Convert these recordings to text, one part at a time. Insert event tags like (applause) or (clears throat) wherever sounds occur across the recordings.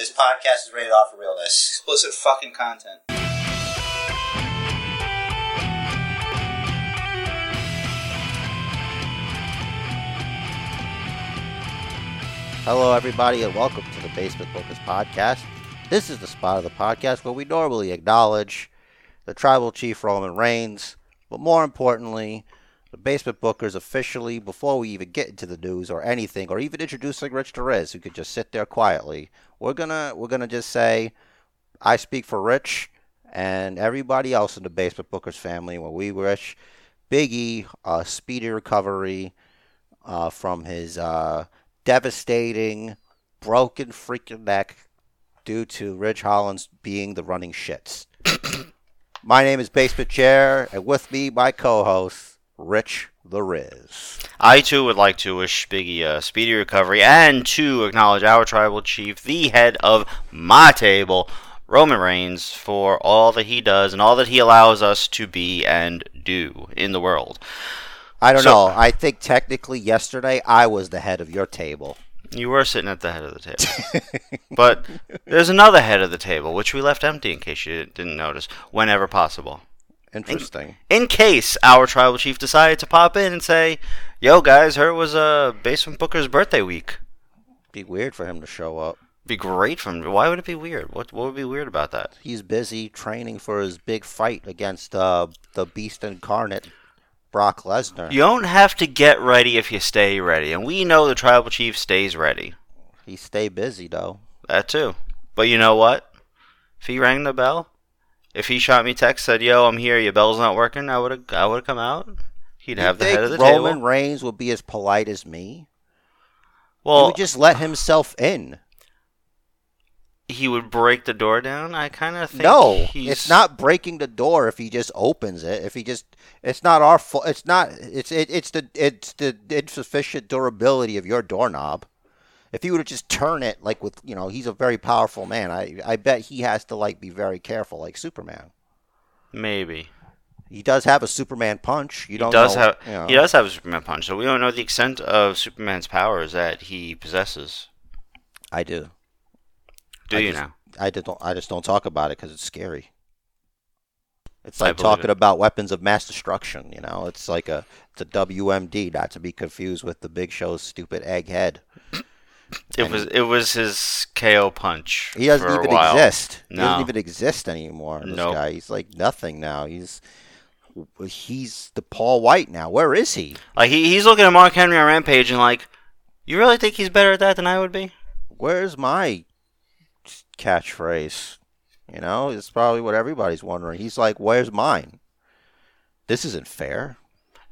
This podcast is rated off for realness. Explicit fucking content. Hello, everybody, and welcome to the Basement Bookers Podcast. This is the spot of the podcast where we normally acknowledge the tribal chief Roman Reigns, but more importantly, the Basement Bookers officially, before we even get into the news or anything, or even introducing Rich Torres, who could just sit there quietly. We're gonna we're gonna just say, I speak for Rich and everybody else in the Basement Bookers family. When we wish Biggie a speedy recovery uh, from his uh, devastating, broken freaking neck due to Ridge Holland being the running shits. (coughs) my name is Basement Chair, and with me, my co-host, Rich the Riz. I too would like to wish Biggie a speedy recovery and to acknowledge our tribal chief, the head of my table, Roman Reigns, for all that he does and all that he allows us to be and do in the world. I don't So- know. I think technically yesterday I was the head of your table. You were sitting at the head of the table. but there's another head of the table, which we left empty in case you didn't notice, whenever possible. Interesting. In case our tribal chief decided to pop in and say, Yo, guys, it was uh, Basement Booker's birthday week. Be weird for him to show up. Be great from. Why would it be weird? What what would be weird about that? He's busy training for his big fight against uh, the Beast Incarnate, Brock Lesnar. You don't have to get ready if you stay ready, and we know the tribal chief stays ready. He stay busy though. That too. But you know what? If he rang the bell, if he shot me text said, "Yo, I'm here. Your bell's not working," I would have I would have come out. He'd have the head of the Roman table. Reigns would be as polite as me. Well, he would just let himself in. he would break the door down. I kind of think No, he's... it's not breaking the door if he just opens it. If he just, it's not our fault. It's not. It's it, it's the it's the insufficient durability of your doorknob. If he would have just turn it like with you know, he's a very powerful man. I I bet he has to like be very careful like Superman. maybe. He does have a Superman punch. You He don't does know, have you know. he does have a Superman punch, so we don't know the extent of Superman's powers that he possesses. I do. Do I you just- now? I just don't. I just don't talk about it because it's scary. It's like talking it. about weapons of mass destruction. You know, it's like a it's a WMD, not to be confused with the Big Show's stupid egghead. It And was it was his KO punch. He doesn't even exist. He doesn't even exist anymore. This Nope. guy, he's like nothing now. He's he's the Paul White now. Where is he? Like he, he's looking at Mark Henry on Rampage and like, you really think he's better at that than I would be? Where's my catchphrase? You know, it's probably what everybody's wondering. He's like, "Where's mine?" This isn't fair.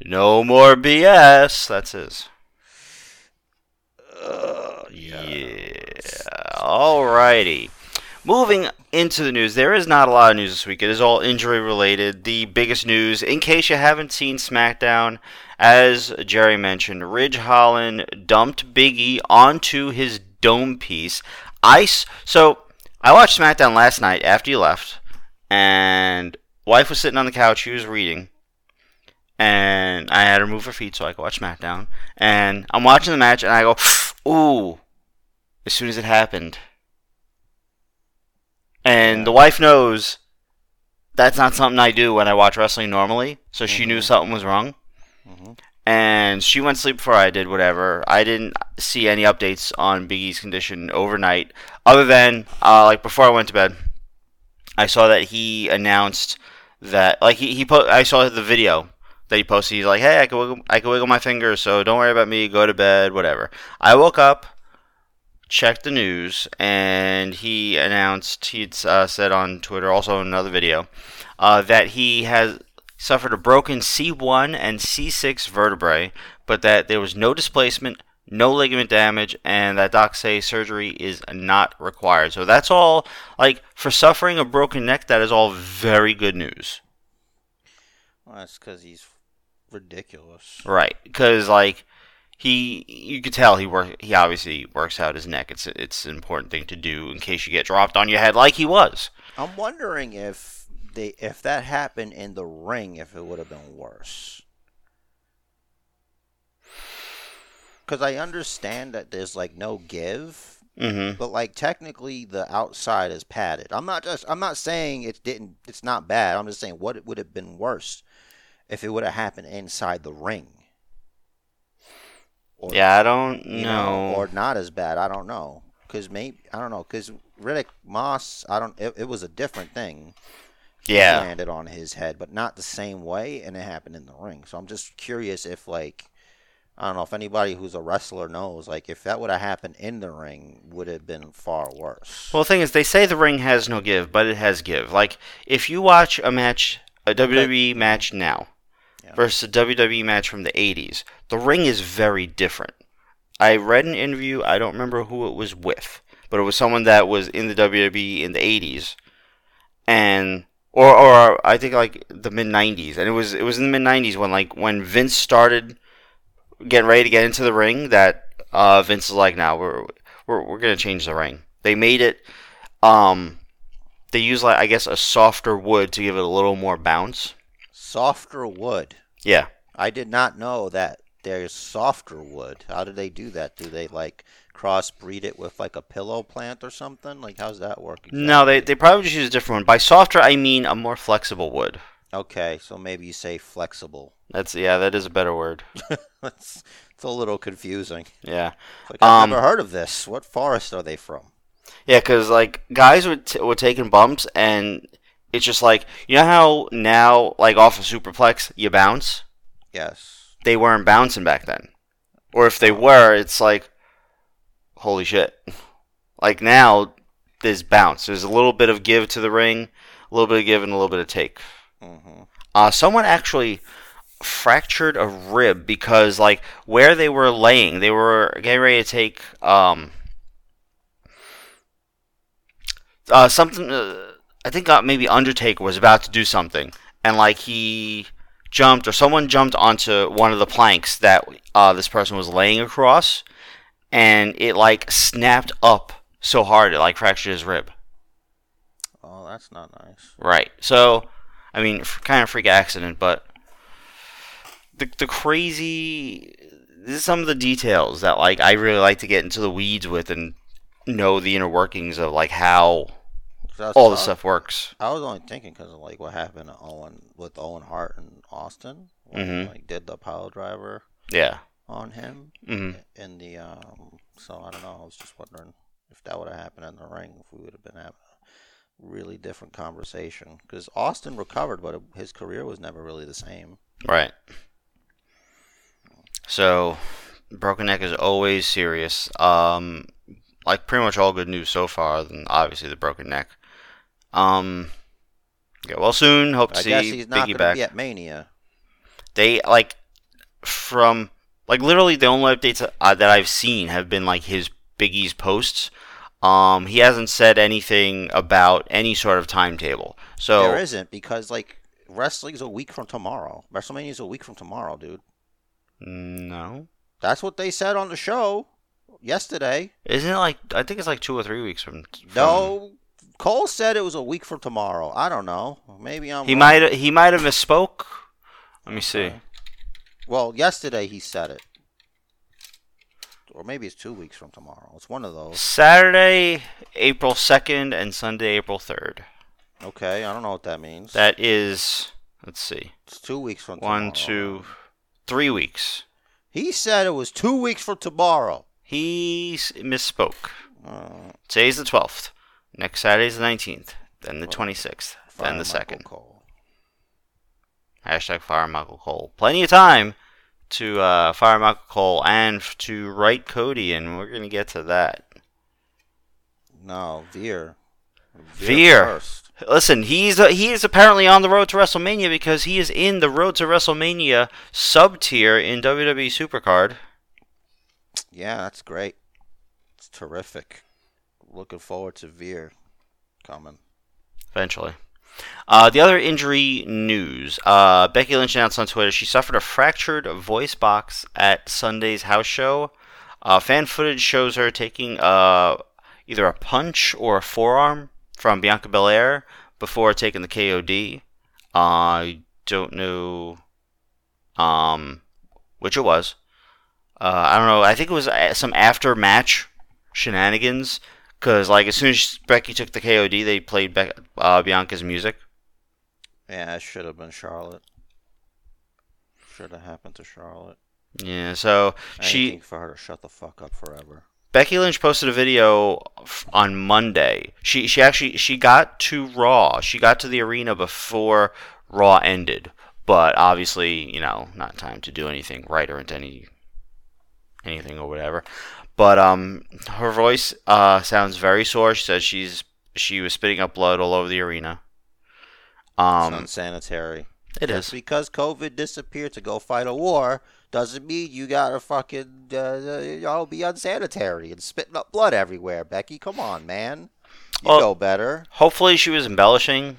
No more BS. That's his. Yeah. Alrighty. Moving into the news, there is not a lot of news this week. It is all injury related. The biggest news, in case you haven't seen SmackDown, as Jerry mentioned, Ridge Holland dumped Biggie onto his dome piece. Ice. So I watched SmackDown last night after you left, and wife was sitting on the couch. She was reading, and I had her move her feet so I could watch SmackDown. And I'm watching the match, and I go, "Ooh!" As soon as it happened, and the wife knows that's not something I do when I watch wrestling normally, so she knew Mhm. something was wrong. Mhm. And she went to sleep before I did. Whatever. I didn't see any updates on Big E's condition overnight, other than uh, like before I went to bed. I saw that he announced that like he, he put I saw the video that he posted. He's like, "Hey, I can wiggle, I can wiggle my fingers, so don't worry about me. Go to bed, whatever." I woke up, checked the news, and he announced he'd uh, said on Twitter, also in another video, uh, that he has suffered a broken C1 and C6 vertebrae, but that there was no displacement, no ligament damage, and that docs say surgery is not required. So that's all. Like for suffering a broken neck, that is all very good news. Well, that's because he's ridiculous. Right, because like he, you could tell he work. He obviously works out his neck. It's it's an important thing to do in case you get dropped on your head, like he was. I'm wondering if they if that happened in the ring, if it would have been worse. Because I understand that there's like no give, Mm-hmm. but like technically the outside is padded. I'm not just I'm not saying it didn't it's not bad. I'm just saying what it would have been worse if it would have happened inside the ring. Or, Yeah, I don't know. know, or not as bad. I don't know. Cause maybe I don't know. Cause Riddick Moss, I don't. It, it was a different thing. yeah. landed on his head, but not the same way, and it happened in the ring. So I'm just curious if like I don't know if anybody who's a wrestler knows like if that would have happened in the ring, would have been far worse. Well, the thing is, they say the ring has no give, but it has give. Like, if you watch a match, a WWE match now, Versus a WWE match from the 80s, the ring is very different. I read an interview, I don't remember who it was with, but it was someone that was in the WWE in the 80s, and or or I think like the mid 90s, and it was it was in the mid 90s when like when Vince started getting ready to get into the ring that uh, Vince is like, now we're we're we're gonna change the ring. They made it, um, they use like I guess a softer wood to give it a little more bounce. Softer wood. Yeah. I did not know that there's softer wood. How do they do that? Do they like crossbreed it with like a pillow plant or something? Like how's that work? No, they they probably just use a different one. By softer, I mean a more flexible wood. Okay, so maybe you say flexible. That's yeah, that is a better word. (laughs) it's, it's a little confusing. Yeah, Like I've Um, never heard of this. What forest are they from? yeah, because like guys would t- were taking bumps, and it's just like you know how now like off a superplex you bounce. Yes. They weren't bouncing back then, or if they were, it's like holy shit. (laughs) Like now, there's bounce. There's a little bit of give to the ring, a little bit of give and a little bit of take. hmm Uh, someone actually fractured a rib because, like, where they were laying, they were getting ready to take um, uh, something. Uh, I think uh, maybe Undertaker was about to do something, and like he jumped or someone jumped onto one of the planks that uh, this person was laying across, and it like snapped up so hard it like fractured his rib. Oh, that's not nice. Right. So, I mean, f- kind of freak accident, but the the crazy. This is some of the details that like I really like to get into the weeds with and know the inner workings of like how all tough. stuff works. I was only thinking because of like what happened to Owen with Owen Hart and Austin. When he, Mhm. like did the pile driver Yeah. on him hmm in the um. So I don't know. I was just wondering if that would have happened in the ring, if we would have been having a really different conversation. Because Austin recovered, but his career was never really the same. Right. So, broken neck is always serious. Um, like pretty much all good news so far. Then obviously the broken neck. Um, yeah. Well, soon hope to I see guess he's not Biggie back. be at Mania. they like from like literally the only updates uh, that I've seen have been like his Big E's posts. Um, he hasn't said anything about any sort of timetable. So There isn't because like wrestling's a week from tomorrow. WrestleMania's a week from tomorrow, dude. no, That's what they said on the show yesterday. isn't it like I think it's like two or three weeks from. from No, Cole said it was a week from tomorrow. I don't know. Maybe I'm. he wrong. might he might have misspoke. Let me see. Well, yesterday he said it, or maybe it's two weeks from tomorrow. It's one of those. Saturday, April second, and Sunday, April third. Okay, I don't know what that means. That is, let's see, it's two weeks from one, tomorrow. two, three weeks. He said it was two weeks from tomorrow. He misspoke. Uh, Today's the 12th. Next Saturday's the 19th. Then the 26th. fire Then the Michael 2nd. Cole. Hashtag fire Michael Cole. Plenty of time to uh, fire Michael Cole and to write Cody, and we're going to get to that. No, Veer. Veer. first. Listen, he's uh, he is apparently on the road to WrestleMania because he is in the Road to WrestleMania sub tier in WWE Supercard. Yeah, that's great. It's terrific. Looking forward to Veer coming. eventually. Uh, the other injury news: uh, Becky Lynch announced on Twitter she suffered a fractured voice box at Sunday's house show. Uh, fan footage shows her taking uh, either a punch or a forearm from Bianca Belair before taking the KOD. I don't know um, which it was. Uh, I don't know. I think it was uh, some after match shenanigans. Because like as soon as Becky took the KOD, they played Be- uh, Bianca's music. Yeah, it should have been Charlotte. Should have happened to Charlotte. Yeah, so she for her to shut the fuck up forever. Becky Lynch posted a video f- on Monday. She she actually she got to Raw. She got to the arena before Raw ended, but obviously, you know, not time to do anything right or into any anything or whatever. But um, her voice uh sounds very sore. She says she's she was spitting up blood all over the arena. It's Um, unsanitary. it Just is. because COVID disappeared to go fight a war doesn't mean you gotta fucking uh, you know be unsanitary and spitting up blood everywhere. Becky, come on, man. You Well, know better. Hopefully, she was embellishing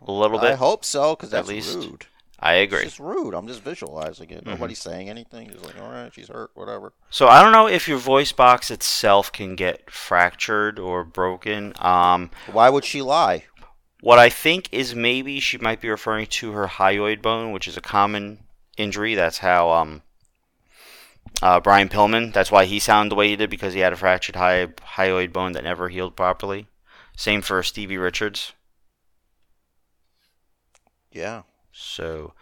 a little bit. I hope so, because at that's least. rude. I agree. It's just rude. I'm just visualizing Mm-hmm. it. Nobody's saying anything. Just like, all right, she's hurt, whatever. So I don't know if your voice box itself can get fractured or broken. Um, Why would she lie? what I think is maybe she might be referring to her hyoid bone, which is a common injury. That's how um, uh, Brian Pillman. That's why he sounded the way he did because he had a fractured hy- hyoid bone that never healed properly. Same for Stevie Richards. Yeah. So,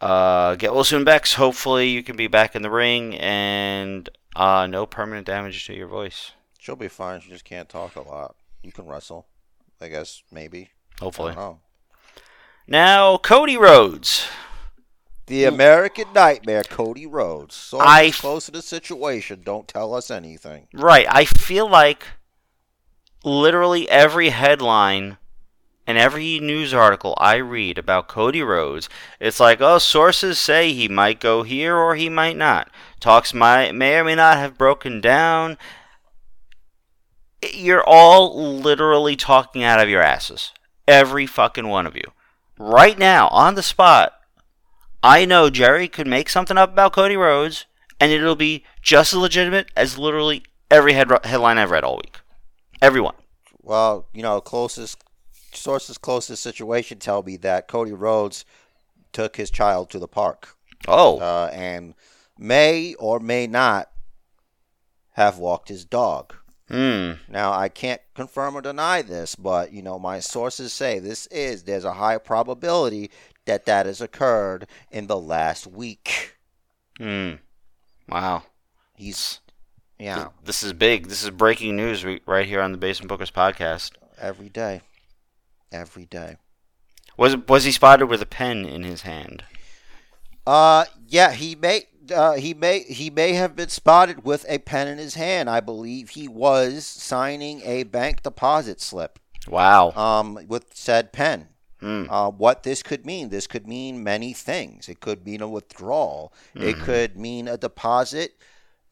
uh, get well soon, Bex. Hopefully, you can be back in the ring and uh, no permanent damage to your voice. She'll be fine. She just can't talk a lot. You can wrestle. I guess, maybe. I Hopefully. don't know. Now, Cody Rhodes. The American Nightmare, Cody Rhodes. So I- close to the situation. Don't tell us anything. Right. I feel like literally every headline and every news article I read about Cody Rhodes, it's like, oh, sources say he might go here or he might not. Talks might, may or may not have broken down. You're all literally talking out of your asses. Every fucking one of you. Right now, on the spot, I know Jerry could make something up about Cody Rhodes, and it'll be just as legitimate as literally every head- headline I've read all week. Everyone. Well, you know, closest sources close to the situation tell me that Cody Rhodes took his child to the park, Oh, uh, and may or may not have walked his dog. hmm. Now, I can't confirm or deny this, but you know, my sources say this is there's a high probability that that has occurred in the last week. Hmm. Wow. He's yeah, This is big. This is breaking news right here on the Basement Bookers podcast. every day, every day. Was was he spotted with a pen in his hand? Uh, yeah, he may, uh, he may, he may have been spotted with a pen in his hand. I believe he was signing a bank deposit slip, Wow. um, with said pen. Hmm. Uh, what this could mean? This could mean many things. It could mean a withdrawal. It could mean a deposit.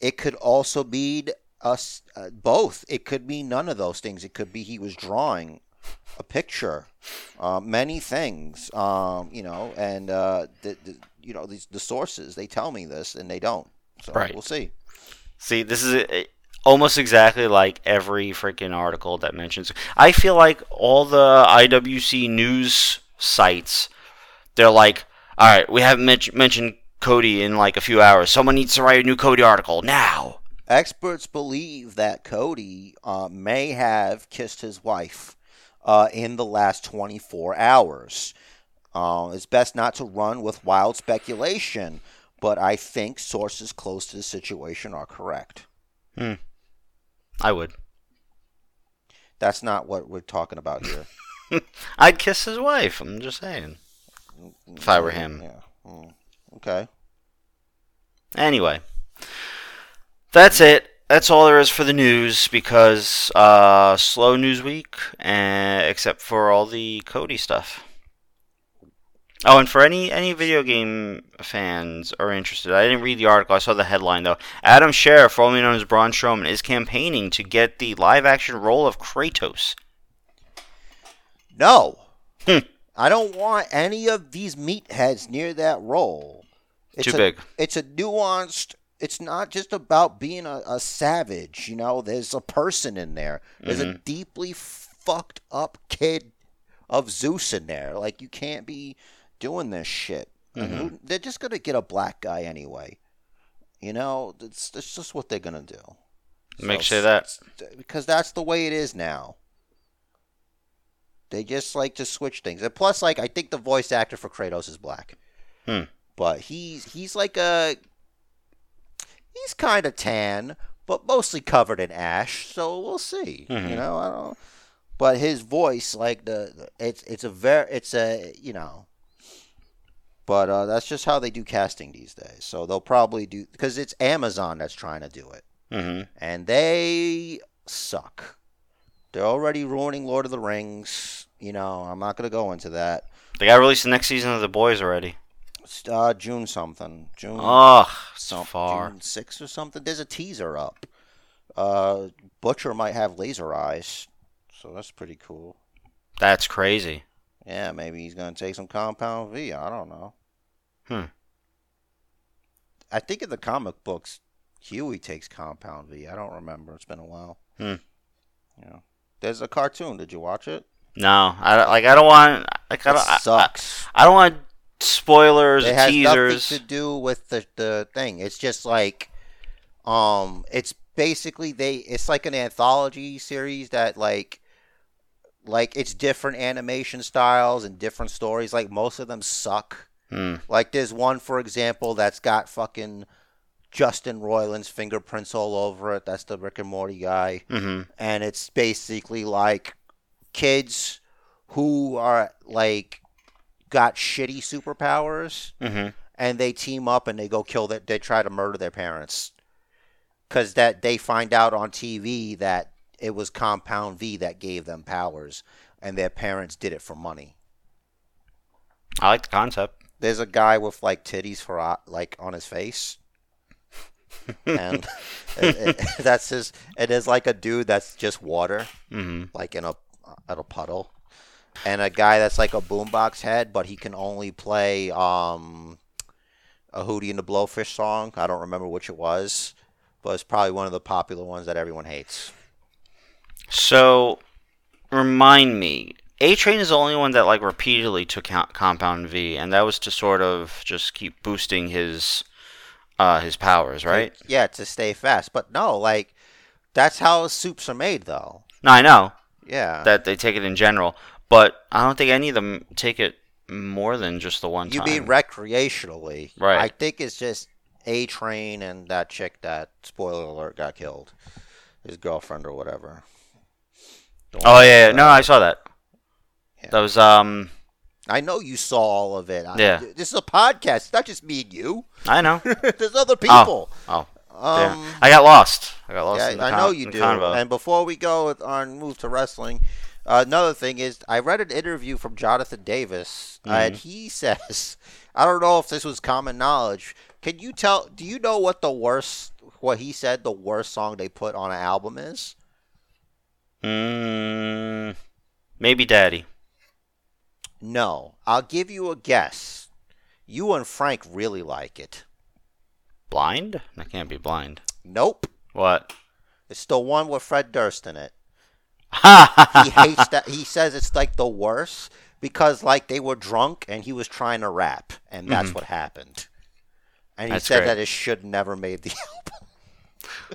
It could also mean us uh, both. It could mean none of those things. It could be he was drawing a picture. Uh, many things. Um, you know, and uh, the, the you know these the sources they tell me this and they don't. So Right. we'll see. See, this is uh almost exactly like every freaking article that mentions. I feel like all the IWC news sites, they're like, all right, we haven't men- mentioned Cody in like a few hours. Someone needs to write a new Cody article now. Experts believe that Cody uh, may have kissed his wife uh, in the last 24 hours. Uh, it's best not to run with wild speculation, but I think sources close to the situation are correct. Hmm. I would. That's not what we're talking about here. (laughs) I'd kiss his wife. I'm just saying. If I were him. Yeah. Mm. Okay. Anyway, that's it. That's all there is for the news because uh, slow news week, uh, except for all the Cody stuff. Oh, and for any any video game fans are interested, I didn't read the article. I saw the headline though. Adam Scherr, formerly known as Braun Strowman, is campaigning to get the live action role of Kratos. No. Hmm. I don't want any of these meatheads near that role. It's Too a, big. It's a nuanced. It's not just about being a, a savage. You know, there's a person in there. There's Mm-hmm. a deeply fucked up kid of Zeus in there. Like you can't be doing this shit. Mm-hmm. who- they're just gonna get a black guy anyway. You know, it's, it's just what they're gonna do. Makes So say that. because that's the way it is now. They just like to switch things, and plus, like I think the voice actor for Kratos is black, Hmm. but he's he's like a he's kind of tan, but mostly covered in ash. So we'll see. Mhm. You know, I don't. But his voice, like the, it's it's a very it's a you know. But uh, that's just how they do casting these days. So they'll probably do because it's Amazon that's trying to do it hmm and they suck. They're already ruining Lord of the Rings. You know, I'm not gonna go into that. They got released the next season of The Boys already. Uh, June something. June Oh, some- far. June six or something. There's a teaser up. Uh, Butcher might have laser eyes, so that's pretty cool. That's crazy. Yeah, maybe he's gonna take some Compound V. I don't know. Hmm. I think in the comic books, Huey takes Compound V. I don't remember. It's been a while. Hmm. Yeah. There's a cartoon. Did you watch it? No, I don't- like. I don't want. Like I It don't. I- sucks. I, I don't want spoilers, it has teasers. nothing to do with the, the thing. It's just like, um, it's basically they. It's like an anthology series that like, like it's different animation styles and different stories. Like most of them suck. Hmm. Like there's one, for example, that's got fucking Justin Roiland's fingerprints all over it. That's the Rick and Morty guy, hmm and it's basically like kids who are like got shitty superpowers hmm and they team up and they go kill that they try to murder their parents. Because that they find out on tv that it was compound v that gave them powers and their parents did it for money. I like the concept. there's a guy with like titties for eye- like on his face. And (laughs) it, it, (laughs) that's his it is like a dude that's just water hmm like in a at a puddle and a guy that's like a boombox head but he can only play um a hootie and the blowfish song. I don't remember which it was but it's probably one of the popular ones that everyone hates. So, remind me. A Train is the only one that like repeatedly took Compound V, and that was to sort of just keep boosting his uh his powers, right? yeah to stay fast. But no like that's how soups are made though. No, I know. Yeah. That they take it in general, but I don't think any of them take it more than just the one you time. mean recreationally Right. i think it's just a train and that chick that spoiler alert got killed his girlfriend or whatever Don't oh yeah, yeah. no. I saw that. Yeah. That was um. I know you saw all of it. I- Yeah. this is a podcast. It's not just me and you. I know. (laughs) There's other people. Oh, um, yeah. I got lost. I got lost. yeah, I con- know you do. convo. And before we go with- on move to wrestling, uh, another thing is I read an interview from Jonathan Davis, Mm-hmm. and he (laughs) says, I don't know if this was common knowledge. Can you tell? Do you know what the worst? What he said the worst song they put on an album is? Mm, maybe Daddy. No, I'll give you a guess. You and Frank really like it. Blind? I can't be blind. Nope. What? It's the one with Fred Durst in it. He (laughs) hates that. He says it's like the worst because like they were drunk and he was trying to rap, and that's what happened. And he Mm-hmm. That's said great. that it should never made the (laughs) album.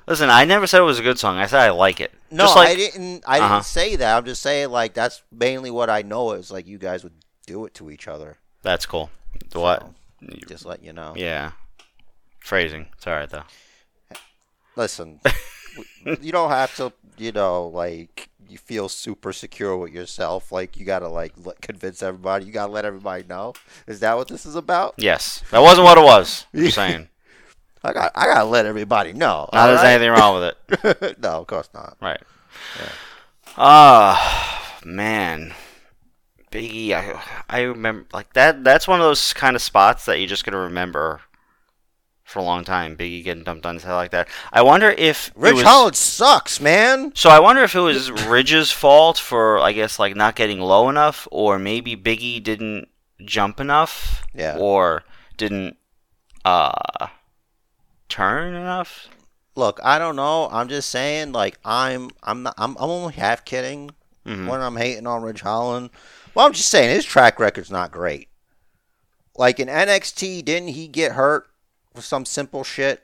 Listen, I never said it was a good song. I said I like it. No, like, I didn't. I Uh-huh. didn't say that. I'm just saying like that's mainly what I know is like you guys would do it to each other. That's cool. The what? Just let you know. Yeah. Phrasing. It's alright though. Listen, (laughs) you don't have to. You know, like you feel super secure with yourself. Like you gotta like let, convince everybody. You gotta let everybody know. Is that what this is about? Yes. That wasn't what it was. I'm saying. (laughs) I got. I gotta let everybody know. Not there's alright? anything wrong with it. (laughs) no, of course not. Right. Ah, man. Biggie, I I remember like that. That's one of those kind of spots that you're just gonna remember for a long time. Biggie getting dumped on his head like that. I wonder if Rich was, Holland sucks, man. So I wonder if it was Ridge's fault for I guess like not getting low enough, or maybe Biggie didn't jump enough, Yeah. or didn't uh turn enough. Look, I don't know. I'm just saying, like, I'm, I'm not, I'm, I'm only half kidding Mhm. when I'm hating on Ridge Holland. Well, I'm just saying his track record's not great. Like in NXT, didn't he get hurt for some simple shit?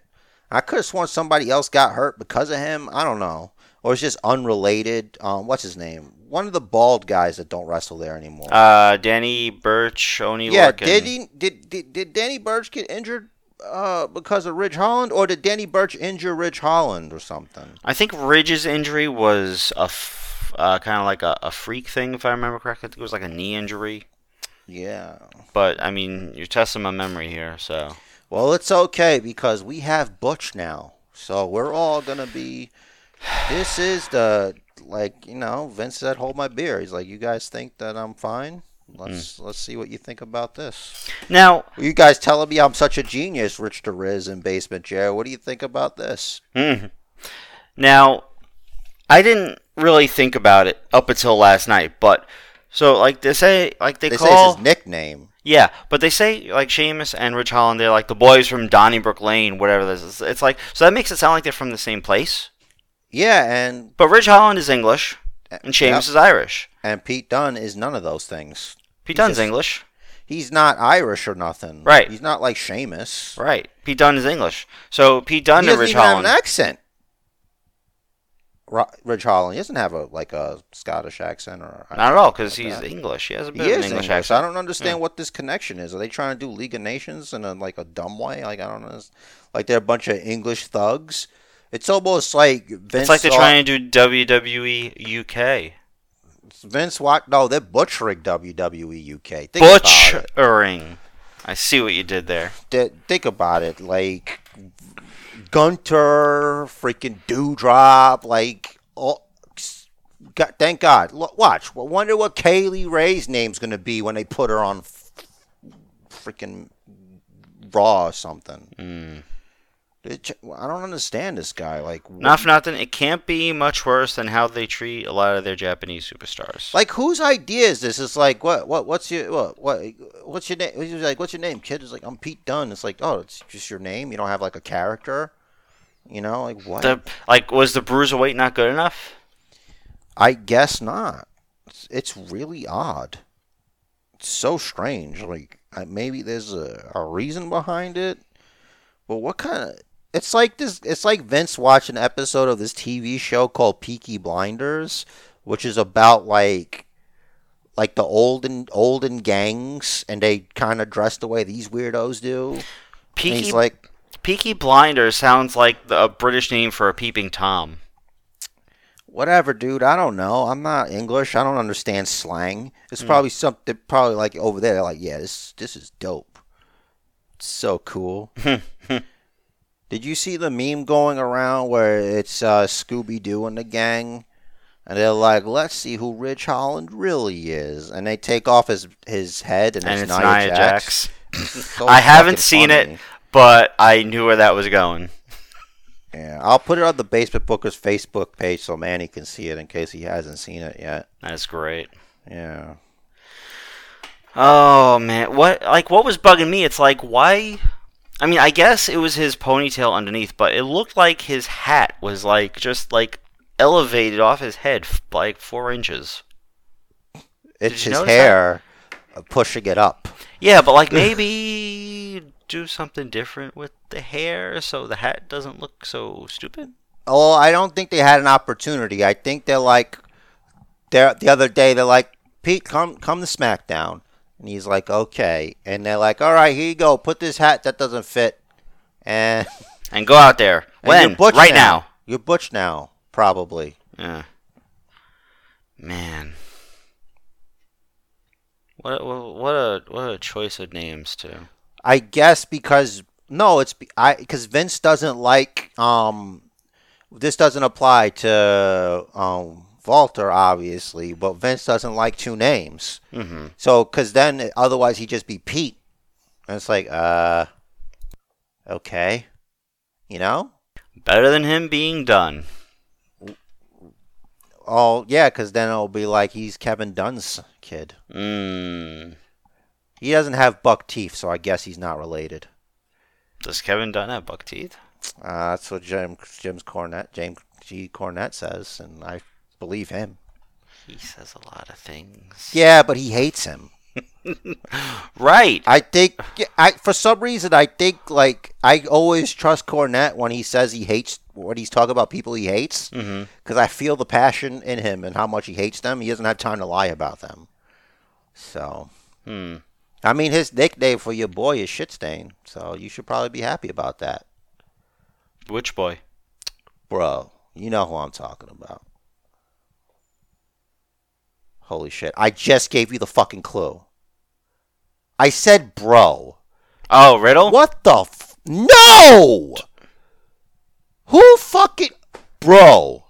I could have sworn somebody else got hurt because of him. I don't know, or it's just unrelated. Um, what's his name? One of the bald guys that don't wrestle there anymore. Uh, Danny Birch, Oney yeah, Lorcan. did he? Did, did did Danny Birch get injured uh, because of Ridge Holland, or did Danny Birch injure Ridge Holland or something? I think Ridge's injury was a f- uh, kind of like a, a freak thing, if I remember correctly. I think it was like a knee injury. Yeah. But I mean, you're testing my memory here, so Well, it's okay because we have Butch now, so we're all gonna be. This is the like you know Vince said, "Hold my beer." He's like, "You guys think that I'm fine? Let's let's see what you think about this." now You guys telling me I'm such a genius, Rich the Riz and Basement Chair. What do you think about this? Mhm. Now, I didn't really think about it up until last night, but so like they say, like they, They say call his nickname. Yeah, but they say like Sheamus and Ridge Holland, they're like the boys from Donnybrook Lane, whatever this is. It's like so that makes it sound like they're from the same place. Yeah, and But Ridge Holland is English uh, and Sheamus Yep. is Irish. and Pete Dunne is none of those things. Pete He's Dunne's just- English, He's not Irish or nothing. Right. He's not like Sheamus. right? Pete Dunne is English. So Pete Dunne he and Ridge Holland. have an accent. Ridge Holland he doesn't have a like a Scottish accent or Not at all, because like he's that. English. He has a bit he of an English English. accent. I don't understand hmm. what this connection is. Are they trying to do League of Nations in a like a dumb way? Like I don't know. Like they're a bunch of English thugs. It's almost like Vince. It's like they're trying to do WWE UK. Vince Watt. No, they're butchering WWE UK. Think. Butchering. I see what you did there. Th- think about it. Like Gunther, freaking Dewdrop, like all. God, thank God. Look, watch. Well, wonder what Kay Lee Ray's name's gonna be when they put her on f- freaking Raw or something. Mm. It I don't understand this guy. Like, Not for nothing, it can't be much worse than how they treat a lot of their Japanese superstars. Like whose idea is this? It's like what what what's your what what what's your name? He's like, what's your name, kid? It's like I'm Pete Dunne. It's like, oh, it's just your name. You don't have like a character. You know, like what? The, like, was the bruiserweight not good enough? I guess not. It's, it's really odd. It's so strange. Like maybe there's a, a reason behind it, but what kind of? It's like this. It's like Vince watched an episode of this TV show called Peaky Blinders, which is about like like the olden olden gangs, and they kind of dress the way these weirdos do. And he's like, Peaky Blinders sounds like the, a British name for a peeping Tom. whatever, dude. I don't know. I'm not English. I don't understand slang. It's probably something. Probably like over there. Like, yeah, this this is dope. It's so cool. (laughs) Did you see the meme going around where it's uh, Scooby Doo and the gang, and they're like, "Let's see who Ridge Holland really is," and they take off his his head, and, And it's, it's Nia, Nia Jax. Jax. (laughs) So I haven't seen funny. it, but I knew where that was going. Yeah, I'll put it on the Basement Bookers Facebook page so Manny can see it in case he hasn't seen it yet. That's great. Yeah. Oh man, what like what was bugging me? It's like why? I mean, I guess it was his ponytail underneath, but it looked like his hat was like just like elevated off his head like four inches. It's his hair uh, pushing it up. Yeah, but like maybe do something different with the hair so the hat doesn't look so stupid. Oh, I don't think they had an opportunity. I think they're like, they're the other day they're like, Pete, come come to SmackDown, and he's like, okay, and they're like, all right, here you go, put this hat that doesn't fit, and, (laughs) And go out there when right now. You're Butch now, probably. Yeah. Man. What what a what a choice of names too. I guess because no, it's I because Vince doesn't like um, this doesn't apply to um Walter obviously, but Vince doesn't like two names. Mm-hmm. So, because then otherwise he'd just be Pete. And it's like, uh, okay. You know? Better than him being done. Oh, yeah, because then it'll be like he's Kevin Dunn's kid. Mm. He doesn't have buck teeth, so I guess he's not related. Does Kevin Dunn have buck teeth? Uh, that's what Jim, Jim's Cornette, James G. Cornette says, and I believe him. He says a lot of things. Yeah, but he hates him. (laughs) Right. I think I for some reason I think like I always trust Cornette when he says he hates when he's talking about people he hates because Mm-hmm. I feel the passion in him and how much he hates them. He doesn't have time to lie about them. So, Hmm. I mean, his nickname for your boy is shit stain, so you should probably be happy about that, Which boy? bro. You know who I'm talking about. Holy shit! I just gave you the fucking clue. I said, bro. Oh, Riddle. What the f- No! Who fucking Bro.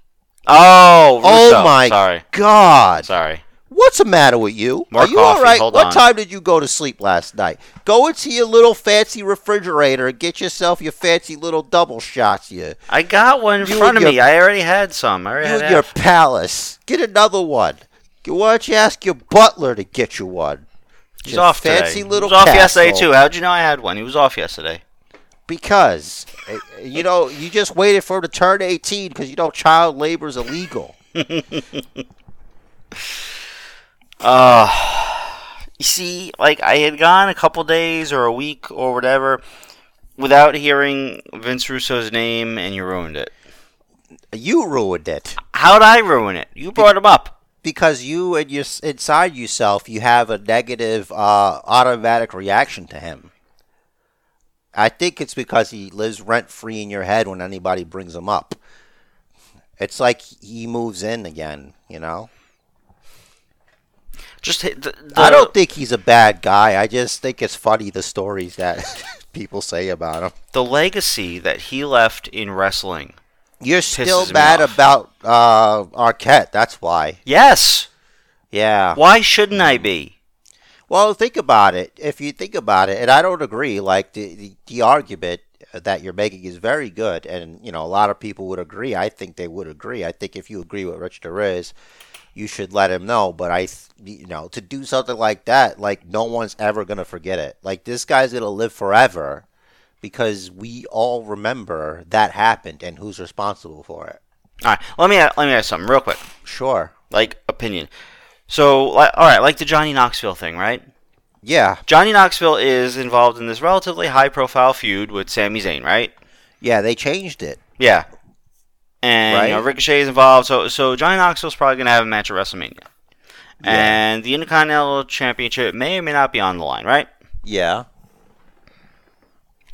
Oh, Oh my Sorry. god. Sorry. What's the matter with you? More Are you coffee, all right? hold what on. time did you go to sleep last night? Go into your little fancy refrigerator and get yourself your fancy little double shots. You, I got one in You front of and me. I already had some. I already you had your half. palace. Get another one. Why don't you ask your butler to get you one? He's Your off fancy today. little he was off yesterday too. How'd you know I had one? He was off yesterday. Because eh, you know you just waited for him to turn 18 because you know child labor is illegal. (laughs) Uh, you see, like I had gone a couple days or a week or whatever without hearing Vince Russo's name, and you ruined it. You ruined it. How'd I ruin it? You brought him up. because you and your inside yourself you have a negative uh, automatic reaction to him. I think it's because he lives rent free in your head when anybody brings him up. It's like he moves in again, you know. Just the, the, I don't think he's a bad guy. I just think it's funny the stories that (laughs) people say about him. the legacy that he left in wrestling. You're still mad about uh, Arquette. That's why. Yes. Yeah. Why shouldn't I be? Well, think about it. If you think about it, and I don't agree, like the, the, the argument that you're making is very good, and you know a lot of people would agree. I think they would agree. I think if you agree with Rich the Riz, you should let him know. But I, you know, to do something like that, like no one's ever gonna forget it. Like this guy's gonna live forever because we all remember that happened and who's responsible for it. All right. Let me let me ask something real quick. Sure. Like opinion. So, like, all right, like the Johnny Knoxville thing, right? Yeah. Johnny Knoxville is involved in this relatively high-profile feud with Sami Zayn, right? Yeah. They changed it. Yeah. And you know, Right. Ricochet is involved, so so Johnny Knoxville's probably gonna have a match at WrestleMania. And the Intercontinental Championship may or may not be on the line, right? Yeah.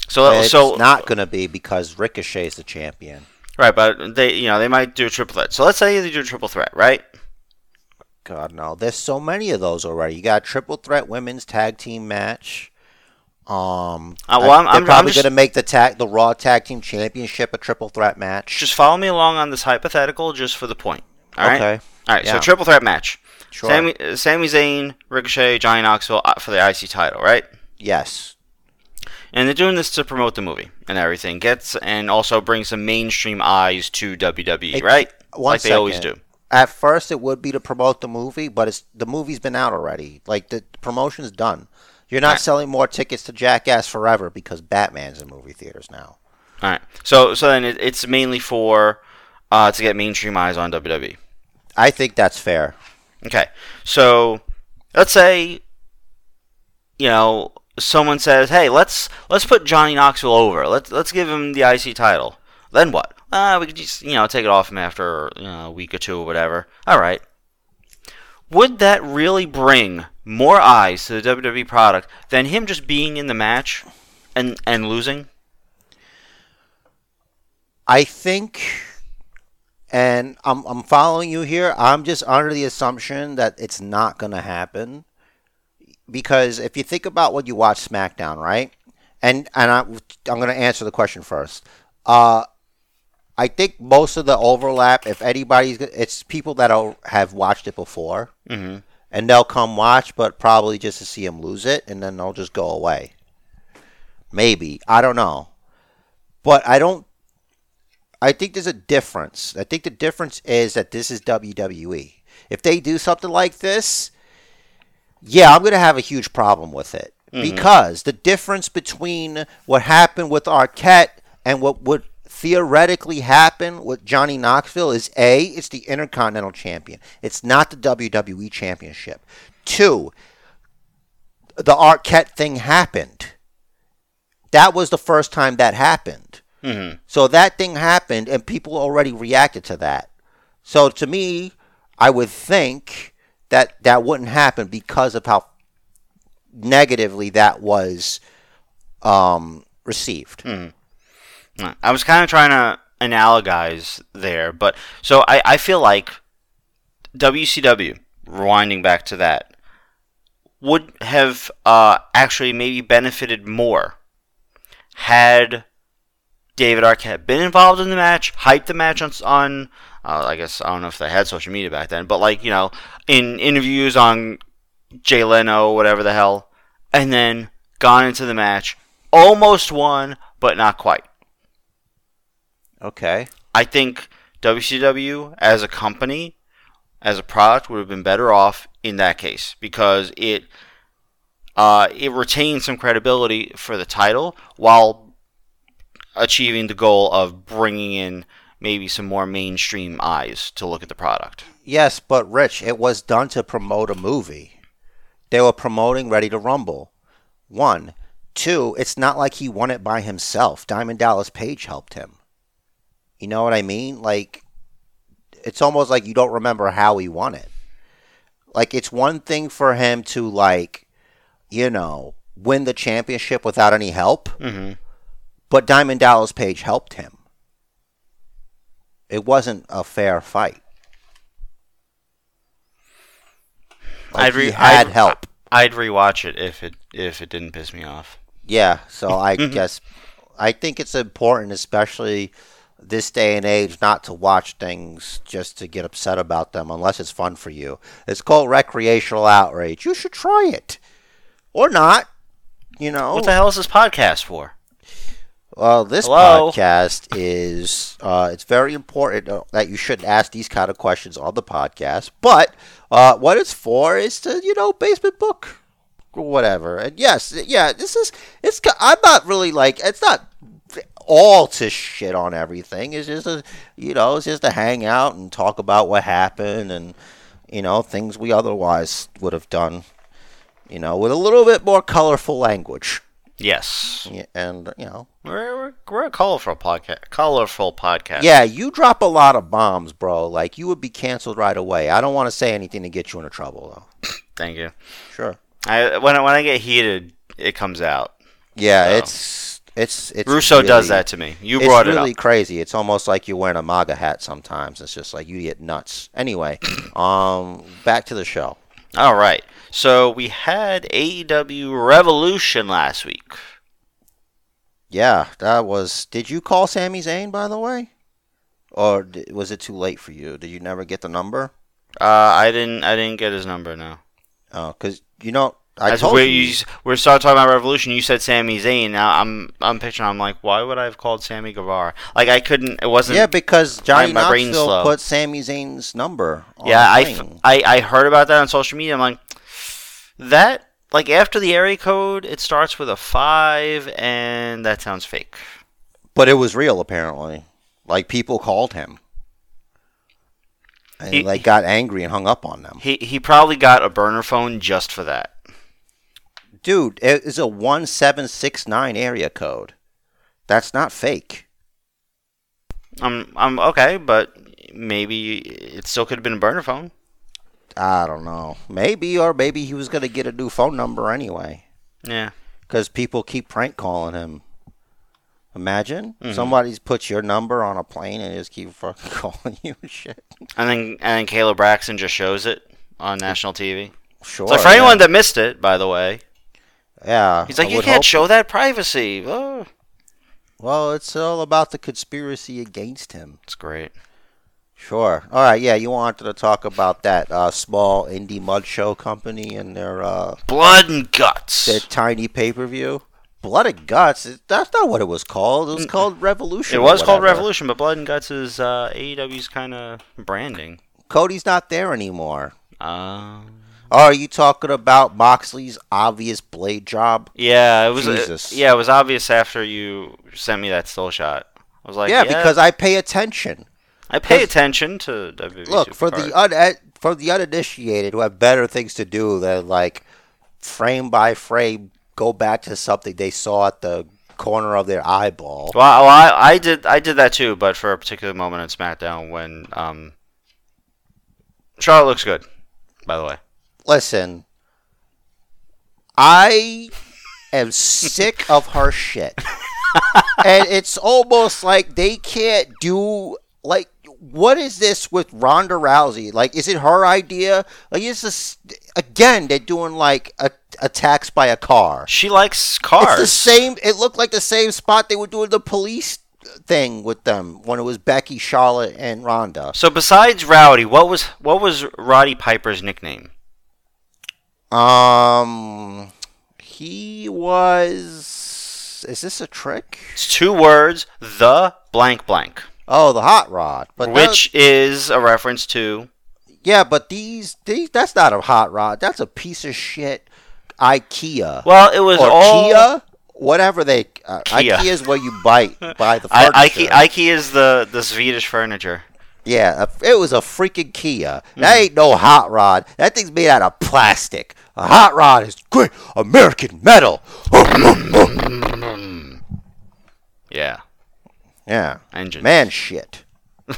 So uh, It's so not gonna be because Ricochet's the champion. right, but they you know they might do a triple threat. So let's say they do a triple threat, right? God no, there's so many of those already. You got a triple threat women's tag team match. Um, Uh, well, I- I'm- they're I'm- I'm probably just- going to make the tag the Raw Tag Team Championship a triple threat match. Just follow me along on this hypothetical, just for the point. All right. okay, All right. So triple threat match. sure. Sami, uh, Sami Zayn, Ricochet, Johnny Knoxville uh, for the IC title, right? yes, And they're doing this to promote the movie and everything. Gets and also bring some mainstream eyes to WWE, It- right? like they always do. At first, it would be to promote the movie, but it's the movie's been out already. Like the promotion's done. You're not Right. selling more tickets to Jackass Forever because Batman's in movie theaters now. All right. So so then it, it's mainly for uh, to get mainstream eyes on WWE. I think that's fair. Okay. So let's say you know someone says, "Hey, let's let's put Johnny Knoxville over. Let's let's give him the IC title." Then what? Uh, we could just you know take it off him after you know, a week or two or whatever. All right. Would that really bring more eyes to the WWE product than him just being in the match and and losing? I think, and I'm I'm following you here. I'm just under the assumption that it's not going to happen because if you think about what you watch SmackDown, right? And and I, I'm going to answer the question first. Uh, I think most of the overlap, if anybody's, it's people that are, have watched it before, Mm-hmm. and they'll come watch, but probably just to see him lose it, and then they'll just go away. Maybe I don't know, but I don't I think there's a difference. I think the difference is that this is WWE. If they do something like this, yeah, I'm going to have a huge problem with it. Because the difference between what happened with Arquette and what would theoretically happen with Johnny Knoxville is A, it's the Intercontinental Champion. It's not the WWE Championship. Two, the Arquette thing happened. That was the first time that happened. hmm So that thing happened, and people already reacted to that. So to me, I would think that that wouldn't happen because of how negatively that was um, received. I was kind of trying to analogize there, but so I, I feel like WCW, rewinding back to that, would have uh, actually maybe benefited more had David Arquette been involved in the match, hyped the match on, on uh, I guess I don't know if they had social media back then, but like you know, in interviews on Jay Leno, whatever the hell, and then gone into the match, almost won, but not quite. Okay. I think WCW as a company, as a product, would have been better off in that case because it uh, it retained some credibility for the title while achieving the goal of bringing in maybe some more mainstream eyes to look at the product. Yes, but Rich, it was done to promote a movie. They were promoting Ready to Rumble. One. Two, it's not like he won it by himself. Diamond Dallas Page helped him. You know what I mean? Like, it's almost like you don't remember how he won it. Like, it's one thing for him to, like, you know, win the championship without any help, Mm-hmm. but Diamond Dallas Page helped him. It wasn't a fair fight. Like, I'd re- he had I'd- help. I'd rewatch it if it if it didn't piss me off. Yeah, so I guess I think it's important, especially this day and age, not to watch things just to get upset about them unless it's fun for you. It's called recreational outrage. You should try it. Or not. You know. What the hell is this podcast for? Well, this Hello? podcast is uh, it's very important uh, that you shouldn't ask these kind of questions on the podcast. But uh, what it's for is to you know basement book or whatever. And yes, yeah, this is it's. I'm not really like it's not all to shit on everything. It's just a you know it's just to hang out and talk about what happened and you know things we otherwise would have done. You know, with a little bit more colorful language. Yes, Yeah, And you know, we're we're, we're a colorful podcast. Colorful podcast. Yeah, you drop a lot of bombs, bro. Like you would be canceled right away. I don't want to say anything to get you into trouble, though. (laughs) Thank you. Sure. I when I, when I get heated, it comes out. Yeah, So- it's it's it's. Russo does that to me. You brought it really crazy. It's almost like you're wearing a MAGA hat sometimes. It's just like you get nuts. Anyway, (coughs) um, back to the show. All right. So we had AEW Revolution last week. Yeah, that was. Did you call Sami Zayn by the way, or d- was it too late for you? Did you never get the number? Uh, I didn't I didn't get his number. No. Oh, because you know I As told we you. you we started talking about Revolution. You said Sami Zayn. Now I'm I'm picturing. I'm like, why would I have called Sammy Guevara? Like I couldn't. It wasn't. Yeah, because Johnny my brain's slow. put Sami Zayn's number. On Yeah, the I, thing. f- I I heard about that on social media. I'm like, that like after the area code, it starts with a five, and that sounds fake. But it was real, apparently. Like people called him, and He- like got angry and hung up on them. He he probably got a burner phone just for that. Dude, it is a one seven six nine area code. That's not fake. I'm I'm okay, but maybe it still could have been a burner phone. I don't know. Maybe, or maybe he was gonna get a new phone number anyway, Yeah. because people keep prank calling him. Imagine Mm-hmm. somebody's put your number on a plane and just keep fucking (laughs) calling you and shit. And then and then Caleb Braxton just shows it on national TV. Sure. So for anyone that missed it, by the way, yeah, he's like, I you can't show that privacy. Oh, Well, it's all about the conspiracy against him. it's great. Sure. All right. Yeah, you wanted to talk about that uh, small indie mud show company and their uh, Blood and guts. their tiny pay per view. Blood and guts. That's not what it was called. It was called Revolution. It was called. Revolution, but Blood and Guts is uh, AEW's kind of branding. Cody's not there anymore. Um, are you talking about Moxley's obvious blade job? yeah, it was. uh, Jesus. yeah, it was obvious after you sent me that still shot. I was like, yeah, yeah, because I pay attention. I pay attention to WWE. Look for the un- for the uninitiated who have better things to do than like frame by frame go back to something they saw at the corner of their eyeball. Well, I, I did I did that too, but for a particular moment in SmackDown when um, Charlotte looks good. By the way, Listen, I am sick of her shit. and it's almost like they can't do like what is this with Ronda Rousey? Like, is it her idea? Like, is this again? They're doing like a, attacks by a car. she likes cars. It's the same. It looked like the same spot they were doing the police thing with them when it was Becky, Charlotte, and Ronda. So besides Rowdy, what was what was Roddy Piper's nickname? Um, he was. Is this a trick? It's two words: the blank blank, Oh, the hot rod. But which is a reference to. yeah, but these, these that's not a hot rod. That's a piece of shit IKEA Well, it was or all. Kia, whatever they. Uh. IKEA is where you bite buy the (laughs) I, furniture. Ikea, Ikea is the the Swedish furniture. Yeah, it was a freaking Kia. Hmm. That ain't no hot rod. That thing's made out of plastic. A hot rod is great American metal. (laughs) Yeah, yeah, engine. man, shit. (laughs)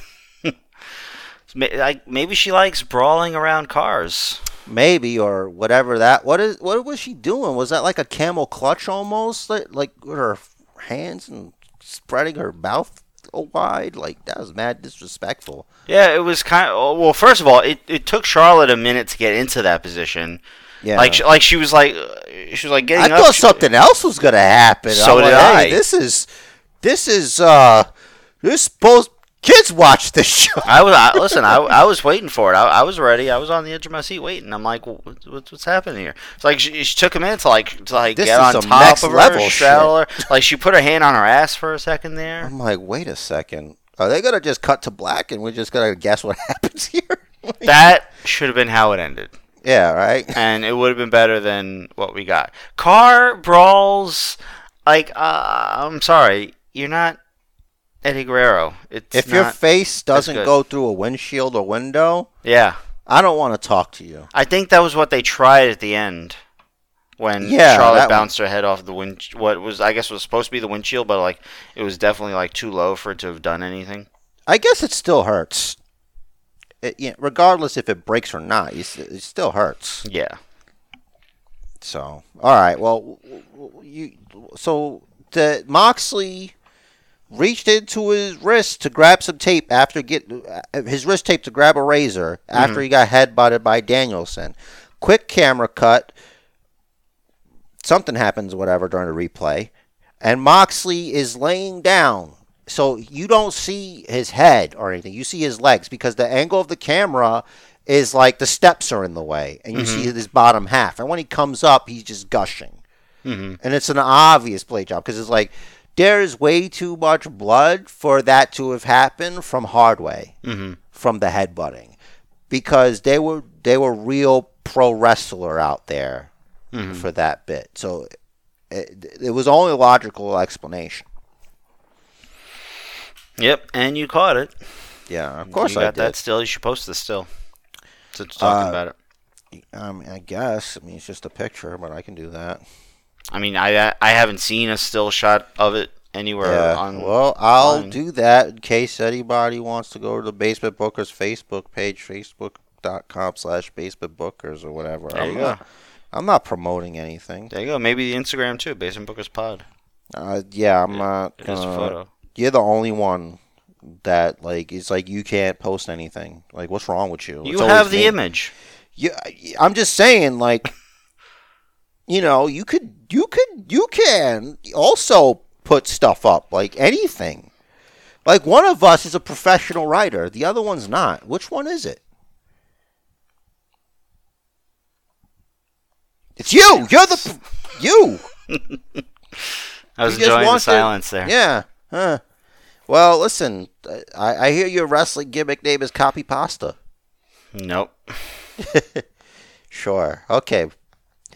Like maybe she likes brawling around cars. Maybe or whatever that. What is? What was she doing? Was that like a camel clutch almost? Like, like with her hands and spreading her mouth wide? Like that was mad disrespectful. Yeah, it was kind of. Well, first of all, it, it took Charlotte a minute to get into that position. Yeah, Like she, like she was like she was like getting I up. thought she- something else was gonna happen. So I'm did like, I. hey, This is, this is, uh, this supposed kids watch this show. I was I, (laughs) listen. I, I was waiting for it. I, I was ready. I was on the edge of my seat waiting. I'm like, what's what's happening here? It's like she, she took a minute to like to like This get on top of her, level straddle her. Like she put her hand on her ass for a second there. I'm like, wait a second. Are they gonna just cut to black and we're just gonna guess what (laughs) happens here? (laughs) That should have been how it ended, yeah, right. and it would have been better than what we got. Car brawls, like uh, I'm sorry, you're not Eddie Guerrero. It's If your face doesn't go through a windshield or window, yeah. I don't want to talk to you. I think that was what they tried at the end when Yeah, Charlotte bounced her head off the wind. What was I guess was supposed to be the windshield, but like it was definitely like too low for it to have done anything. I guess it still hurts. It, yeah, regardless if it breaks or not, you it still hurts. Yeah, So, all right. Well, you so the Moxley reached into his wrist to grab some tape after get uh, his wrist tape to grab a razor after he got headbutted by Danielson. Quick camera cut. Something happens, whatever, during the replay, and Moxley is laying down. So you don't see his head or anything. You see his legs because the angle of the camera is like the steps are in the way, and you see his bottom half. And when he comes up, he's just gushing, hmm and it's an obvious blade job because it's like there is way too much blood for that to have happened from Hardway hmm from the headbutting because they were they were real pro wrestler out there Mhm. for that bit. So it, it was only a logical explanation. Yep, and you caught it. Yeah, of course you I got did. that still. You should post this still. Since talking Uh, about it. I I guess. I mean, it's just a picture, but I can do that. I mean, I I haven't seen a still shot of it anywhere Yeah. on. well, I'll online. do that in case anybody wants to go to the Basement Bookers Facebook page, facebook.com slash Basement Bookers or whatever. there I'm you not, go. I'm not promoting anything. There you go. Maybe the Instagram too. Basement Bookers Pod. Uh, yeah, I'm not It is a photo. You're the only one that like it's like you can't post anything. Like, what's wrong with you? You It's have the me. image. Yeah, I'm just saying, like, (laughs) you know, you could, you could, you can also put stuff up, like anything. Like one of us is a professional writer, the other one's not. Which one is it? It's you. You're the you. I was You just enjoying the want to- silence there. Yeah. Huh. Well, listen. I, I hear your wrestling gimmick name is Copy Pasta. Nope. (laughs) Sure. Okay.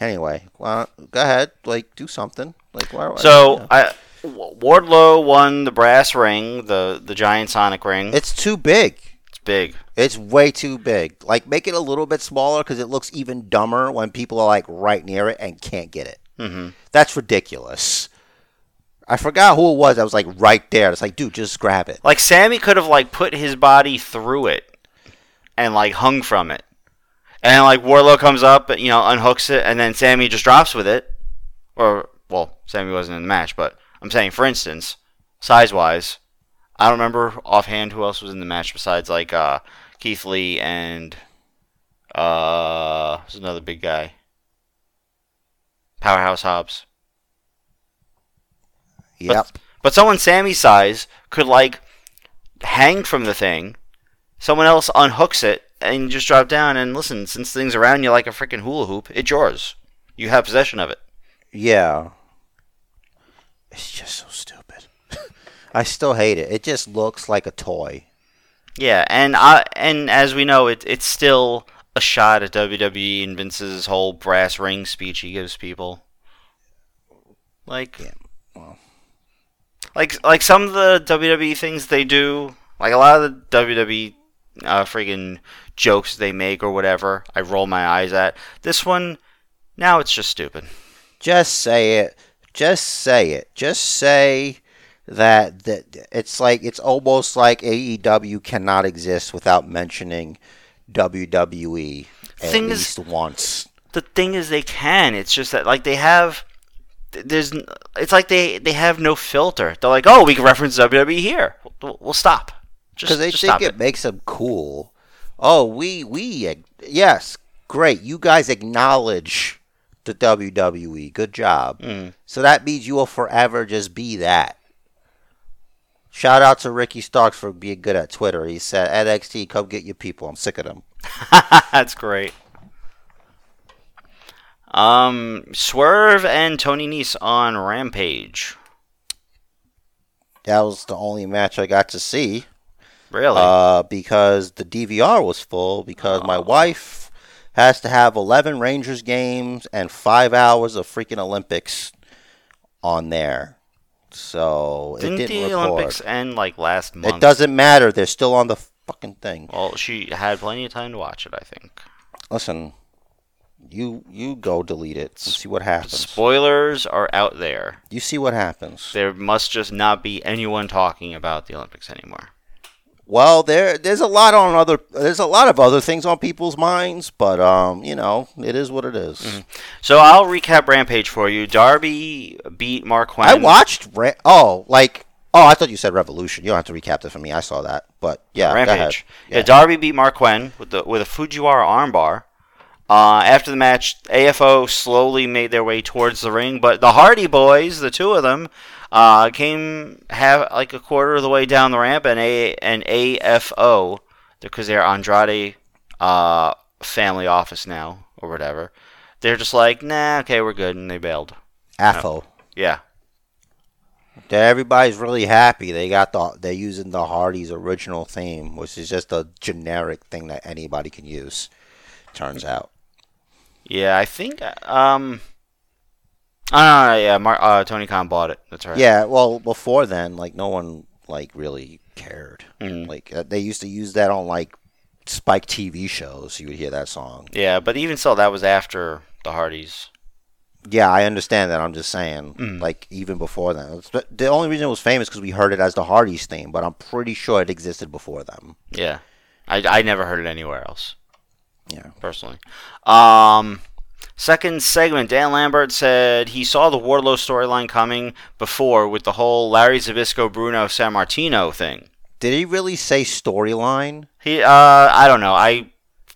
Anyway, well, go ahead. Like, do something. Like, why? So yeah. I, Wardlow won the brass ring, the the giant Sonic ring. it's too big. It's big. It's way too big. Like, make it a little bit smaller because it looks even dumber when people are like right near it and can't get it. hmm That's ridiculous. I forgot who it was I was like right there. It's like, dude, just grab it. Like Sammy could have like put his body through it and like hung from it. And like Wardlow comes up, and you know, unhooks it, and then Sammy just drops with it. Or well, Sammy wasn't in the match, but I'm saying, for instance, size wise, I don't remember offhand who else was in the match besides like uh, Keith Lee and uh, who's another big guy, Powerhouse Hobbs. Yep. But someone Sammy's size could like hang from the thing. Someone else unhooks it and you just drop down and listen. Since things around you like a freaking hula hoop, it's yours. You have possession of it. Yeah. It's just so stupid. (laughs) I still hate it. It just looks like a toy. Yeah, and I and as we know, it it's still a shot at WWE and Vince's whole brass ring speech he gives people. Like, Yeah, well. like like some of the WWE things they do, like a lot of the WWE uh, friggin' jokes they make or whatever, I roll my eyes at. This one, now it's just stupid. Just say it. Just say it. Just say that that it's like it's almost like AEW cannot exist without mentioning WWE at Thing is- least once. The thing is, they can. It's just that like they have. There's. It's like they they have no filter. They're like, oh, we can reference WWE here. We'll, we'll stop. Just, because they think stop it, makes them cool. Oh, we we yes, great. You guys acknowledge the WWE. Good job. Mm. So that means you will forever just be that. Shout out to Ricky Starks for being good at Twitter. He said, "NXT, come get your people. I'm sick of them." (laughs) That's great. Um, Swerve and Tony Nese on Rampage. That was the only match I got to see Really? uh, because the DVR was full because my wife has to have 11 Rangers games and five hours of freaking Olympics on there. So didn't, it didn't the record. Olympics end like last month? It doesn't matter. They're still on the fucking thing. Well, she had plenty of time to watch it. I think. Listen, you you go delete it and see what happens. Spoilers are out there. You see what happens. There must just not be anyone talking about the Olympics anymore. Well, there there's a lot on other there's a lot of other things on people's minds, but um, you know, it is what it is. Mm-hmm. So I'll recap Rampage for you. Darby beat Marq Quen. I watched Ra- oh, like oh, I thought you said Revolution. You don't have to recap it for me. I saw that, but yeah. Rampage. Yeah. Darby beat Marq Quen with the with a Fujiwara armbar. Uh, after the match, AFO slowly made their way towards the ring, but the Hardy Boys, the two of them, uh, came have like a quarter of the way down the ramp, and a an AFO because they're Andrade uh, family office now or whatever. They're just like, nah, okay, we're good, and they bailed. AFO. Yeah, Everybody's really happy. They got the they're using the Hardy's original theme, which is just a generic thing that anybody can use. Turns out. yeah, I think um. No, no, yeah, Mar- uh, Tony Khan bought it. That's right. Yeah, well, before then, like no one like really cared. Mhm. Like uh, they used to use that on like Spike TV shows. You would hear that song. Yeah, but even so, that was after the Hardys. Yeah, I understand that. I'm just saying, Mm. like even before then, the only reason it was famous because we heard it as the Hardy's theme. But I'm pretty sure it existed before them. Yeah, I, I never heard it anywhere else Yeah. personally. Um, second segment, Dan Lambert said he saw the Wardlow storyline coming before with the whole Larry Zbyszko Bruno Sammartino thing. Did he really say storyline? He, uh, I don't know. I,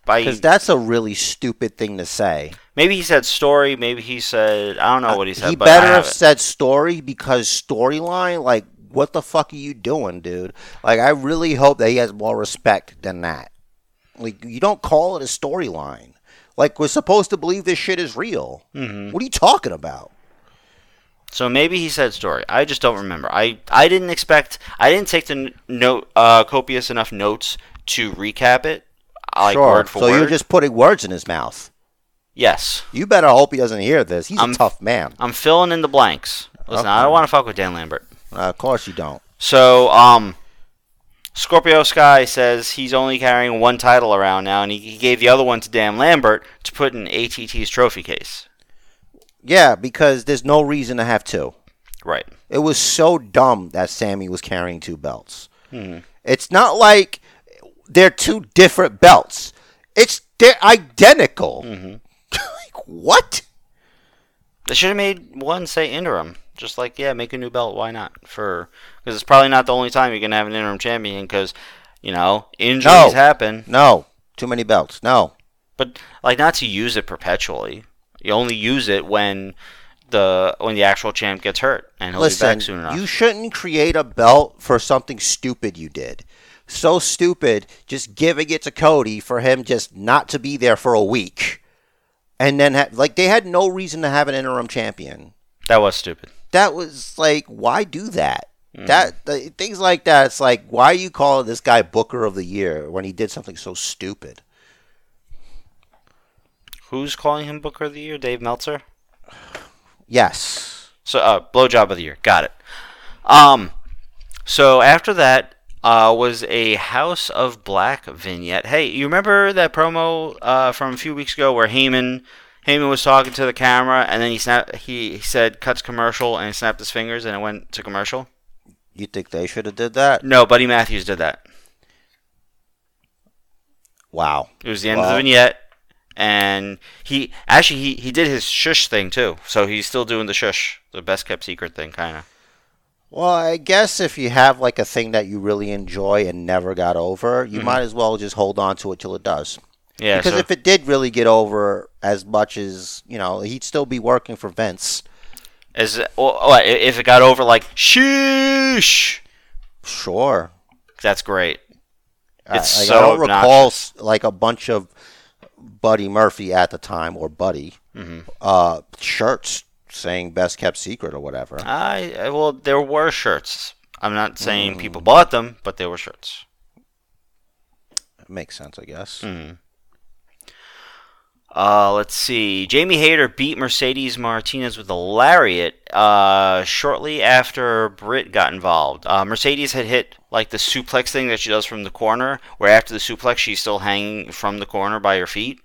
Because that's a really stupid thing to say. maybe he said story. Maybe he said I don't know what he said. He better have it. said story because storyline, like, what the fuck are you doing, dude? Like, I really hope that he has more respect than that. Like, you don't call it a storyline. Like, we're supposed to believe this shit is real. Mhm. What are you talking about? So maybe he said story. I just don't remember. I, I didn't expect. I didn't take the note uh, copious enough notes to recap it. Like sure. word for so word. you're just putting words in his mouth. yes. You better hope he doesn't hear this. He's I'm- a tough man. I'm filling in the blanks. Listen, I don't want to fuck with Dan Lambert. Uh, of course you don't. So, um, Scorpio Sky says he's only carrying one title around now, and he, he gave the other one to Dan Lambert to put in ATT's trophy case. Yeah, because there's no reason to have two. Right. It was so dumb that Sammy was carrying two belts. Mhm. It's not like they're two different belts. It's they're identical. Mhm. (laughs) like what? They should have made one say interim. Just like, yeah, make a new belt. Why not? For because it's probably not the only time you're gonna have an interim champion. Because you know injuries No. happen. No, too many belts. No. But like, not to use it perpetually. You only use it when the when the actual champ gets hurt, and he'll be back soon enough. you shouldn't create a belt for something stupid you did. So stupid, just giving it to Cody for him just not to be there for a week, and then ha- like they had no reason to have an interim champion. that was stupid. That was like, why do that? Mm. That the, things like that. It's like, why are you calling this guy Booker of the Year when he did something so stupid? Who's calling him Booker of the Year? Dave Meltzer. Yes. So, uh, blowjob of the year. Got it. Um, so after that, uh, was a House of Black vignette. Hey, you remember that promo uh, from a few weeks ago where Heyman Heyman was talking to the camera and then he snapped he, he said cuts commercial and he snapped his fingers and it went to commercial? You think they should have did that? No, Buddy Matthews did that. Wow. It was the end of the vignette and he actually he, he did his shush thing too. So he's still doing the shush, the best kept secret thing kind of. Well, I guess if you have like a thing that you really enjoy and never got over, you Mhm. might as well just hold on to it till it does. Yeah, because so, if it did really get over as much as you know, he'd still be working for Vince. as well, if it got over like sheesh Sure. That's great. I- It's like, so I don't recall obnoxious. s- like a bunch of Buddy Murphy at the time or Buddy hmm uh, shirts saying "best kept secret" or whatever. I I- well, there were shirts. I'm not saying Mm. people bought them, but there were shirts. It makes sense, I guess. hmm Uh, let's see. Jamie Hayter beat Mercedes Martinez with a lariat uh, shortly after Britt got involved. Uh, Mercedes had hit like the suplex thing that she does from the corner, where after the suplex she's still hanging from the corner by her feet.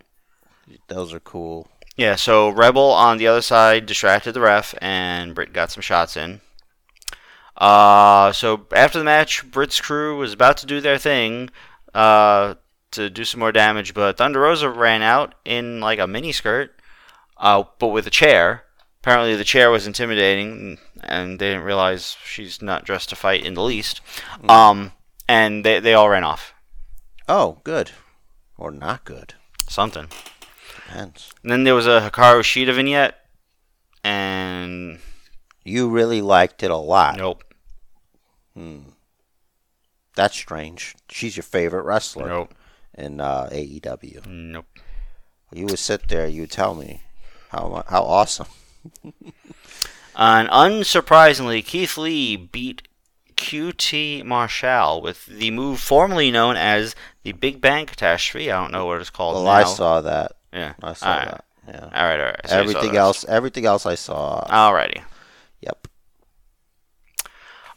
Those are cool. Yeah, so Rebel on the other side distracted the ref, and Britt got some shots in. Uh, so after the match, Britt's crew was about to do their thing uh, to do some more damage, but Thunder Rosa ran out in like a mini skirt, uh, but with a chair. Apparently, the chair was intimidating, and they didn't realize she's not dressed to fight in the least. Um, and they they all ran off. Oh, good or not good. Something. Depends. And then there was a Hikaru Shida vignette, and You really liked it a lot. nope. Hmm. That's strange. She's your favorite wrestler Nope. In uh, AEW. Nope. You would sit there, you would tell me how how awesome. (laughs) And unsurprisingly, Keith Lee beat QT Marshall with the move formerly known as the Big Bang Catastrophe. I don't know what it's called Well, now. I saw that. Yeah. I saw All right. that. Yeah. All right. All right. So everything else, everything else I saw. Alrighty. Yep.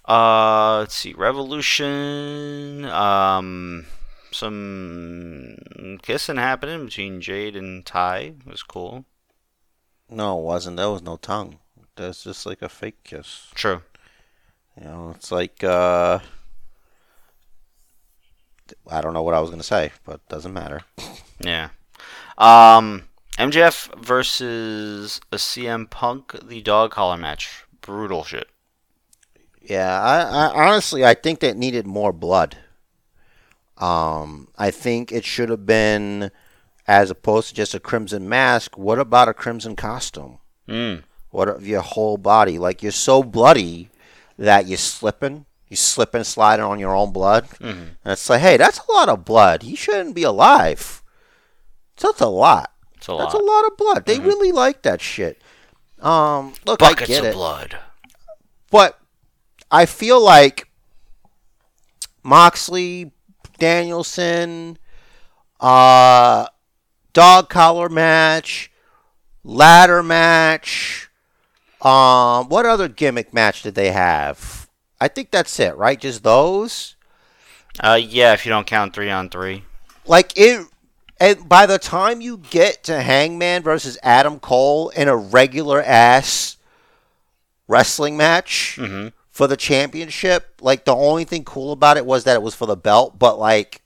Uh, let's see. Revolution. Um, some kissing happening between Jade and Tay It was cool. No, it wasn't. There was no tongue. That's just like a fake kiss. True. You know, it's like uh, I don't know what I was gonna say, but doesn't matter. Yeah. Um, MJF versus a CM Punk, the dog collar match. Brutal shit. Yeah, I, I honestly I think that needed more blood. Um, I think it should have been as opposed to just a crimson mask. What about a crimson costume? Mm. What of your whole body? Like you're so bloody that you're slipping. You slipping, sliding on your own blood. hmm And it's like, hey, that's a lot of blood. He shouldn't be alive. That's a lot. It's a That's lot. a lot of blood. They Mhm. really like that shit. Um, look, Buckets I get of it, blood. but I feel like Moxley, Danielson, uh, dog collar match, ladder match. Um, what other gimmick match did they have? I think that's it, right? Just those. Uh, yeah, if you don't count three on three. Like it, and by the time you get to Hangman versus Adam Cole in a regular ass wrestling match Mm-hmm. For the championship, like the only thing cool about it was that it was for the belt, but like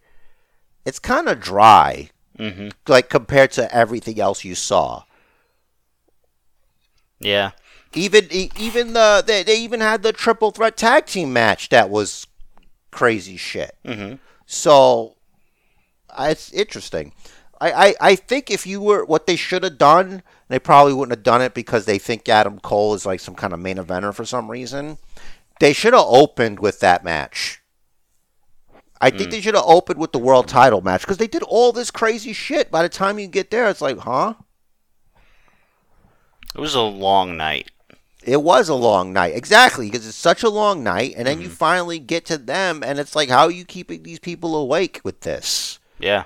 it's kind of dry, Mm-hmm. like compared to everything else you saw. Yeah. Even even the they, they even had the triple threat tag team match that was crazy shit. Mm-hmm. So it's interesting. I, I, I think if you were what they should have done, they probably wouldn't have done it because they think Adam Cole is like some kind of main eventer for some reason. They should have opened with that match. I think hmm. they should have opened with the world title match because they did all this crazy shit. By the time you get there, it's like, huh? It was a long night. It was a long night. Exactly, because it's such a long night, and then you mm-hmm. finally get to them, and it's like, how are you keeping these people awake with this? Yeah.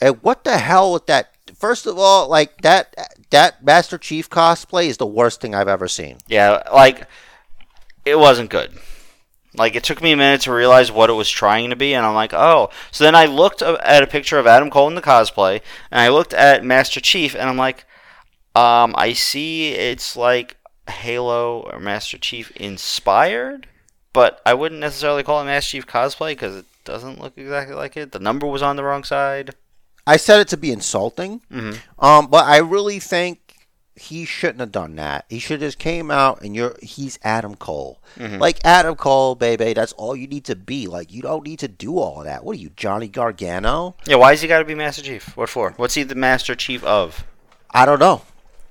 And what the hell with that? First of all, like that that Master Chief cosplay is the worst thing I've ever seen. Yeah, like it wasn't good. Like it took me a minute to realize what it was trying to be, and I'm like, oh. So then I looked at a picture of Adam Cole in the cosplay, and I looked at Master Chief, and I'm like, um, I see it's like Halo or Master Chief inspired, but I wouldn't necessarily call it Master Chief cosplay because it doesn't look exactly like it. The number was on the wrong side. I said it to be insulting, Mhm. um, but I really think he shouldn't have done that. He should have just came out and you're he's Adam Cole, Mhm. like Adam Cole, baby. That's all you need to be. Like you don't need to do all of that. What are you, Johnny Gargano? Yeah, why has he got to be Master Chief? What for? What's he the Master Chief of? I don't know.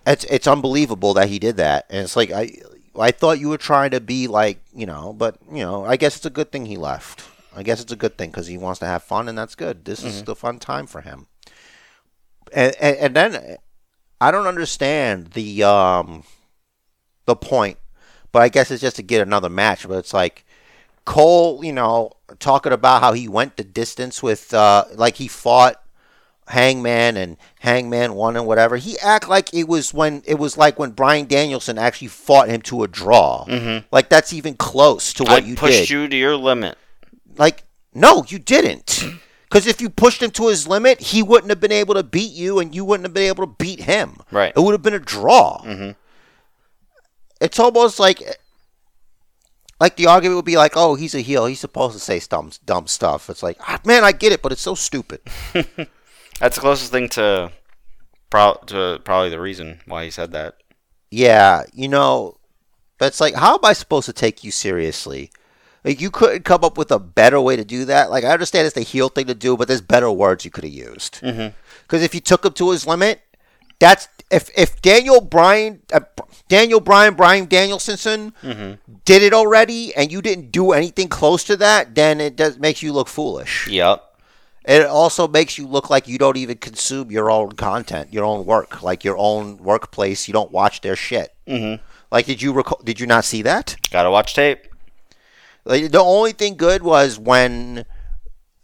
It's it's unbelievable that he did that, and it's like I I thought you were trying to be like you know, but you know, I guess it's a good thing he left. I guess it's a good thing because he wants to have fun, and that's good. This is the fun time for him. And, and and then I don't understand the um the point, but I guess it's just to get another match. But it's like Cole, you know, talking about how he went the distance with uh like he fought Hangman and Hangman won and whatever. He act like it was when it was like when Bryan Danielson actually fought him to a draw. Mhm. Like that's even close to what I you pushed did. you to your limit. Like no, you didn't. (clears throat) Because if you pushed him to his limit, he wouldn't have been able to beat you, and you wouldn't have been able to beat him. Right. It would have been a draw. Mhm. It's almost like, like the argument would be like, "Oh, he's a heel. He's supposed to say dumb, dumb stuff." It's like, ah, man, I get it, but it's so stupid. (laughs) That's the closest thing to, pro- to probably the reason why he said that. Yeah, you know, but it's like, how am I supposed to take you seriously? Like, you couldn't come up with a better way to do that. Like, I understand it's the heel thing to do, but there's better words you could have used. Because if you took him to his limit, that's if if Daniel Bryan, uh, Daniel Bryan, Brian Danielson Mhm. did it already, and you didn't do anything close to that, then it does makes you look foolish. Yep. It also makes you look like you don't even consume your own content, your own work, like your own workplace. You don't watch their shit. hmm Like, did you recall, did you not see that? Gotta watch tape. Like, the only thing good was when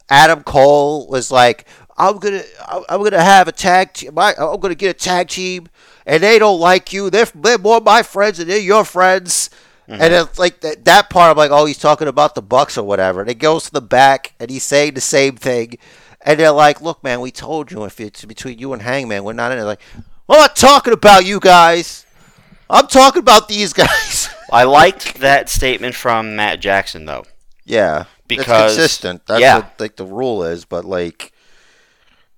Adam Cole was like, "I'm gonna, I'm gonna have a tag team. I'm gonna get a tag team, and they don't like you. They're they're more my friends than they're your friends." Mm-hmm. And it's like that, that part, I'm like, "Oh, he's talking about the Bucks or whatever." And it goes to the back, and he's saying the same thing. And they're like, "Look, man, we told you if it's between you and Hangman, we're not in it." Like, I'm not talking about you guys. I'm talking about these (laughs) guys. I liked that statement from Matt Jackson though. Yeah, Because- it's consistent. That's yeah. what like the rule is, but like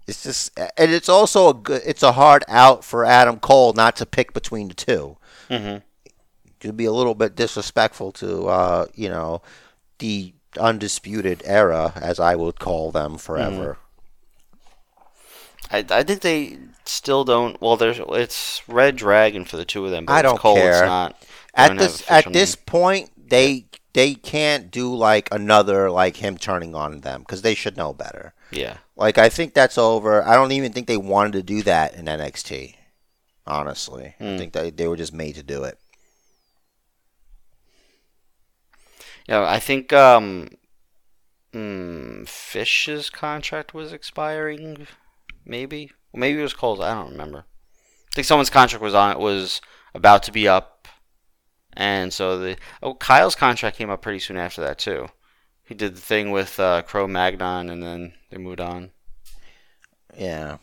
it's just and it's also a good. It's a hard out for Adam Cole not to pick between the two. hmm Could be a little bit disrespectful to uh, you know the undisputed era, as I would call them forever. I, I think they still don't. Well, there's it's Red Dragon for the two of them. But I don't Cole, It's care. not. They At this at this point, they they can't do like another like him turning on them because they should know better. Yeah. Like I think that's over. I don't even think they wanted to do that in NXT. Honestly, I Hmm. think that they were just made to do it. Yeah, I think um, mm, Fish's contract was expiring. Maybe, maybe it was Cole's. I don't remember. I think someone's contract was on. It was about to be up, and so the oh Kyle's contract came up pretty soon after that too. he did the thing with uh, Cro Magnon, and then they moved on. Yeah.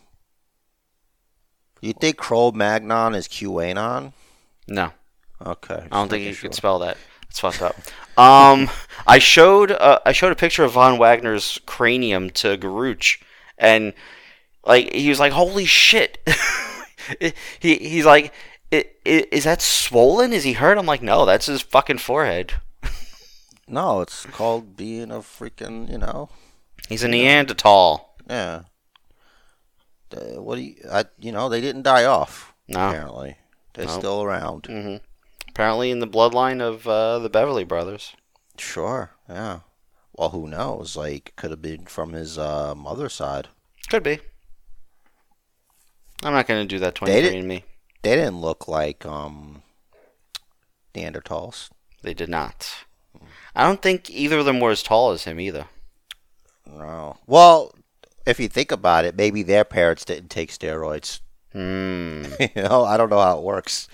You think Cro Magnon is QAnon? No, Okay. I don't think you could spell that. It's fucked up. (laughs) Um, I showed uh, I showed a picture of Von Wagner's cranium to Garuch, and like he was like, "Holy shit!" (laughs) he he's like, I- i- "Is that swollen? Is he hurt?" I'm like, "No, that's his fucking forehead. (laughs) No, it's called being a freaking, you know. He's a Neanderthal." Yeah. Uh, what do you, I, you know, they didn't die off, No. apparently. They're Nope. still around. hmm Apparently, in the bloodline of uh, the Beverly Brothers. Sure, yeah. Well, who knows? Like, could have been from his uh, mother's side. Could be. I'm not gonna do that They 23 and me. They didn't look like um, Neanderthals. They did not. I don't think either of them were as tall as him either. No. Well, if you think about it, maybe their parents didn't take steroids. Hmm. (laughs) you know, I don't know how it works.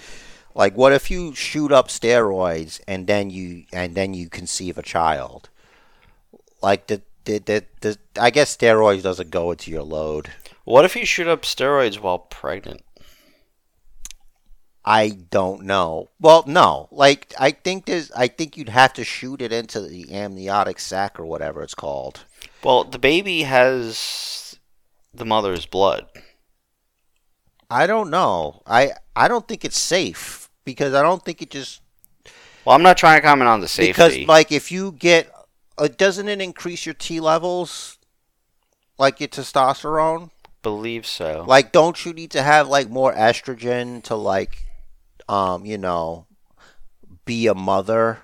Like, what if you shoot up steroids and then you and then you conceive a child? Like, the, the, the, the I guess steroids doesn't go into your load. What if you shoot up steroids while pregnant? I don't know. Well, no. Like, I think there's. I think you'd have to shoot it into the amniotic sac or whatever it's called. Well, the baby has the mother's blood. I don't know. I I don't think it's safe because I don't think it just Well, I'm not trying to comment on the safety. because like if you get, uh, doesn't it increase your T levels, like your testosterone? believe so. Like, don't you need to have like more estrogen to like, um, you know, be a mother?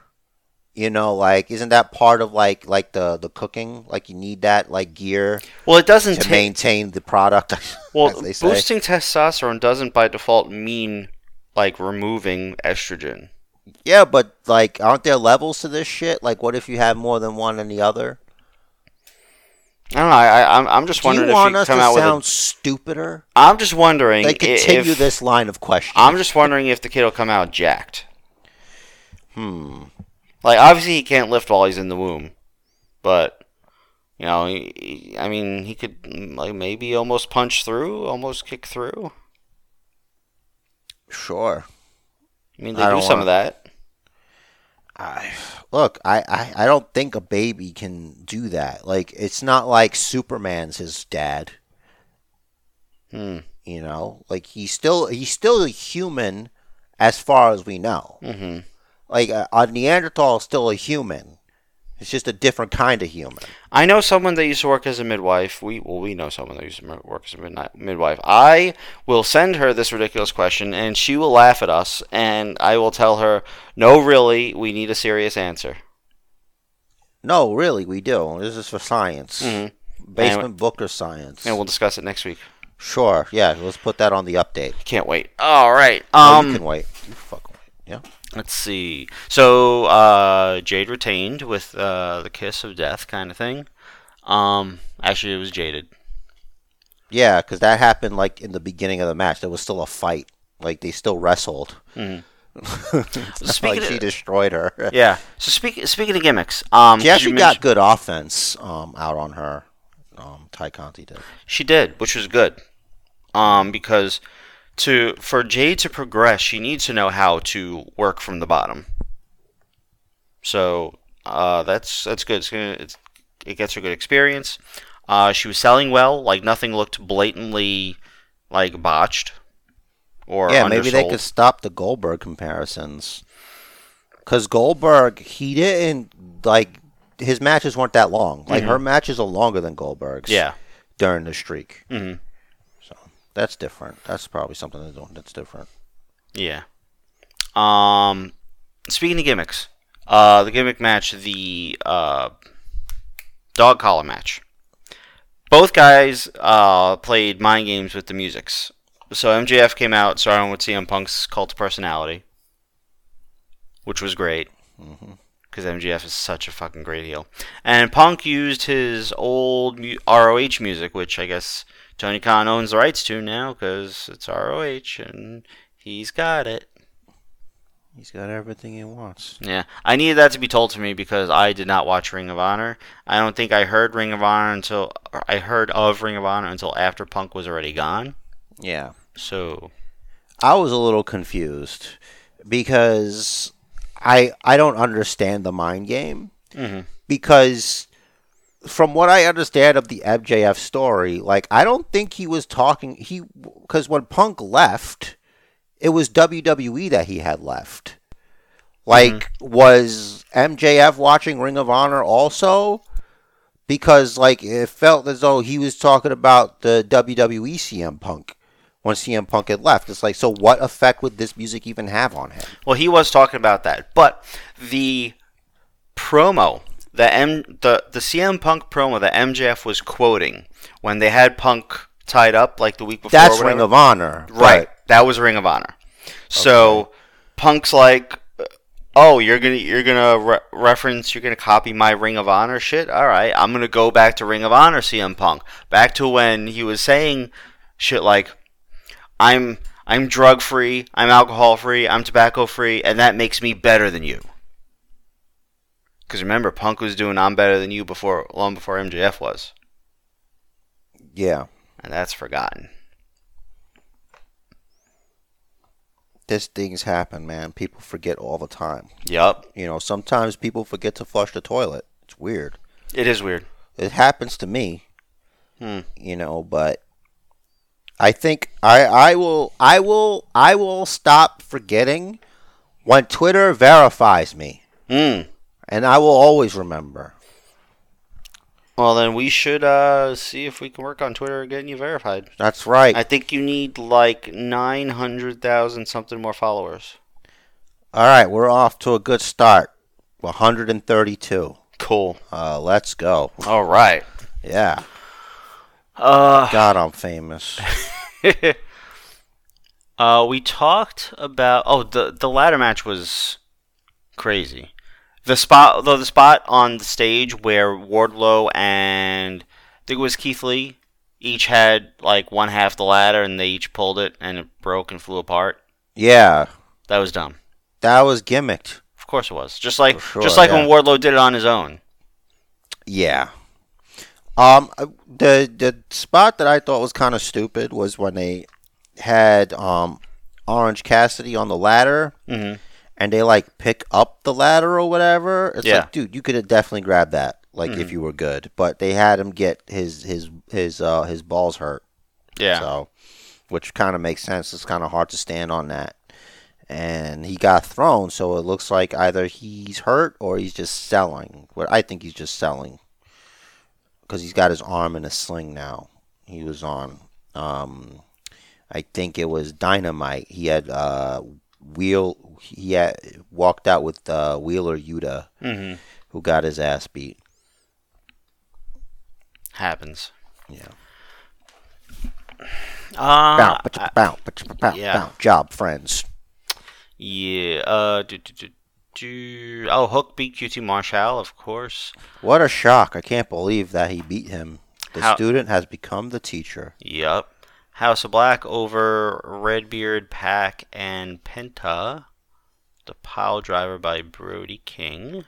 You know, like, isn't that part of like like the the cooking? Like, you need that like gear Well, it doesn't to take. maintain the product. (laughs) Well, as they say. boosting testosterone doesn't by default mean like removing estrogen. Yeah, but like, aren't there levels to this shit? Like, what if you have more than one and the other? I don't know. I, I, I'm, just Do wondering you if want you us to come out with. sound A, stupider? I'm just wondering i- continue if, this line of question. I'm just wondering if the kid will come out jacked. hmm. Like, obviously, he can't lift while he's in the womb, but you know, he, he- I mean, he could like maybe almost punch through, almost kick through. Sure. I mean, they I do some wanna- of that. I look. I, I I don't think a baby can do that. Like, it's not like Superman's his dad. Hmm. You know, like he's still he's still a human, as far as we know. hmm Like a, a Neanderthal is still a human. It's just a different kind of human. I know someone that used to work as a midwife. We well, we know someone that used to work as a midnight, midwife. I will send her this ridiculous question, and she will laugh at us. And I will tell her, "No, really, we need a serious answer." No, really, we do. This is for science. Mhm. Basement Bookers science. And we'll discuss it next week. Sure. Yeah. Let's put that on the update. Can't wait. All right. Um, you can wait. You wait. Yeah. Let's see. So uh, Jade retained with uh, the kiss of death kind of thing. Um, actually, it was jaded. Yeah, because that happened like in the beginning of the match. There was still a fight. Like they still wrestled. (laughs) Mhm. Not Speaking like she of- destroyed her. (laughs) Yeah. So speak, speaking of gimmicks, um, She actually mention- got good offense um, out on her. Um, Tay Conti did. She did, which was good. Um, because to for Jade to progress, she needs to know how to work from the bottom. So uh, that's that's good. It's gonna it's, it gets her good experience. Uh, she was selling well. Like nothing looked blatantly like botched or yeah, maybe they could stop the Goldberg comparisons. Because Goldberg, he didn't like his matches weren't that long. Like her matches are longer than Goldberg's. Mm-hmm. Yeah. during the streak. hmm So that's different. That's probably something they're doing that's different. Yeah. Um, speaking of gimmicks, uh, the gimmick match, the uh, dog collar match. Both guys uh, played mind games with the musics. So MJF came out starting with CM Punk's cult personality, which was great because MJF is such a fucking great heel. And Punk used his old mu- ROH music, which I guess Tony Khan owns the rights to now because it's ROH and he's got it. He's got everything he wants. Yeah, I needed that to be told to me because I did not watch Ring of Honor. I don't think I heard Ring of Honor until or I heard of Ring of Honor until after Punk was already gone. Yeah. So I was a little confused because I I don't understand the mind game Mhm. because from what I understand of the MJF story, like I don't think he was talking he because when Punk left, it was WWE that he had left. Like mm-hmm. was MJF watching Ring of Honor also? Because like it felt as though he was talking about the WWE CM Punk when CM Punk had left. It's like, so what effect would this music even have on him? Well, he was talking about that, but the promo, the M, the the CM Punk promo that MJF was quoting when they had Punk tied up like the week before. That's Ring of Honor, right? That was Ring of Honor. So Punk's like, uh, oh, you're gonna you're gonna re- reference, you're gonna copy my Ring of Honor shit. All right, I'm gonna go back to Ring of Honor, CM Punk, back to when he was saying shit like, I'm I'm drug free, I'm alcohol free, I'm tobacco free, and that makes me better than you. Because remember, Punk was doing "I'm better than you" before, long before MJF was, Yeah, and that's forgotten. this things happen, man. People forget all the time. Yup, You know, sometimes people forget to flush the toilet. It's weird. it is weird. It happens to me. Hmm. You know, but I think I I will I will I will stop forgetting when Twitter verifies me, Hmm. And I will always remember. Well, then we should uh, see if we can work on Twitter getting you verified. That's right. I think you need like 900,000 something more followers. All right, we're off to a good start. 132. Cool. Uh, let's go. All right. Yeah. Uh, God, I'm famous. (laughs) (laughs) uh, we talked about oh the the ladder match was crazy. The spot though the spot on the stage where Wardlow and I think it was Keith Lee each had like one half the ladder and they each pulled it and it broke and flew apart. Yeah, That was dumb. that was gimmicked. Of course it was. Just like sure, just like yeah. when Wardlow did it on his own. Yeah. Um, uh, the the spot that I thought was kind of stupid was when they had um Orange Cassidy on the ladder Mm-hmm. And they like pick up the ladder or whatever. It's Yeah. like, dude, you could have definitely grabbed that, like if Mhm. you were good. But they had him get his his his uh his balls hurt. Yeah. So, which kind of makes sense. It's kind of hard to stand on that. And he got thrown, so it looks like either he's hurt or he's just selling. But I think he's just selling because he's got his arm in a sling now. He was on, um, I think it was Dynamite. He had uh, wheel. He had walked out with uh, Wheeler Yuta, Mm-hmm. who got his ass beat. Happens. Yeah. Uh, bow, ba-cha, bow, ba-cha, bow, yeah. bow. Job friends. Yeah. Uh. Do, do, do, do. Oh, Hook beat QT Marshall, of course. What a shock! I can't believe that he beat him. The How- student has become the teacher. Yup. House of Black over Redbeard, PAC, and Penta. The pile driver by Brody King.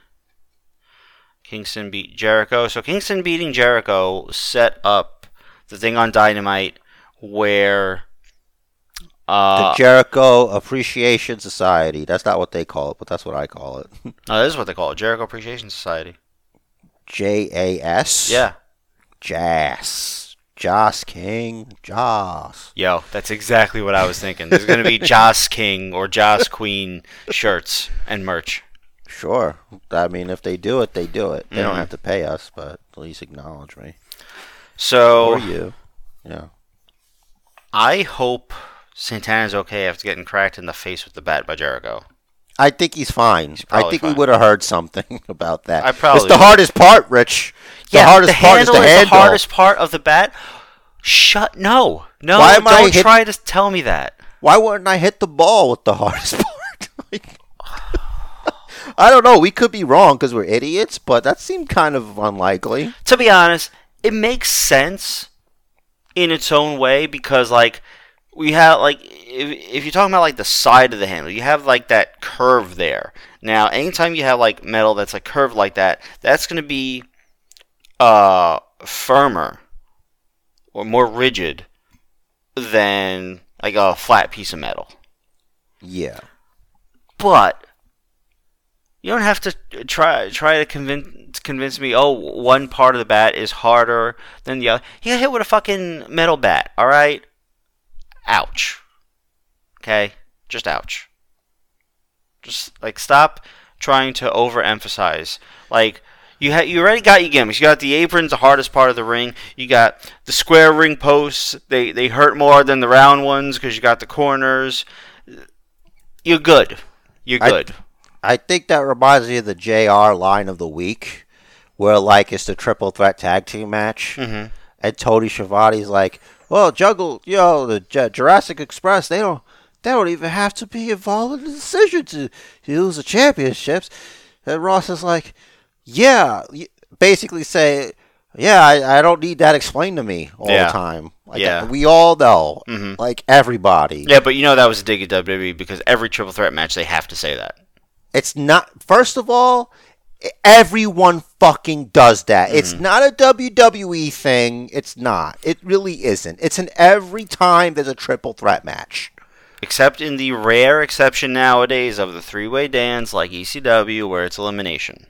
Kingston beat Jericho. So Kingston beating Jericho set up the thing on Dynamite where uh the Jericho Appreciation Society. That's not what they call it, but that's what I call it. (laughs) no, this is what they call it, Jericho Appreciation Society. J A S. Yeah. Jas. Joss King. Joss. Yo, that's exactly what I was thinking. There's gonna be (laughs) Joss King or Joss Queen shirts and merch. Sure. I mean, if they do it, they do it. They don't Mhm. have to pay us, but at least acknowledge me. So Or you. Yeah. I hope Santana's okay after getting cracked in the face with the bat by Jericho. I think he's fine. I probably think we would have heard something (laughs) about that. I probably It's the would. hardest part, Rich. The hardest the part is handle the is handle. the hardest part of the bat. Shut no, no! Why am I don't hit- try to tell me that. Why wouldn't I hit the ball with the hardest (laughs) part? Like- I don't know. We could be wrong because we're idiots, but that seemed kind of unlikely. To be honest, it makes sense in its own way because like we have like if, if you're talking about like the side of the handle, you have like that curve there. Now, anytime you have like metal that's like curved like that, that's going to be uh firmer or more rigid than like a flat piece of metal. Yeah. But you don't have to try try to convince convince me. Oh, one part of the bat is harder than the other. You got hit with a fucking metal bat. All right. Ouch. Okay, just ouch. Just like stop trying to overemphasize. Like you ha- you already got your gimmicks. You got the aprons, the hardest part of the ring. You got the square ring posts. They they hurt more than the round ones because you got the corners. You're good. You're good. I think that reminds me of the JR line of the week, where like it's the triple threat tag team match, Mhm. and Tony Schiavone's like, "Well, Juggle, you know, the J- Jurassic Express, they don't, they don't even have to be involved in the decision to use the championships." And Ross is like, "Yeah," basically say, "Yeah, I, I don't need that explained to me all Yeah. the time. Like, Yeah. we all know, Mhm. like everybody." Yeah, but you know that was a dig at WWE because every triple threat match they have to say that. It's not. First of all, everyone fucking does that. It's not a WWE thing. It's not. It really isn't. It's an every time there's a triple threat match. Except in the rare exception nowadays of the three way dance like ECW where it's elimination.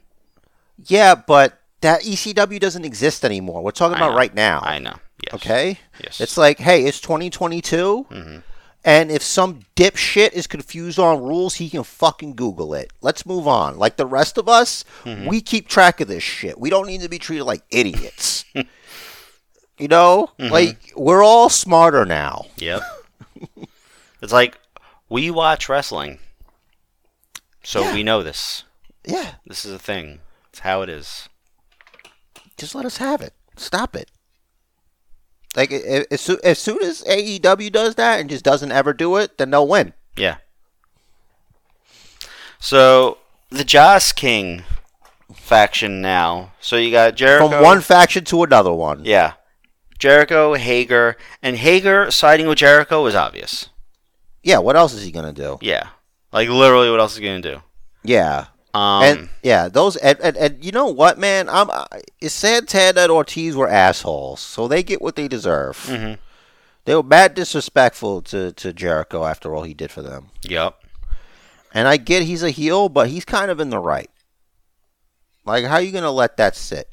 Yeah, but that ECW doesn't exist anymore. We're talking I about know. right now. I know. Yes. Okay. Yes. It's like, hey, it's 2022. Mhm. And if some dipshit is confused on rules, he can fucking Google it. Let's move on. Like the rest of us, Mm-hmm. we keep track of this shit. We don't need to be treated like idiots. (laughs) you know? Mm-hmm. Like, we're all smarter now. Yep. it's like we watch wrestling. So Yeah. we know this. Yeah. This is a thing. It's how it is. Just let us have it. Stop it. Like, as, as soon as AEW does that and just doesn't ever do it, then they'll win. Yeah. So the Joss King faction now. So you got Jericho From one faction to another one. Yeah. Jericho, Hager, and Hager siding with Jericho was obvious. Yeah, what else is he going to do? Yeah. Like literally what else is he gonna do? Yeah. Um and yeah, those and, and, and you know what, man? I'm uh, Santana and Ortiz were assholes, so they get what they deserve. mhm. They were bad disrespectful to, to Jericho after all he did for them. Yep. And I get he's a heel, but he's kind of in the right. Like, how are you gonna let that sit?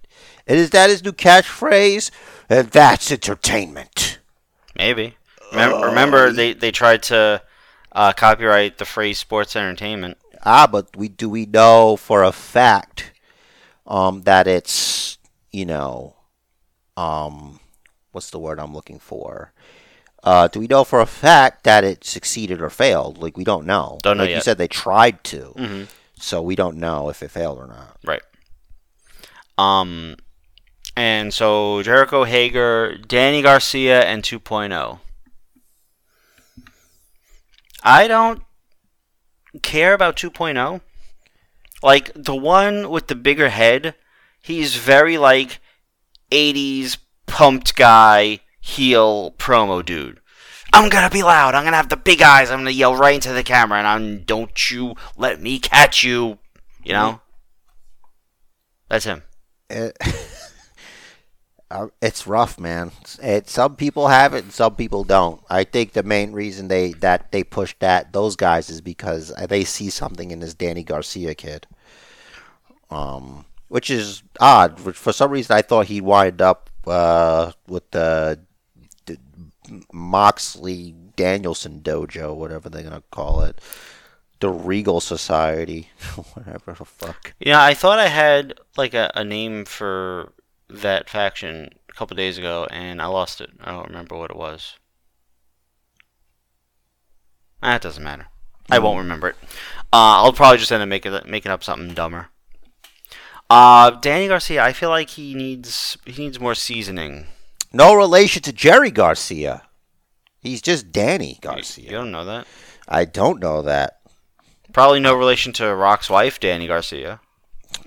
And is that his new catchphrase? And that's entertainment. Maybe. Remember, remember they, they tried to uh, copyright the phrase sports entertainment. Ah, but we do we know for a fact um, that it's you know um, what's the word I'm looking for? Uh, do we know for a fact that it succeeded or failed? Like we don't know. Don't know like you said, they tried to, Mhm. so we don't know if it failed or not. Right. Um and so Jericho Hager, Danny Garcia and 2.0. I don't care about 2.0. Like the one with the bigger head, he's very like 80s pumped guy heel promo dude. I'm gonna be loud. I'm gonna have the big eyes. I'm gonna yell right into the camera, and I'm don't you let me catch you. You know, mm-hmm. that's him. It, eh, (laughs) uh, it's rough, man. It, some people have it, and some people don't. I think the main reason they that they push that those guys is because they see something in this Danny Garcia kid. Um, which is odd. For some reason, I thought he'd wind up uh, with the, the Moxley Danielson dojo, whatever they're gonna call it, the Regal Society, (laughs) whatever the fuck. Yeah, I thought I had like a, a name for that faction a couple days ago, and I lost it. I don't remember what it was. That doesn't matter. I won't remember it. Uh, I'll probably just end up making making up something dumber. Uh, Danny Garcia, I feel like he needs he needs more seasoning. No relation to Jerry Garcia. He's just Danny You, Garcia. you don't know that? I don't know that. Probably no relation to Rock's wife, Dany Garcia,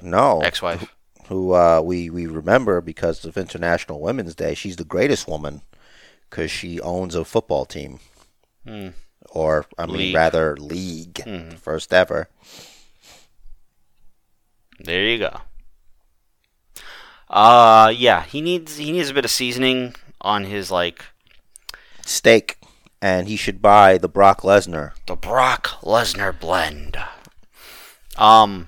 No. ex-wife. Who uh, we, we remember because of International Women's Day. She's the greatest woman because she owns a football team. Hmm. or I mean League. rather league, Mhm. first ever. There you go. Uh yeah, he needs he needs a bit of seasoning on his like Steak, and he should buy the Brock Lesnar. the Brock Lesnar blend. Um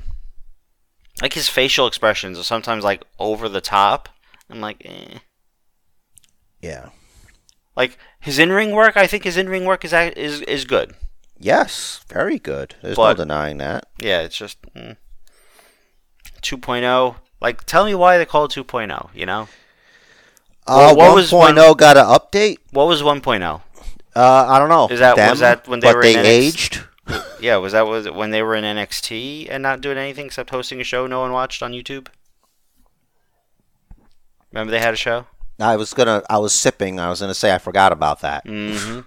like his facial expressions are sometimes like over the top. I'm like, eh. Yeah. Like his in-ring work, I think his in-ring work is is is good. Yes, very good. There's But- no denying that. Yeah, it's just mm. 2.0. Like, tell me why they call it 2.0. You know, Uh, Well, what was 1.0 got an update. what was 1.0? Uh, I don't know. Is that- was that when they but were they in aged? Yeah, was that was when they were in NXT and not doing anything except hosting a show no one watched on YouTube? Remember they had a show? I was gonna. I was sipping. I was gonna say I forgot about that. Mm-hmm.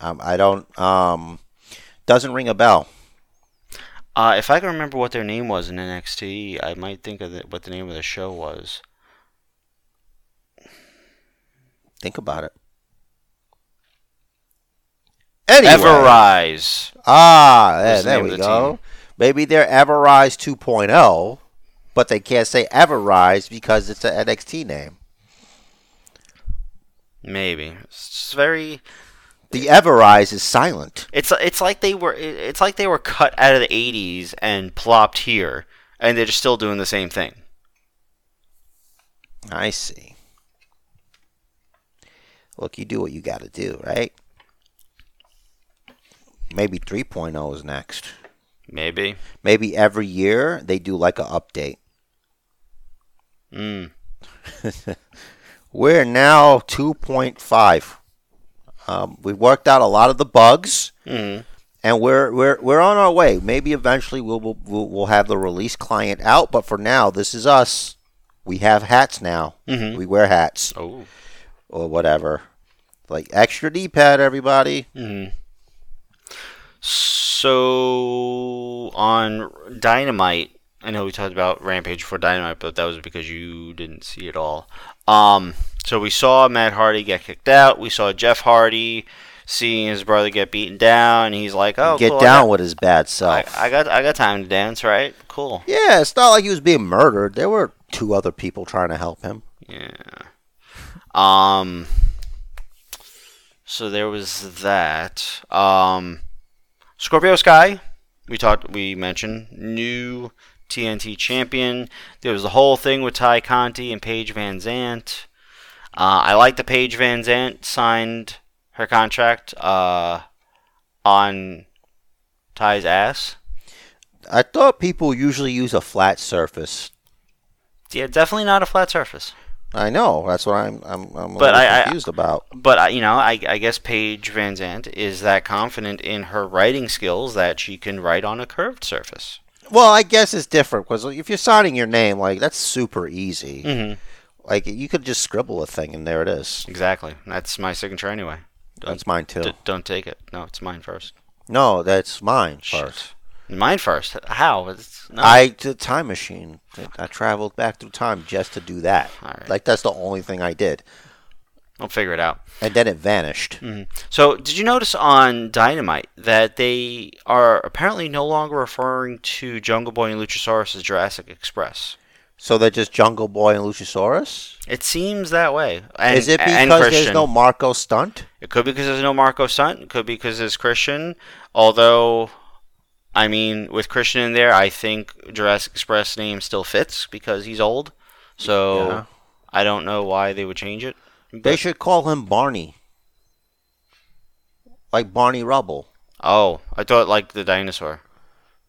Um, I don't. Um, doesn't ring a bell. Uh, if I can remember what their name was in NXT, I might think of the, what the name of the show was. Think about it. Anyway. Everrise. Ah, yeah, there we the go. team. Maybe they're Everrise 2.0, but they can't say Everrise because it's an NXT name. Maybe. It's very. The Everrise is silent. It's it's like they were it's like they were cut out of the '80s and plopped here, and they're just still doing the same thing. I see. Look, you do what you got to do, right? Maybe 3.0 is next. Maybe. Maybe every year they do like an update. Mm. (laughs) We're now 2.5. Um, we worked out a lot of the bugs, hmm and we're we're we're on our way. Maybe eventually we'll we'll, we'll have the release client out, but for now, this is us. We have hats now. Mhm. We wear hats Oh. or whatever. Like extra D-pad, everybody. hmm So on Dynamite, I know we talked about Rampage for Dynamite, but that was because you didn't see it all. Um, so we saw Matt Hardy get kicked out. We saw Jeff Hardy seeing his brother get beaten down. And he's like, "Oh, Get cool, down I with his bad got, self. I, I got, I got time to dance, right? Cool. yeah, it's not like he was being murdered. There were two other people trying to help him. Yeah. Um. So there was that. Um, Scorpio Sky. We talked. We mentioned new TNT champion. There was the whole thing with Tay Conti and Paige VanZant. Uh, I like the Paige VanZant signed her contract uh, on Tay's ass. I thought people usually use a flat surface. Yeah, definitely not a flat surface. I know. That's what I'm. I'm. I'm But I- I- confused about. But I- you know, I, I guess Paige VanZant is that confident in her writing skills that she can write on a curved surface. Well, I guess it's different because if you're signing your name, like that's super easy. Mm-hmm. Like you could just scribble a thing and there it is. Exactly. That's my signature anyway. Don't, That's mine too. d- don't take it. No, it's mine first. no, that's mine Shit. first. Mine first. How? It's, no. I the time machine. I traveled back through time just to do that. Right. Like that's the only thing I did, I'll figure it out. and then it vanished. Mm-hmm. So, did you notice on Dynamite that they are apparently no longer referring to Jungle Boy and Luchasaurus as Jurassic Express? So they're just Jungle Boy and Luchasaurus. It seems that way. And, Is it because there's no Marko Stunt? It could be because there's no Marko Stunt. It could be because there's Christian. Although, I mean, with Christian in there, I think Jurassic Express name still fits because he's old. So Yeah. I don't know why they would change it. They should call him Barney, like Barney Rubble. oh, I thought like the dinosaur.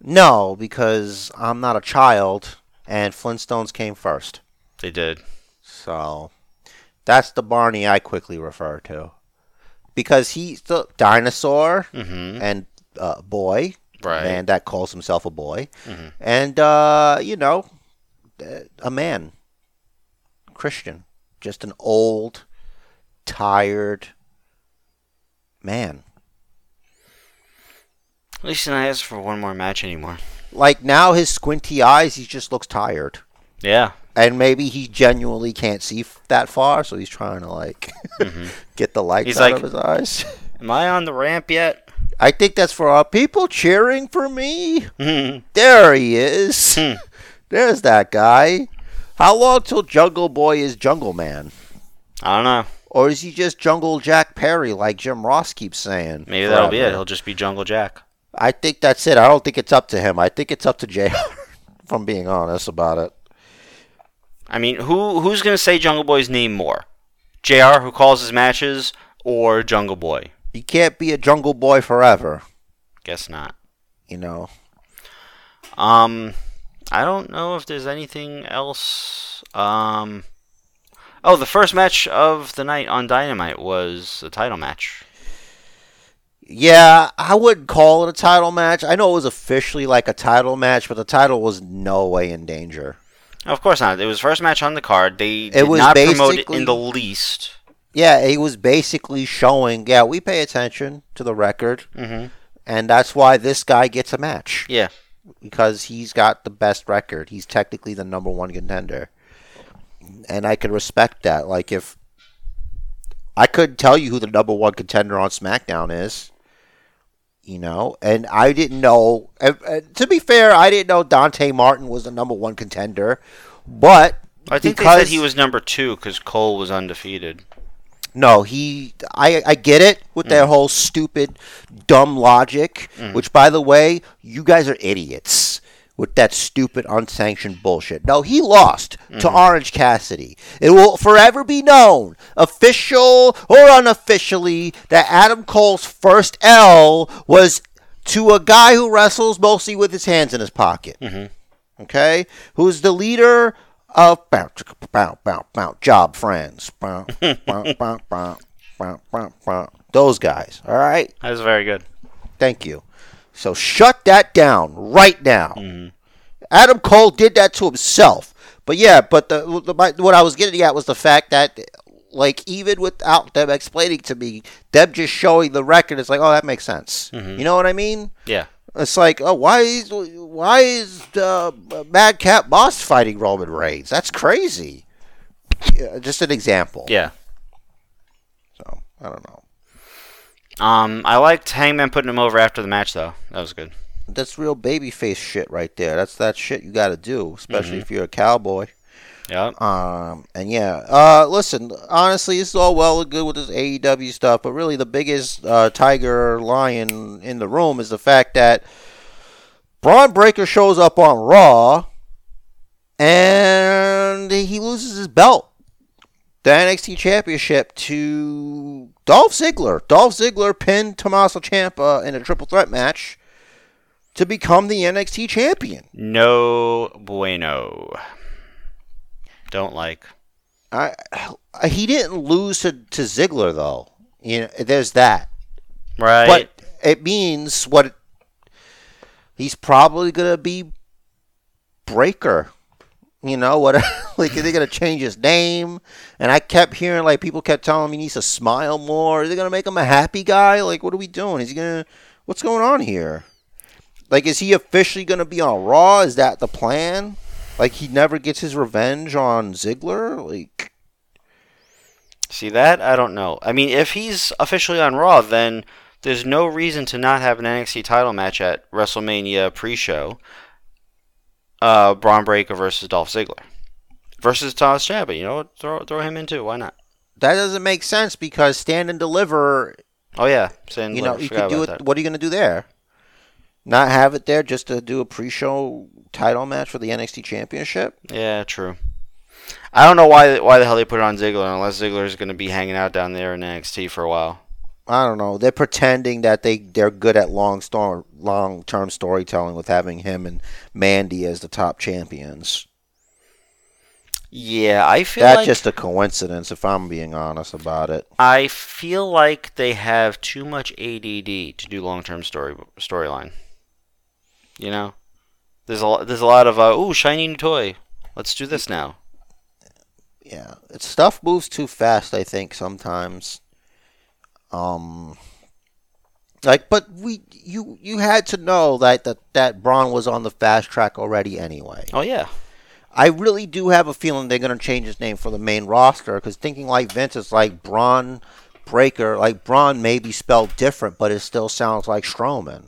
No, because I'm not a child, and Flintstones came first. They did. So that's the Barney I quickly refer to. Because he's the dinosaur Mm-hmm. and uh, boy, Right. man that calls himself a boy, Mhm. and uh, you know, a man, Christian, just an old, tired man. At least he's not ask for one more match anymore. Like now, his squinty eyes, he just looks tired. Yeah. and maybe he genuinely can't see f- that far, so he's trying to like Mhm. (laughs) get the lights He's out like- of his eyes. Am I on the ramp yet? I think that's for our people cheering for me. I There he is. Hmm. (laughs) There's that guy. How long till Jungle Boy is Jungle Man? I don't know. Or is he just Jungle Jack Perry, like Jim Ross keeps saying? Maybe that'll be it. He'll just be Jungle Jack. I think that's it. I don't think it's up to him. I think it's up to JR, (laughs) if I'm being honest about it. I mean, who who's gonna say Jungle Boy's name more? Jr. who calls his matches, or Jungle Boy? He can't be a Jungle Boy forever, Guess not. you know. Um, I don't know if there's anything else. Um, oh, the first match of the night on Dynamite was a title match. Yeah, I wouldn't call it a title match. I know it was officially like a title match, but the title was no way in danger. Of course not. It was first match on the card. They did was not promote it in the least. Yeah, he was basically showing, yeah, we pay attention to the record, hmm and that's why this guy gets a match. Yeah. because he's got the best record. He's technically the number one contender. And I could respect that. Like if I couldn't tell you who the number one contender on SmackDown is, you know, and I didn't know. to be fair, I didn't know Dante Martin was the number one contender, but I think because they said he was number two because Cole was undefeated. No, he. I I get it with Mm. their whole stupid, dumb logic. Mm-hmm. Which, by the way, you guys are idiots with that stupid unsanctioned bullshit. No, he lost Mm-hmm. to Orange Cassidy. It will forever be known, official or unofficially, that Adam Cole's first L was to a guy who wrestles mostly with his hands in his pocket. Mm-hmm. Okay, who's the leader of bow, chicka, bow, bow, bow, job friends. Bow, bow, (laughs) bow, bow, bow, bow, bow. Those guys. All right. That was very good. Thank you. So shut that down right now. Mm-hmm. Adam Cole did that to himself. But yeah, but the, the my, what I was getting at was the fact that like even without them explaining to me, them just showing the record, it's like, oh, that makes sense. Mm-hmm. You know what I mean? Yeah. It's like, oh, why is why is uh, Madcap Moss fighting Roman Reigns? That's crazy. Yeah, just an example. Yeah. So I don't know. Um, I liked Hangman putting him over after the match, though. That was good. That's real babyface shit right there. That's that shit you got to do, especially Mm-hmm. if you're a cowboy. Yeah. Um, and yeah, uh, listen, honestly, this is all well and good with this AEW stuff, but really the biggest uh, tiger lion in the room is the fact that Bron Breakker shows up on Raw and he loses his belt, the NXT Championship, to Dolph Ziggler. Dolph Ziggler pinned Tommaso Ciampa in a triple threat match to become the NXT champion. No bueno. Don't like. I, he didn't lose to, to Ziggler though. You know, there's that. Right. But it means what it- he's probably gonna be Breakker. You know what? (laughs) like they're gonna change his name, and I kept hearing like people kept telling me he needs to smile more. Are they gonna make him a happy guy? Like what are we doing? Is he gonna? What's going on here? Like is he officially gonna be on Raw? Is that the plan? Like he never gets his revenge on Ziggler? Like See that? I don't know. I mean, if he's officially on Raw, then there's no reason to not have an NXT title match at WrestleMania pre-show. Uh, Bron Breakker versus Dolph Ziggler versus Thomas Ciampa. You know, what? throw throw him in too. Why not? that doesn't make sense because stand and deliver Oh yeah, Saying you know, you could do it. What are you going to do there? Not have it there just to do a pre-show title match for the NXT Championship? Yeah, true. I don't know why why the hell they put it on Ziggler unless Ziggler is going to be hanging out down there in NXT for a while. I don't know. They're pretending that they they're good at long story, long term storytelling with having him and Mandy as the top champions. Yeah, I feel That's like just a coincidence, if I'm being honest about it. I feel like they have too much ADD to do long term story storyline. You know, there's a lo- there's a lot of uh, ooh shiny new toy. Let's do this now. Yeah, it's, stuff moves too fast. I think sometimes. Um, like, but we you you had to know that that that Bron was on the fast track already anyway. Oh yeah, I really do have a feeling they're going to change his name for the main roster because thinking like Vince is like Bron Breakker, like Braun, may be spelled different, but it still sounds like Strowman.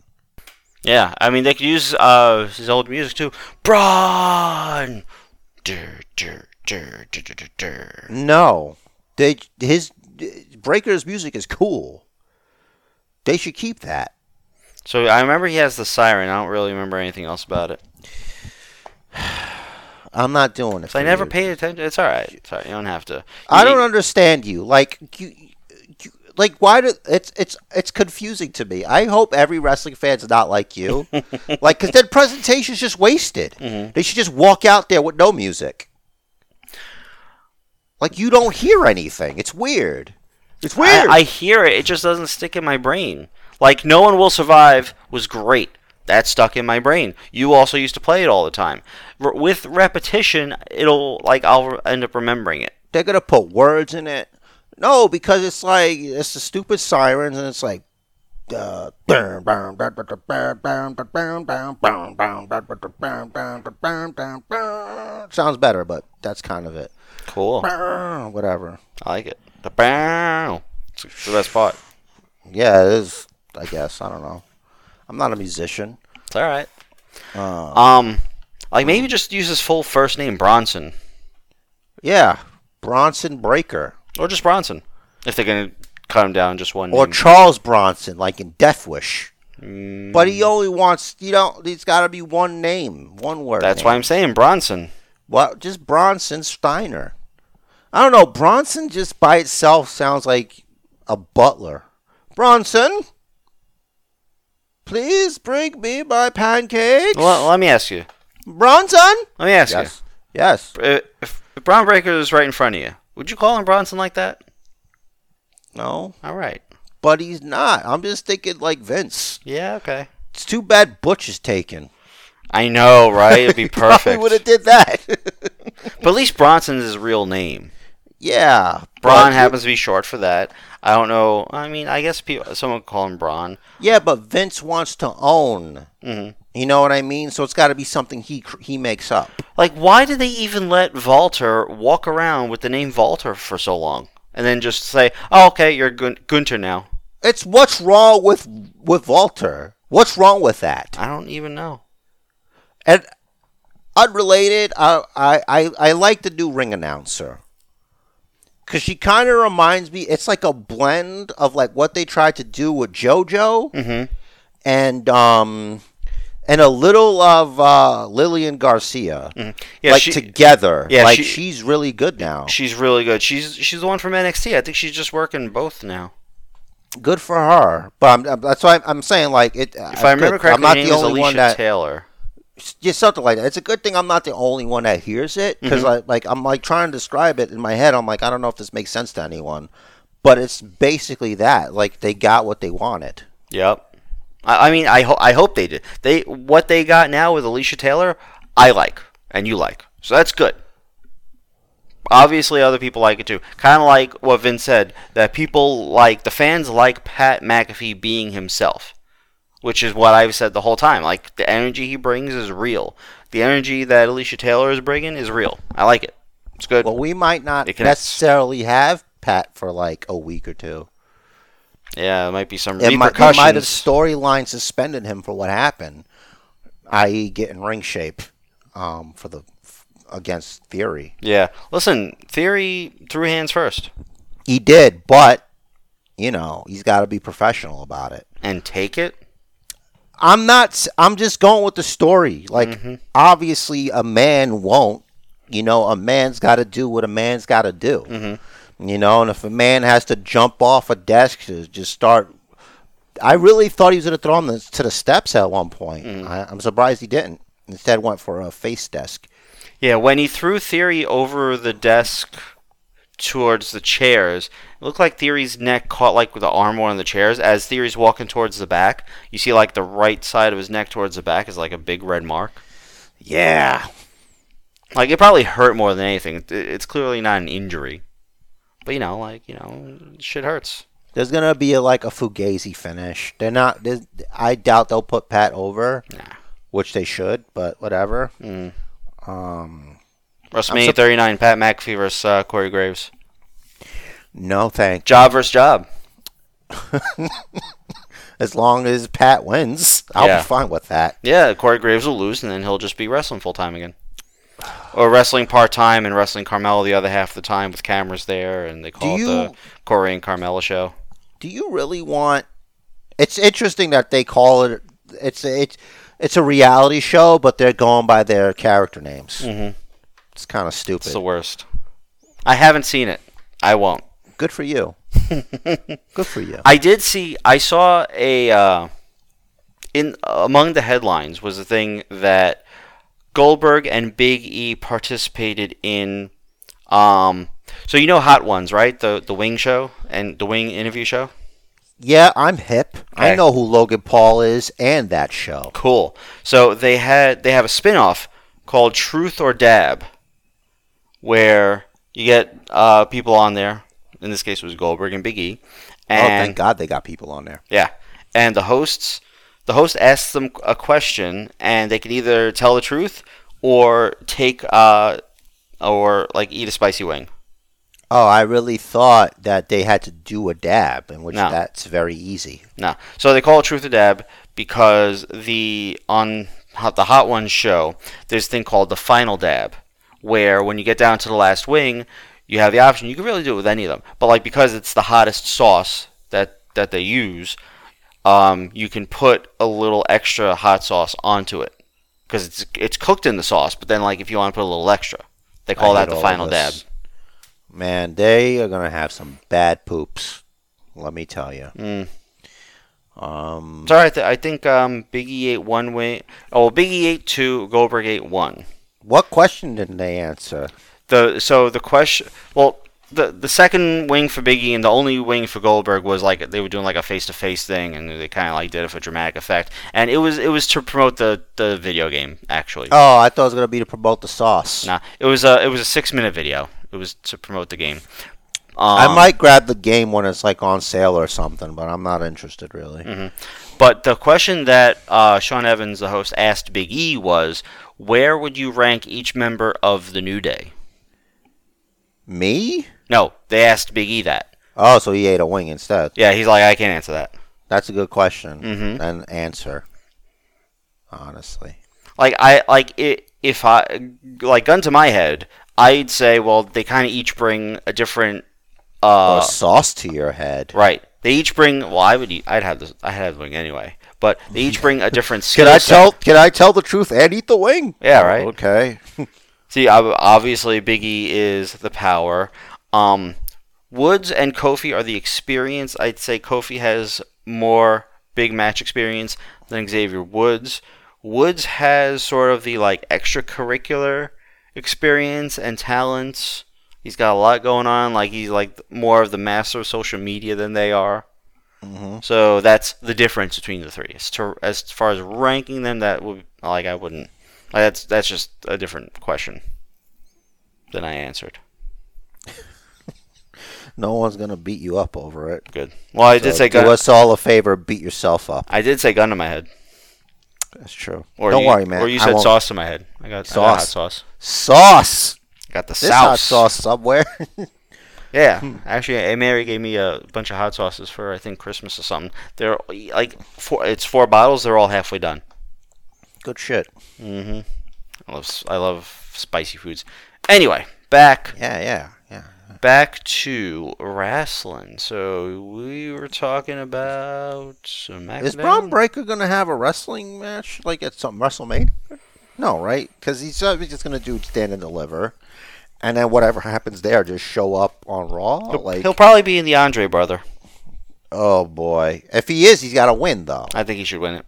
Yeah, I mean they could use uh, his old music too. Braun. Dur, dur, dur. No, they his Breakker's music is cool. They should keep that. So I remember he has the siren. I don't really remember anything else about it. I'm not doing it. I never you. paid attention. It's all right. All right. You don't have to. I You- don't understand you. Like you like why do it's it's it's confusing to me. I hope every wrestling fan's not like you. (laughs) like cuz their presentation's just wasted. Mm-hmm. They should just walk out there with no music. Like you don't hear anything. It's weird. It's weird. I, I hear it. It just doesn't stick in my brain. Like No One Will Survive was great. That stuck in my brain. You also used to play it all the time. R- with repetition, it'll like I'll end up remembering it. They're going to put words in it. No, because it's like it's the stupid sirens and it's like uh, sounds better, but that's kind of it. Cool. Whatever. I like it. The bow. It's the best part. Yeah, it is. I guess I don't know. I'm not a musician. It's all right. Uh, Um, like maybe just use his full first name, Bronson, yeah, Bronson Breakker or just Bronson, if they're gonna cut him down just one or name. Charles Bronson, like in Death Wish. Mm, But he only wants you know. He's got to be one name, one word. that's name. why I'm saying Bronson. Well, just Bronson Steiner. I don't know. Bronson just by itself sounds like a butler. Bronson, please bring me my pancakes. Well, let me ask you. Bronson. Let me ask Yes. Yes. you. If, if if Bron Breakker is right in front of you, would you call him Bronson like that? No, All right. but he's not. I'm just thinking like Vince. Yeah. Okay. It's too bad Butch is taken. I know, right? It'd be (laughs) perfect. would have did that. (laughs) But at least Bronson's his real name. yeah. Bron happens to be short for that. I don't know. I mean, I guess people, someone would call him Bron. Yeah, but Vince wants to own. hmm You know what I mean? So it's got to be something he he makes up. Like, why did they even let Walter walk around with the name Walter for so long, and then just say, "Oh, okay, you're Gun- Gunther now"? It's what's wrong with with Walter? What's wrong with that? I don't even know. And unrelated, I I I, I like the new ring announcer because she kind of reminds me. It's like a blend of like what they tried to do with JoJo Mm-hmm. and um and a little of uh, Lillian Garcia. Yeah, like she, together. yeah, like she- she's really good now. she's really good. She's she's the one from NXT. I think she's just working both now. good for her. But I'm, that's why I'm, I'm saying like it. If I remember correctly, I'm not the only Alicia one that Taylor. just something like that. It's a good thing I'm not the only one that hears it because Mm-hmm. Like I'm like trying to describe it in my head. I'm like I don't know if this makes sense to anyone, but it's basically that. Like they got what they wanted. Yep. I, I mean, I hope I hope they did. They what they got now with Alicia Taylor, I like and you like, so that's good. Obviously, other people like it too. Kind of like what Vince said that people like the fans like Pat McAfee being himself, which is what I've said the whole time. Like the energy he brings is real. The energy that Alicia Taylor is bringing is real. I like it. It's good. Well, we might not necessarily have Pat for like a week or two. Yeah, it might be some It might, repercussions. might have storyline suspended him for what happened, i.e., getting ring shape um, for the against Theory. yeah, listen, Theory threw hands first He did, but you know he's got to be professional about it. and take it. I'm not. I'm just going with the story. Like, obviously, a man won't. You know, a man's got to do what a man's got to do. You know, and if a man has to jump off a desk to just start, I really thought he was going to throw him to the steps at one point. Mm. I, I'm surprised he didn't. Instead, went for a face desk. Yeah, when he threw Theory over the desk towards the chairs, it looked like Theory's neck caught like with the arm one of the chairs. As Theory's walking towards the back, you see like the right side of his neck towards the back is like a big red mark. Yeah, Like it probably hurt more than anything. It's clearly not an injury, but you know, like you know, shit hurts. there's gonna be a, like a fugazi finish. They're not. I doubt they'll put Pat over, Nah. which they should. But whatever. Mm. Um, WrestleMania sup- 39, Pat McAfee versus uh, Corey Graves. No, thank. Job versus job. (laughs) As long as Pat wins, I'll Yeah. be fine with that. Yeah, Corey Graves will lose, and then he'll just be wrestling full time again. Or wrestling part time and wrestling Carmella the other half of the time with cameras there, and they call Do it the you- Corey and Carmella show. Do you really want? It's interesting that they call it. It's it's it's a reality show, but they're going by their character names. Mhm. It's kind of stupid. It's the worst. I haven't seen it. I won't. Good for you. (laughs) Good for you. I did see. I saw a uh, in among the headlines was the thing that Goldberg and Big E participated in. Um, so you know Hot Ones, right? The the Wing show and the Wing interview show. Yeah, I'm hip. I know who Logan Paul is and that show. Cool. So they had they have a spin-off called Truth or Dab, where you get uh, people on there. In this case, it was Goldberg and Big E, oh, thank God they got people on there. Yeah, and the hosts, the host asks them a question, and they can either tell the truth or take uh, or like eat a spicy wing. Oh, I really thought that they had to do a dab, in which No. that's very easy. No, so they call it truth or dab because the on the Hot Ones show, there's a thing called the final dab, where when you get down to the last wing, you have the option. You can really do it with any of them, but like because it's the hottest sauce that that they use, um, you can put a little extra hot sauce onto it because it's it's cooked in the sauce. But then like if you want to put a little extra, they call I that the final dab. Man, they are gonna have some bad poops. Let me tell you. Mm. Um, Sorry, I, th- I think um, Big E ate one wing. Oh, Big E ate two. Goldberg ate one. what question didn't they answer? the so the question well the the second wing for Biggie and the only wing for Goldberg was like they were doing like a face to face thing and they kind of like did it for dramatic effect and it was it was to promote the the video game actually. Oh, I thought it was gonna be to promote the sauce. Nah, it was a it was a six minute video. It was to promote the game. Um, I might grab the game when it's like on sale or something, but I'm not interested really. Mm. But the question that uh, Sean Evans, the host, asked Big E was, where would you rank each member of the New Day? Me? No, they asked Big E that. Oh, so he ate a wing instead. Yeah, he's like, I can't answer that. That's a good question Mhm. and answer. Honestly, like I like it if I like gun to my head, I'd say well they kind of each bring a different uh or sauce to your head. right. They each bring well I would eat, I'd have this I had the wing anyway, but they each bring a different (laughs) Can I tell? Can I tell the truth and eat the wing? Yeah, right. Okay. (laughs) See, obviously Biggie is the power. Um Woods and Kofi are the experience. I'd say Kofi has more big match experience than Xavier Woods. Woods has sort of the like extracurricular experience and talents. He's got a lot going on. Like he's like more of the master of social media than they are. hmm So that's the difference between the three. As, to, as far as ranking them, that would like I wouldn't. Like, that's that's just a different question than I answered. No one's gonna beat you up over it. Good. Well, I did So say do gun. us all a favor. Beat yourself up. I did say gun to my head. That's true. Or Don't you, worry, man. Or you I said won't- sauce to my head. I got I got Sauce. hot sauce. Sauce. I got the This hot sauce. sauce somewhere. (laughs) Yeah, actually, Aunt Mary gave me a bunch of hot sauces for I think Christmas or something. They're like four. It's four bottles. They're all halfway done. Good shit. Mm-hmm. I love I love spicy foods. Anyway, back yeah, yeah. Back to wrestling. So we were talking about SmackDown. Is Bron Breakker gonna have a wrestling match like at some WrestleMania? No, right? Because he's uh, just gonna do stand and deliver, and then whatever happens there, just show up on Raw. He'll, Like, he'll probably be in the Andre brother. oh boy, if he is, he's got to win though. I think he should win it,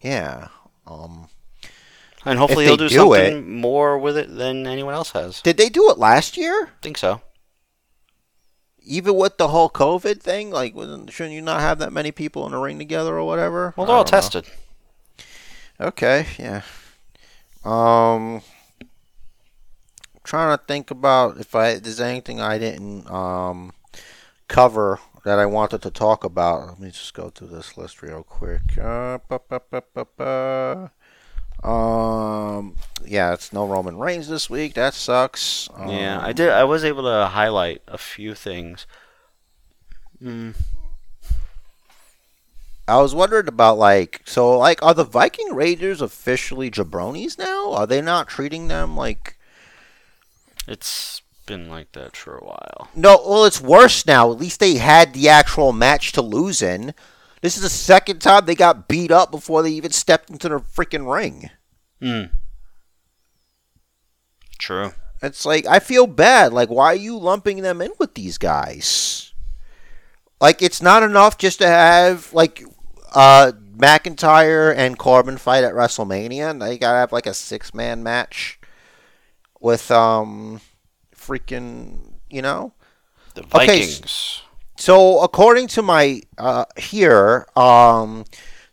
Yeah. Um. and hopefully he'll do, do something it- more with it than anyone else has. Did they do it last year? I think so. Even with the whole COVID thing, like, wasn't- shouldn't you not have that many people in a ring together or whatever? Well, they're all don't know. tested. Okay, yeah. Um, trying to think about if I there's anything I didn't um cover that I wanted to talk about. Let me just go through this list real quick. Uh, ba, ba, ba, ba, ba. Um, yeah, it's no Roman Reigns this week. That sucks. Yeah, Um, I did. I was able to highlight a few things. Mm. I was wondering about like so like are the Viking Raiders officially jabronis now? Are they not treating them like It's been like that for a while. No, well it's worse now. At least they had the actual match to lose in. This is the second time they got beat up before they even stepped into the freaking ring. Mm. True. It's like I feel bad. Like why are you lumping them in with these guys? Like it's not enough just to have like uh McIntyre and Corbin fight at WrestleMania. They gotta have like a six man match with um freaking you know. The Okay, Vikings. So according to my uh here, um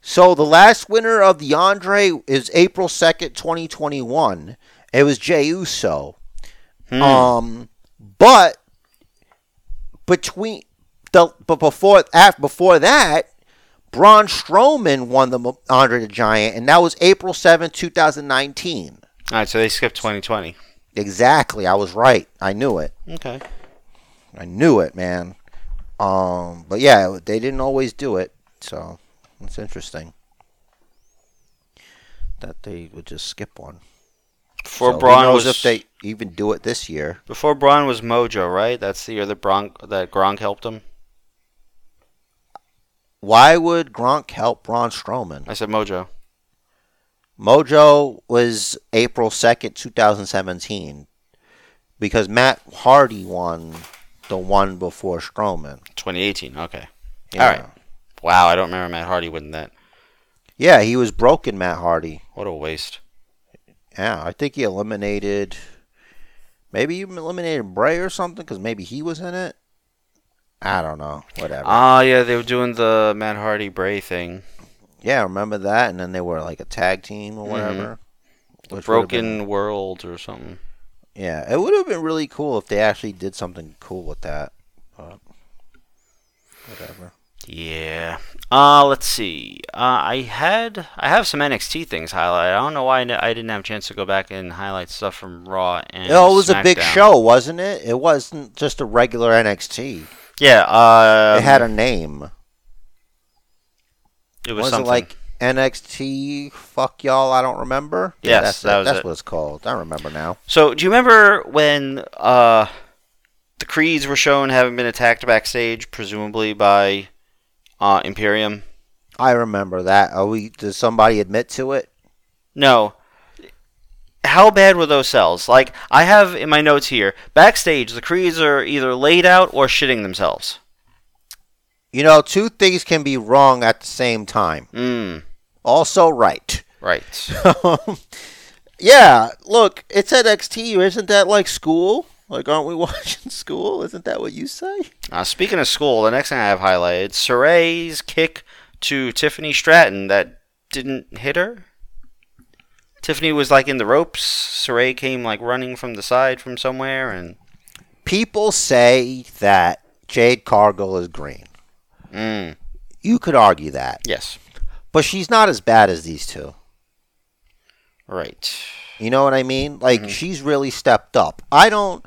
so the last winner of the Andre is April second, twenty twenty one. It was Jey Uso. Hmm. Um, but between the but before after, before that, Braun Strowman won the Andre the Giant, and that was April seventh, two thousand nineteen. All right, so they skipped 2020. Exactly, I was right. I knew it. Okay. I knew it, man. Um, but yeah, they didn't always do it, so it's interesting that they would just skip one. Before So Braun was if they even do it this year. before Braun was Mojo, right? That's the year that Bronk that Gronk helped him. Why would Gronk help Braun Strowman? I said Mojo. Mojo was April 2nd, 2017. Because Matt Hardy won the one before Strowman. 2018. Okay. Yeah. All right. Wow, I don't remember Matt Hardy winning that. Yeah, he was broken, Matt Hardy. What a waste. Yeah, I think he eliminated. Maybe he eliminated Bray or something because maybe he was in it. I don't know. Whatever. Ah, yeah, they were doing the Matt Hardy Bray thing. yeah, remember that? And then they were like a tag team or whatever. which would've been- Broken World or something. Yeah, it would have been really cool if they actually did something cool with that. But whatever. Yeah. Uh, let's see. Uh, I had I have some NXT things highlighted. I don't know why I didn't have a chance to go back and highlight stuff from Raw and. Oh, it was a big show, wasn't it? It wasn't just a regular NXT. Yeah. Uh, it had a name. It was Was, it something like NXT? Fuck y'all, I don't remember. Yes, that's that it. That's it. what it's called. I remember now. So, do you remember when uh, the Creeds were shown having been attacked backstage, presumably by uh, Imperium? I remember that. Are we? Does somebody admit to it? No. How bad were those cells? Like, I have in my notes here backstage, the Creeds are either laid out or shitting themselves. You know, two things can be wrong at the same time. Mm, Also, right. right. (laughs) yeah. Look, it's at NXT. Isn't that like school? Like, aren't we (laughs) watching school? Isn't that what you say? Uh, speaking of school, the next thing I have highlighted Sarray's kick to Tiffany Stratton that didn't hit her. Tiffany was like in the ropes. Saray came like running from the side from somewhere, and People say that Jade Cargill is green. mm, You could argue that, yes, but she's not as bad as these two. right. You know what I mean? Like Mhm. she's really stepped up. I don't.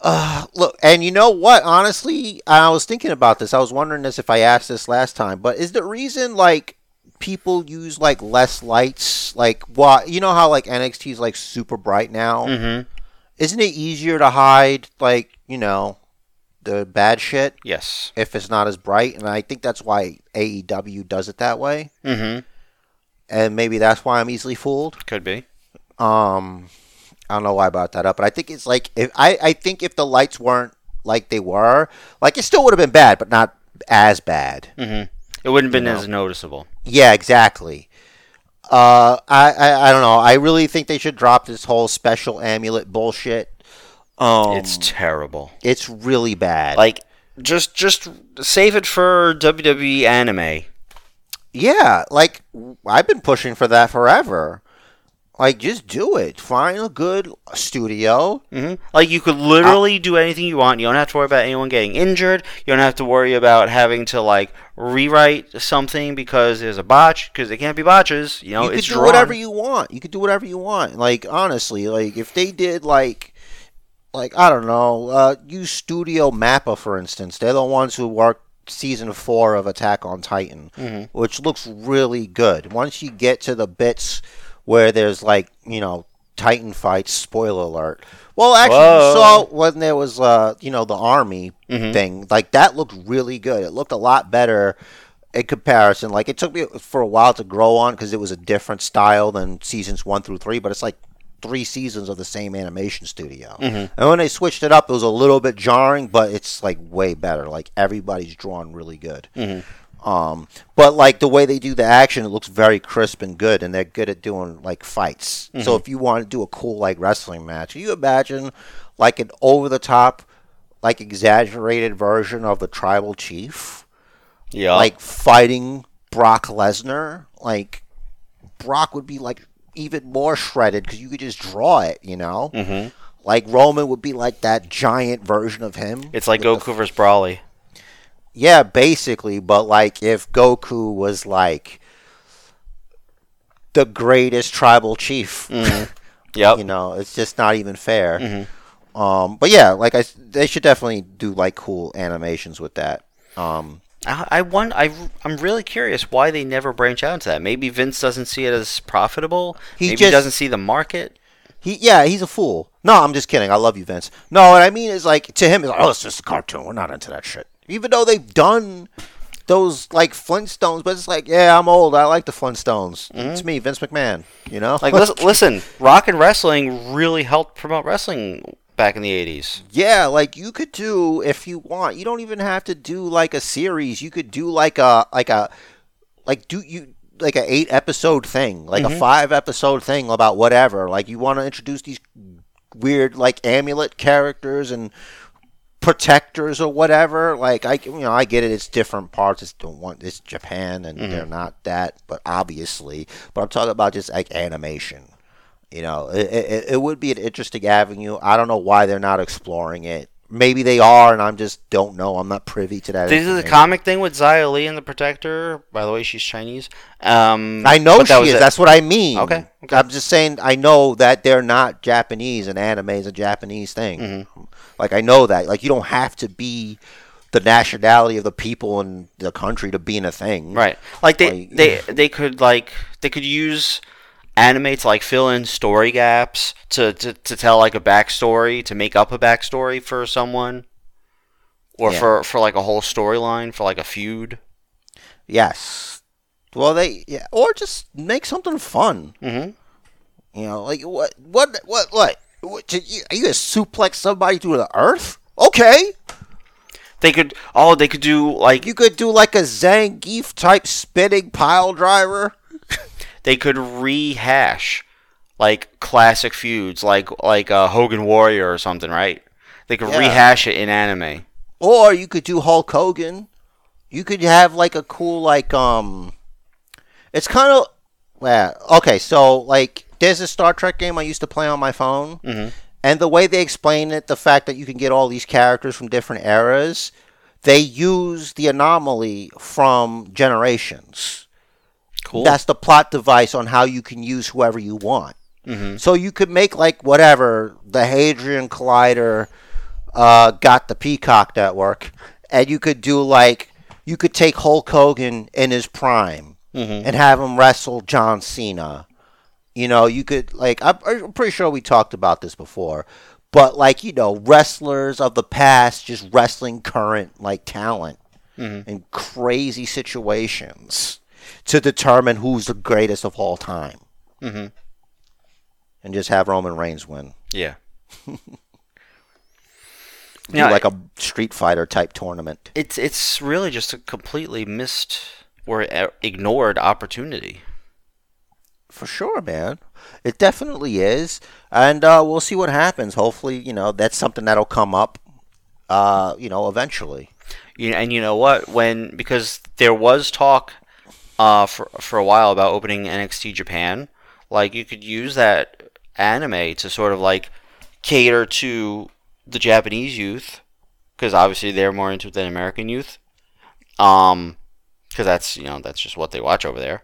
Uh, look, and you know what? Honestly, I was thinking about this. I was wondering this if I asked this last time, but is the reason like people use like less lights? Like, why? You know how like NXT is like super bright now? Mm-hmm. Isn't it easier to hide like you know the bad shit Yes. if it's not as bright? And I think that's why AEW does it that way, Mm-hmm. and maybe that's why I'm easily fooled. Could be. Um, I don't know why I brought that up, but I think it's like if I I think if the lights weren't like they were, like it still would have been bad, but not as bad. Mm-hmm. It wouldn't have been You know. as noticeable. Yeah, exactly. Uh, I, I I don't know. I really think they should drop this whole special amulet bullshit. Um, it's terrible. it's really bad. Like, just just save it for WWE anime. yeah, like I've been pushing for that forever. Like, just do it. Find a good studio. hmm Like you could literally do anything you want. You don't have to worry about anyone getting injured. You don't have to worry about having to like rewrite something because there's a botch. Because it can't be botches. You know, you could it's do drawn. whatever you want. You could do whatever you want. Like honestly, like if they did like like I don't know, uh, use Studio Mappa for instance. They're the ones who worked season four of Attack on Titan, Mm-hmm. which looks really good. Once you get to the bits where there's like you know Titan fights, spoiler alert. Well, actually, you saw when there was uh you know the army Mhm. thing like that looked really good. It looked a lot better. In comparison, like it took me for a while to grow on because it was a different style than seasons one through three, but it's like three seasons of the same animation studio. Mhm. And when they switched it up, it was a little bit jarring, but it's like way better. Like everybody's drawn really good. Mhm. Um, but like the way they do the action, it looks very crisp and good, and they're good at doing like fights. So if you want to do a cool like wrestling match, you imagine like an over the top, like exaggerated version of the tribal chief Yeah. like fighting Brock Lesnar, like Brock would be like even more shredded because you could just draw it, you know. hmm Like Roman would be like that giant version of him. It's like with the- Goku versus Broly. yeah, basically, but like if Goku was like the greatest tribal chief, (laughs) Yep. you know, it's just not even fair. Mhm. Um, but yeah, like I, they should definitely do like cool animations with that. Um, I, I want. I, I'm really curious why they never branch out into that. Maybe Vince doesn't see it as profitable. He Maybe just- he doesn't see the market. He yeah, he's a fool. No, I'm just kidding. I love you, Vince. No, what I mean is like to him, it's like, oh, it's just a cartoon. We're not into that shit. Even though they've done those like Flintstones, but it's like, yeah, I'm old. I like the Flintstones. Mm-hmm. It's me, Vince McMahon. You know, Like, listen, listen, (laughs) rock and wrestling really helped promote wrestling back in the 80s. yeah, like you could do if you want. You don't even have to do like a series. You could do like a like a like do you like a eight episode thing, like a mm-hmm. five episode thing about whatever. Like you want to introduce these weird like amulet characters and protectors or whatever. Like I, you know, I get it. It's different parts. It's don't want it's Japan and they're mm-hmm. not that, but obviously. But I'm talking about just like animation. You know, it, it, it would be an interesting avenue. I don't know why they're not exploring it. Maybe they are, and I'm just don't know. I'm not privy to that. They did the comic thing with Xia Li and the Protector. By the way, she's Chinese. Um, I know she is. it. That's what I mean. Okay, okay. I'm just saying. I know that they're not Japanese, and anime is a Japanese thing. Mm-hmm. Like I know that. Like you don't have to be the nationality of the people in the country to be in a thing. Right. Like they, Like- they they could like they could use anime to like fill in story gaps to, to, to tell like a backstory to make up a backstory for someone or Yeah. for for like a whole storyline for like a feud. Yes. Well, they yeah, or just make something fun. Mm-hmm. You know, like what what what what? what you, are you gonna suplex somebody through the earth? Okay. They could oh they could do like You could do like a Zangief type spinning pile driver. They could rehash like classic feuds like like uh, Hogan Warrior or something, right? They could Yeah. rehash it in anime. Or you could do Hulk Hogan. You could have like a cool like um it's kind of yeah. okay, so like there's a Star Trek game I used to play on my phone. Mhm. And the way they explain it, the fact that you can get all these characters from different eras, they use the anomaly from Generations. Cool. That's the plot device on how you can use whoever you want. mm-hmm. So you could make like whatever the Hadron Collider uh, got the Peacock Network, and you could do like you could take Hulk Hogan in his prime Mm-hmm. and have him wrestle John Cena. You know, you could like I'm, I'm pretty sure we talked about this before, but like you know, wrestlers of the past just wrestling current like talent Mhm. in crazy situations to determine who's the greatest of all time Mm-hmm. and just have Roman Reigns win. Yeah. (laughs) Do Yeah, like a Street Fighter type tournament. It's it's really just a completely missed or ignored opportunity. For sure, man. It definitely is. And uh, we'll see what happens. Hopefully, you know, that's something that'll come up, uh, you know, eventually. You and you know what? When because there was talk uh, for for a while about opening NXT Japan, like you could use that anime to sort of like cater to the Japanese youth because obviously they're more into it than American youth. Um, because that's you know that's just what they watch over there.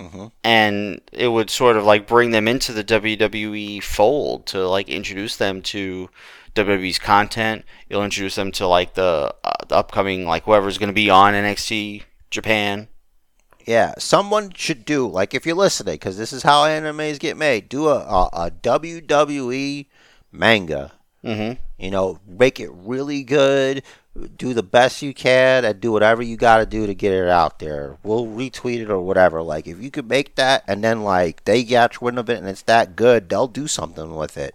Mhm. and it would sort of like bring them into the WWE fold to like introduce them to WWE's content. It'll introduce them to like the, uh, the upcoming like whoever's going to be on NXT Japan. Yeah, someone should do like if you're listening, because this is how animes get made. Do a, a, a WWE manga. Mm-hmm. You know, make it really good. Do the best you can, and do whatever you got to do to get it out there. We'll retweet it or whatever. Like if you could make that, and then like they get wind of it, and it's that good, they'll do something with it.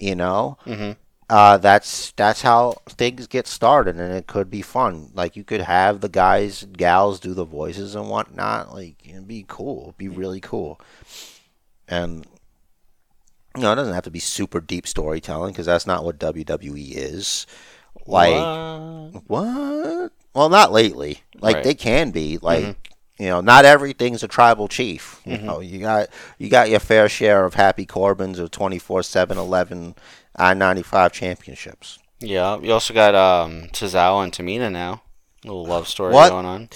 You know, Mm-hmm. Uh, that's that's how things get started, and it could be fun. Like you could have the guys and gals do the voices and whatnot. Like it'd be cool. It'd be really cool. And you know, it doesn't have to be super deep storytelling because that's not what WWE is. Like What? what? Well, not lately. Like Right. they can be. Like you know, not everything's a tribal chief. You Mhm. know, you got you got your fair share of Happy Corbins or 24/7 11 I-95 championships. Yeah, you also got um Tozawa and Tamina now. A little love story What? going on.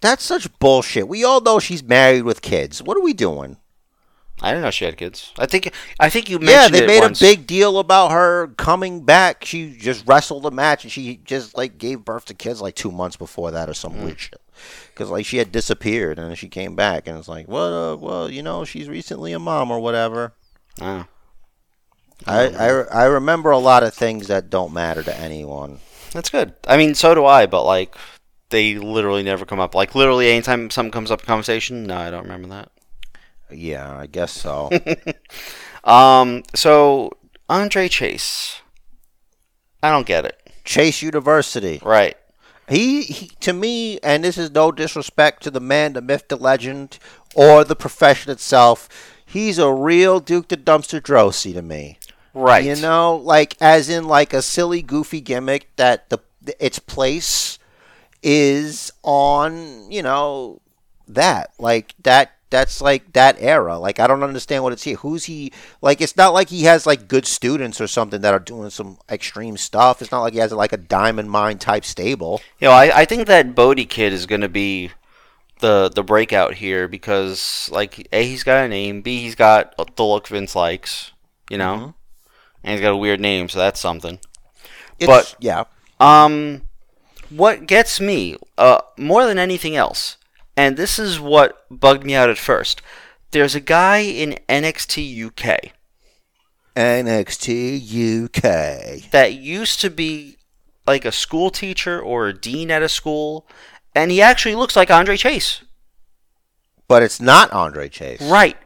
That's such bullshit. We all know she's married with kids. What are we doing? I didn't know she had kids. I think I think you Yeah, they made once. a big deal about her coming back. She just wrestled a match and she just like gave birth to kids like two months before that or some Mm. weird shit. Because like she had disappeared and then she came back and it's like, well, uh, well, you know, she's recently a mom or whatever. Oh. I, I I remember a lot of things that don't matter to anyone. That's good. I mean, so do I, but like they literally never come up. Like literally anytime something comes up in conversation, no, I don't remember that. Yeah, I guess so. (laughs) Um, so Andre Chase. I don't get it. Chase University. Right. He, he to me, and this is no disrespect to the man, the myth, the legend, or the profession itself. He's a real Duke the Dumpster Droese to me. Right. You know, like as in like a silly, goofy gimmick that the its place is on. You know that like that. That's like that era. Like I don't understand what it's here. Who's he? Like it's not like he has like good students or something that are doing some extreme stuff. It's not like he has like a diamond mine type stable. You know, I, I think that Bodhi kid is gonna be the the breakout here because like A he's got a name, B he's got the look Vince likes, you know? Mm-hmm. And he's got a weird name, so that's something. It's, But- yeah, Um, what gets me uh, more than anything else, and this is what bugged me out at first. There's a guy in NXT UK NXT UK. that used to be like a school teacher or a dean at a school, and he actually looks like Andre Chase. But it's not Andre Chase. Right.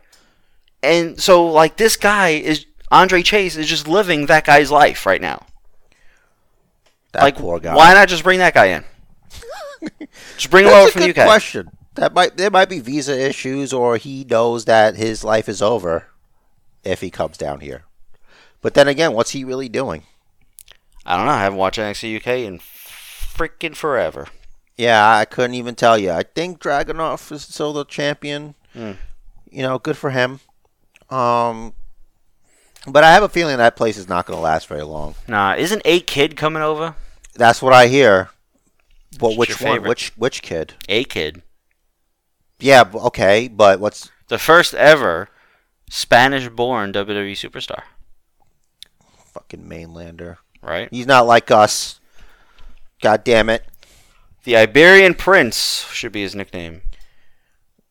And so, like, this guy is Andre Chase is just living that guy's life right now. That like, poor guy. why not just bring that guy in? (laughs) just bring him over from the UK. question. That might there might be visa issues, or he knows that his life is over if he comes down here. But then again, what's he really doing? I don't know. I haven't watched NXT UK in freaking forever. Yeah, I couldn't even tell you. I think Dragunov is still the champion. Hmm. You know, good for him. Um, but I have a feeling that place is not going to last very long. Nah, isn't A-Kid coming over? That's what I hear. But What's which your one? favorite? Which which kid? A-Kid, Yeah, b- okay, but what's the first ever Spanish-born WWE superstar. fucking mainlander? Right. He's not like us. God damn it. The Iberian Prince should be his nickname.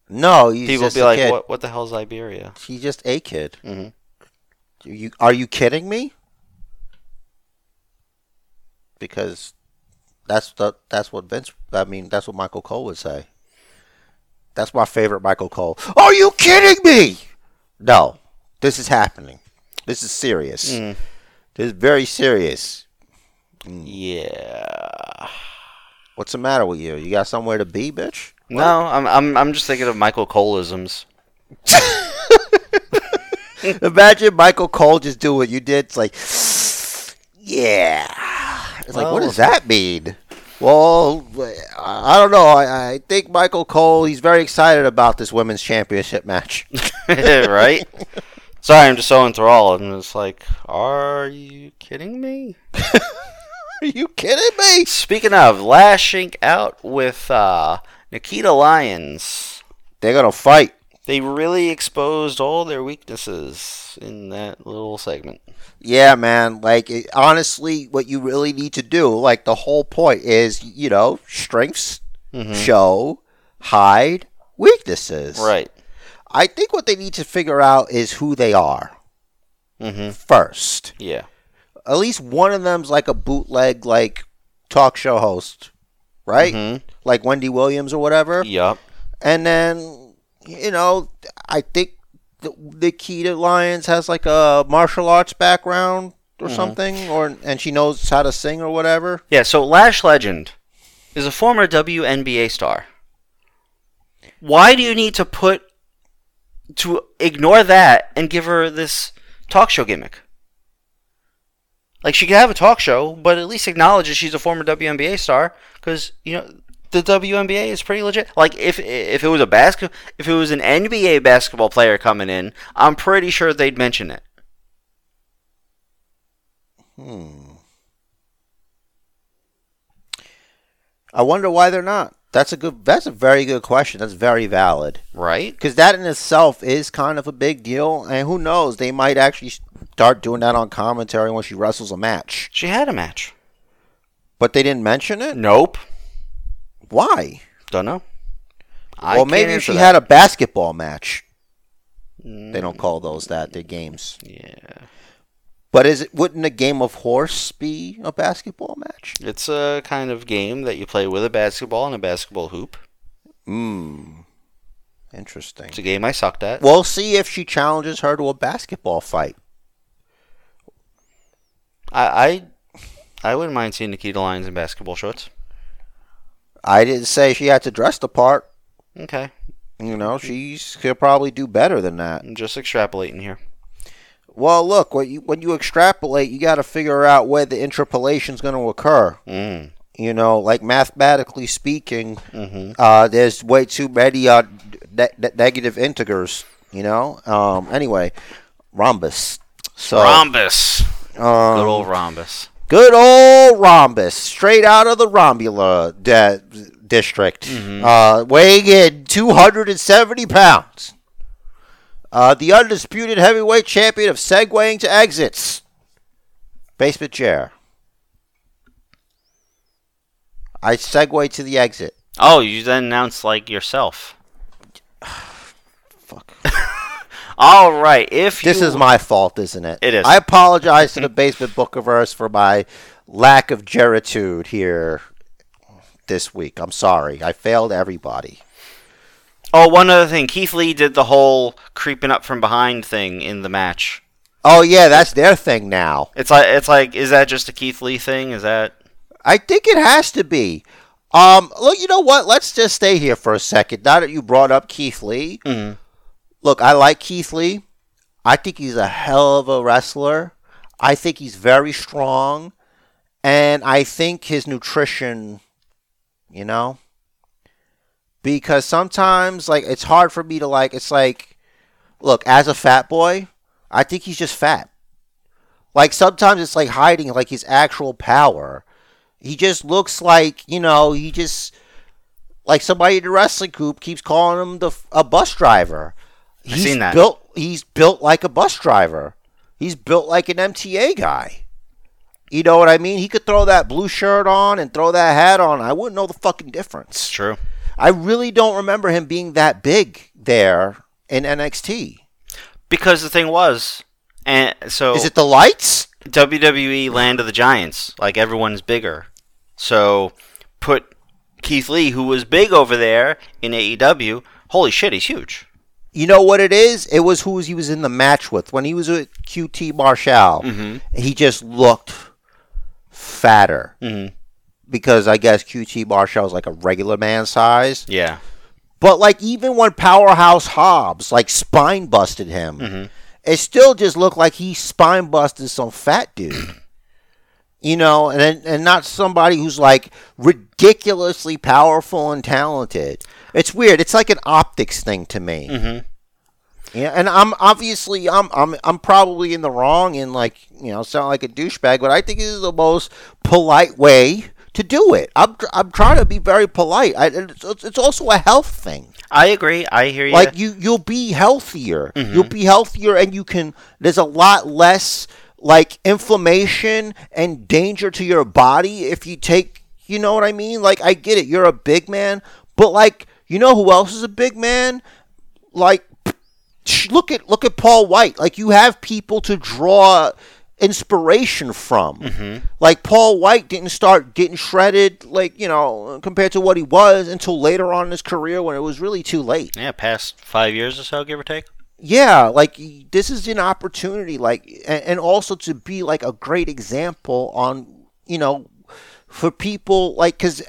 No, he's People just be a like, kid. "What? What the hell's Iberia?" He's just a kid. Mhm. You are you kidding me? Because that's the that's what Vince. I mean, that's what Michael Cole would say. That's my favorite Michael Cole. Are you kidding me? No, this is happening. This is serious. Mm. This is very serious. Yeah. What's the matter with you? You got somewhere to be, bitch? No, I'm I'm I'm just thinking of Michael Coleisms. (laughs) Imagine Michael Cole just do what you did. It's like, yeah. It's like, what does that mean? Well, I don't know. I, I think Michael Cole, he's very excited about this women's championship match. (laughs) (laughs) right? Sorry, I'm just so enthralled. And it's like, are you kidding me? (laughs) Are you kidding me? Speaking of lashing out with uh, Nikkita Lyons, They're gonna fight. They really exposed all their weaknesses in that little segment. Yeah, man. Like it, honestly, what you really need to do, like the whole point is, you know, strengths Mhm. show, hide weaknesses. Right. I think what they need to figure out is who they are Mm-hmm. first. Yeah. At least one of them's like a bootleg, like talk show host, right? Mhm. Like Wendy Williams or whatever. Yup. And then, you know, I think the, the Nikkita Lyons has like a martial arts background or Mhm. something, or and she knows how to sing or whatever. Yeah, so Lash Legend is a former WNBA star. Why do you need to put to ignore that and give her this talk show gimmick? Like she could have a talk show, but at least acknowledge that she's a former WNBA star because you know the WNBA is pretty legit. Like if if it was a basket, if it was an NBA basketball player coming in, I'm pretty sure they'd mention it. Hmm. I wonder why they're not. That's a good. That's a very good question. That's very valid. Right? Because that in itself is kind of a big deal, and who knows? They might actually start doing that on commentary when she wrestles a match. She had a match. But they didn't mention it. Nope. Why? Don't know. well, maybe if she had a basketball match. They don't call those that. They're games. Yeah, But is it? Wouldn't a game of horse be a basketball match? it's a kind of game that you play with a basketball and a basketball hoop. Hmm. Interesting. It's a game I sucked at. We'll see if she challenges her to a basketball fight. I, I, I wouldn't mind seeing Nikkita Lyons in basketball shorts. I didn't say she had to dress the part. Okay, You know, she's could probably do better than that. I'm just extrapolating here. Well, look, when you when you extrapolate, you got to figure out where the interpolation is going to occur. Mm. You know, like mathematically speaking, Mm-hmm. uh, there's way too many uh, ne- ne- negative integers. You know. Um. Anyway, rhombus. So Rhombus. um, Good old rhombus. Good old rhombus, straight out of the Rombula de- district, Mhm. uh, weighing in 270 pounds. Uh, the undisputed heavyweight champion of segwaying to exits. Basement chair. I segue to the exit. Oh, you then announce like yourself. (sighs) (sighs) (sighs) All right. If This you, is my fault, isn't it? It is. I apologize to the Basement book of Bookiverse for my lack of geritude here this week. I'm sorry. I failed everybody. Oh, one other thing. Keith Lee did the whole creeping up from behind thing in the match. Oh yeah, that's their thing now. It's like it's like is that just a Keith Lee thing? Is that I think it has to be. Um, look, you know what? Let's just stay here for a second. Now that you brought up Keith Lee, Mhm. Look, I like Keith Lee. I think he's a hell of a wrestler. I think he's very strong, and I think his nutrition, you know, because sometimes like it's hard for me to like. It's like, look, as a fat boy, I think he's just fat. Like sometimes it's like hiding like his actual power. He just looks like you know he just like somebody in the wrestling group keeps calling him the a bus driver. He's seen that. built. He's built like a bus driver. He's built like an MTA guy. You know what I mean? He could throw that blue shirt on and throw that hat on. I wouldn't know the fucking difference. true? I really don't remember him being that big there in NXT. Because the thing was, and so Is it the lights? WWE Land of the Giants. Like everyone's bigger, so put Keith Lee, who was big over there in AEW. Holy shit, he's huge. You know what it is? It was who he was in the match with. When he was with QT Marshall, Mm-hmm. he just looked fatter. Mm-hmm. Because I guess QT Marshall is like a regular man size. Yeah. But like even when Powerhouse Hobbs like spine busted him, Mhm. it still just looked like he spine busted some fat dude. (clears throat) You know, and and not somebody who's like ridiculously powerful and talented. It's weird. It's like an optics thing to me. Mm-hmm. Yeah, and I'm obviously I'm I'm I'm probably in the wrong and like you know sound like a douchebag, but I think this is the most polite way to do it. I'm I'm trying to be very polite. I, it's, it's also a health thing. I agree. I hear you. Like you you'll be healthier. Mm-hmm. You'll be healthier, and you can. There's a lot less like inflammation and danger to your body if you take. You know what I mean? Like I get it. You're a big man, but like you know who else is a big man? Like look at look at Paul White. Like you have people to draw inspiration from. Mm-hmm. Like Paul White didn't start getting shredded like, you know, compared to what he was until later on in his career when it was really too late. yeah, past five years or so, give or take. Yeah, like this is an opportunity like and, also to be like a great example on, you know, for people like cuz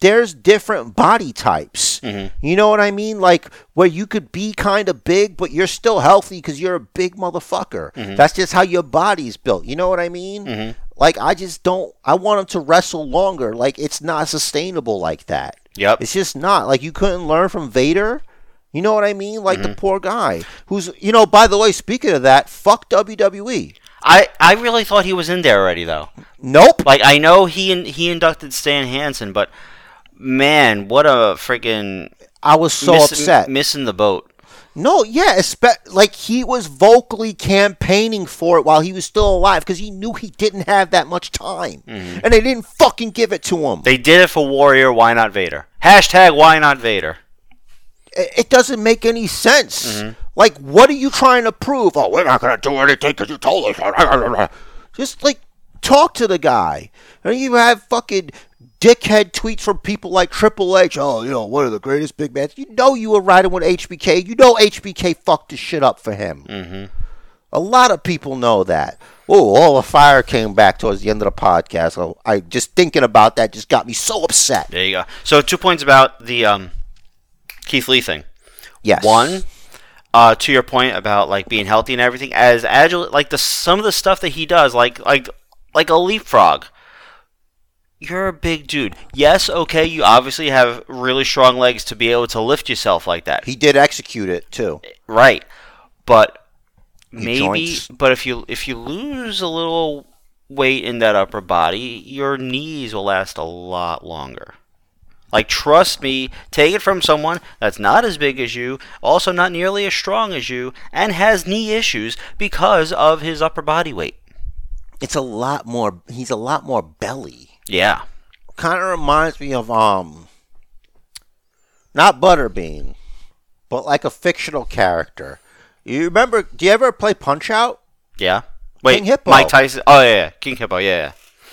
there's different body types. Mm-hmm. You know what I mean? Like where you could be kind of big, but you're still healthy because you're a big motherfucker. Mm-hmm. That's just how your body's built. You know what I mean? Mm-hmm. Like I just don't. I want him to wrestle longer. Like it's not sustainable like that. Yep. It's just not. Like you couldn't learn from Vader. You know what I mean? Like Mm-hmm. the poor guy who's. You know. By the way, speaking of that, fuck WWE. I, I really thought he was in there already though. Nope. Like I know he in, he inducted Stan Hansen, but man, what a freaking I was so miss- upset. missing the boat. No, yeah, espe- like he was vocally campaigning for it while he was still alive because he knew he didn't have that much time, and they didn't fucking give it to him. Mm-hmm. They did it for Warrior. Why not Vader? Hashtag Why not Vader? it, it doesn't make any sense. Mm-hmm. Like, what are you trying to prove? Oh, we're not gonna do anything because you told us. (laughs) Just like talk to the guy, and you have fucking dickhead tweets from people like Triple H. Oh, you know, one of the greatest big men. You know, you were riding with HBK. You know, HBK fucked the shit up for him. Mm-hmm. A lot of people know that. Oh, all the fire came back towards the end of the podcast. So I just thinking about that just got me so upset. There you go. So two points about the um, Keith Lee thing. Yes. One, uh, to your point about like being healthy and everything, as agile, like the some of the stuff that he does, like like like a leapfrog. You're a big dude. Yes, okay, you obviously have really strong legs to be able to lift yourself like that. He did execute it too. Right. But Your maybe joints. but if you if you lose a little weight in that upper body, your knees will last a lot longer. Like trust me, take it from someone that's not as big as you, also not nearly as strong as you, and has knee issues because of his upper body weight. It's a lot more. He's a lot more belly. Yeah. Kind of reminds me of um, not Butterbean, but like a fictional character. You remember? Do you ever play Punch Out? Yeah. Wait, King Hippo. Mike Tyson. Oh yeah, yeah. King Hippo. Yeah, yeah.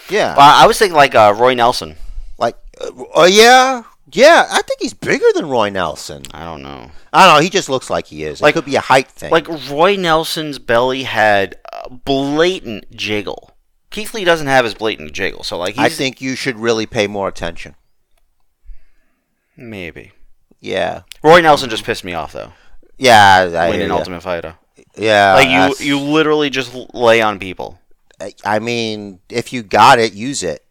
Yeah. Well, I was thinking like uh, Roy Nelson. Like, uh, oh yeah, yeah. I think he's bigger than Roy Nelson. I don't know. I don't know. He just looks like he is. Like, It could be a height thing. Like Roy Nelson's belly had a blatant jiggle. Keith Lee doesn't have his blatant jiggle, so like I think you should really pay more attention. maybe Yeah. Roy Nelson just pissed me off though. Yeah. I, Winning yeah. Ultimate Fighter, Yeah. like that's- you, you literally just lay on people. I mean, if you got it, use it.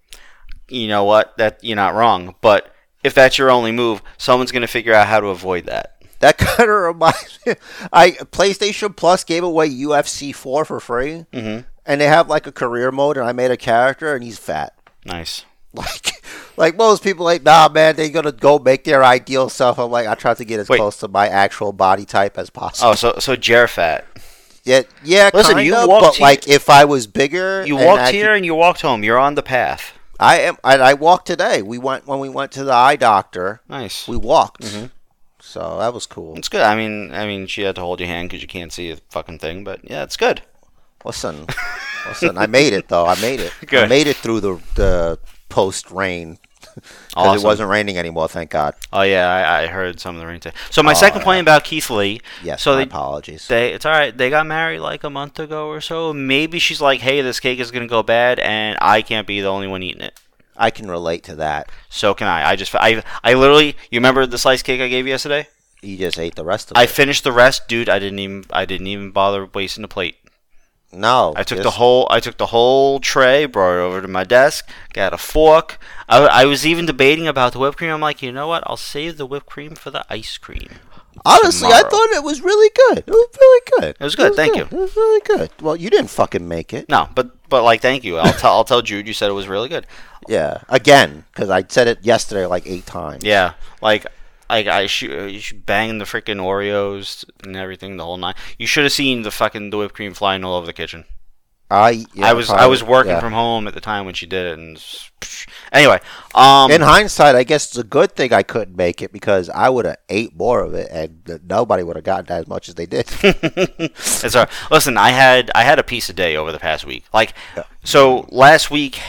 You know what? That you're not wrong, but if that's your only move, someone's gonna figure out how to avoid that. That (laughs) kind of reminds me. I PlayStation Plus gave away UFC 4 for free, hmm and they have like a career mode, and I made a character, and he's fat. Nice. (laughs) Like, like most people, like, nah, man, they're gonna go make their ideal self. I'm like, I try to get as Wait. close to my actual body type as possible. Oh, so so Jerfat. yeah, yeah. Listen, kinda, you walked but here- like, if I was bigger, You walked here could- and you walked home. You're on the path. I am. I, I walked today. We went when we went to the eye doctor. Nice. We walked, Mhm. so that was cool. It's good. I mean, I mean, she had to hold your hand because you can't see a fucking thing. But yeah, it's good. Listen, listen. I made it though. I made it. Good. I made it through the the post rain because Awesome. it wasn't raining anymore. Thank God. Oh yeah, I, I heard some of the rain. T- so my Oh, second yeah. point about Keith Lee. Yes. So my they, apologies. they, it's all right. They got married like a month ago or so. Maybe she's like, "Hey, this cake is gonna go bad, and I can't be the only one eating it." I can relate to that. So can I. I just, I, I literally. You remember the slice cake I gave you yesterday? You just ate the rest of I it. I finished the rest, dude. I didn't even, I didn't even bother wasting the plate. No, I took the whole I took the whole tray, brought it over to my desk, got a fork. I, I was even debating about the whipped cream. I'm like, you know what? I'll save the whipped cream for the ice cream. Honestly, I thought it was really good. It was really good. It was good, thank you. It was really good. Well, you didn't fucking make it. No, but but like, thank you. I'll tell I'll tell Jude. You said it was really good. Yeah, again, because I said it yesterday like eight times. Yeah, like. Like I you should bang the freaking Oreos and everything, the whole night. You should have seen the fucking the whipped cream flying all over the kitchen. I yeah, I was I was working yeah. from home at the time when she did it, and s- anyway, um, In hindsight, I guess it's a good thing I couldn't make it because I would have ate more of it, and nobody would have gotten as much as they did. (laughs) It's all right. Listen, I had I had a piece a day over the past week. Like, so last week,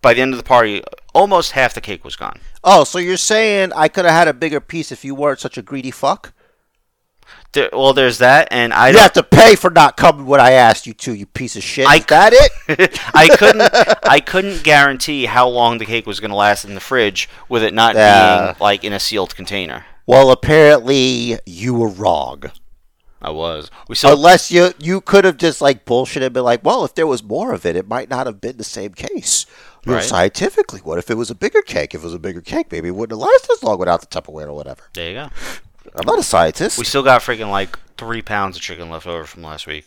by the end of the party, almost half the cake was gone. oh, so you're saying I could have had a bigger piece if you weren't such a greedy fuck? There, well, there's that, and I You have to pay for not coming when I asked you to, you piece of shit. I Is that it? (laughs) I couldn't (laughs) I couldn't guarantee how long the cake was going to last in the fridge with it not Yeah. being like in a sealed container. Well, apparently you were wrong. I was. We still Unless you you could have just like bullshit and been like, well, if there was more of it, it might not have been the same case. You know, Right. scientifically, what if it was a bigger cake? If it was a bigger cake, maybe it wouldn't have lasted as long without the Tupperware or whatever. there you go. I'm not a scientist. We still got freaking like three pounds of chicken left over from last week.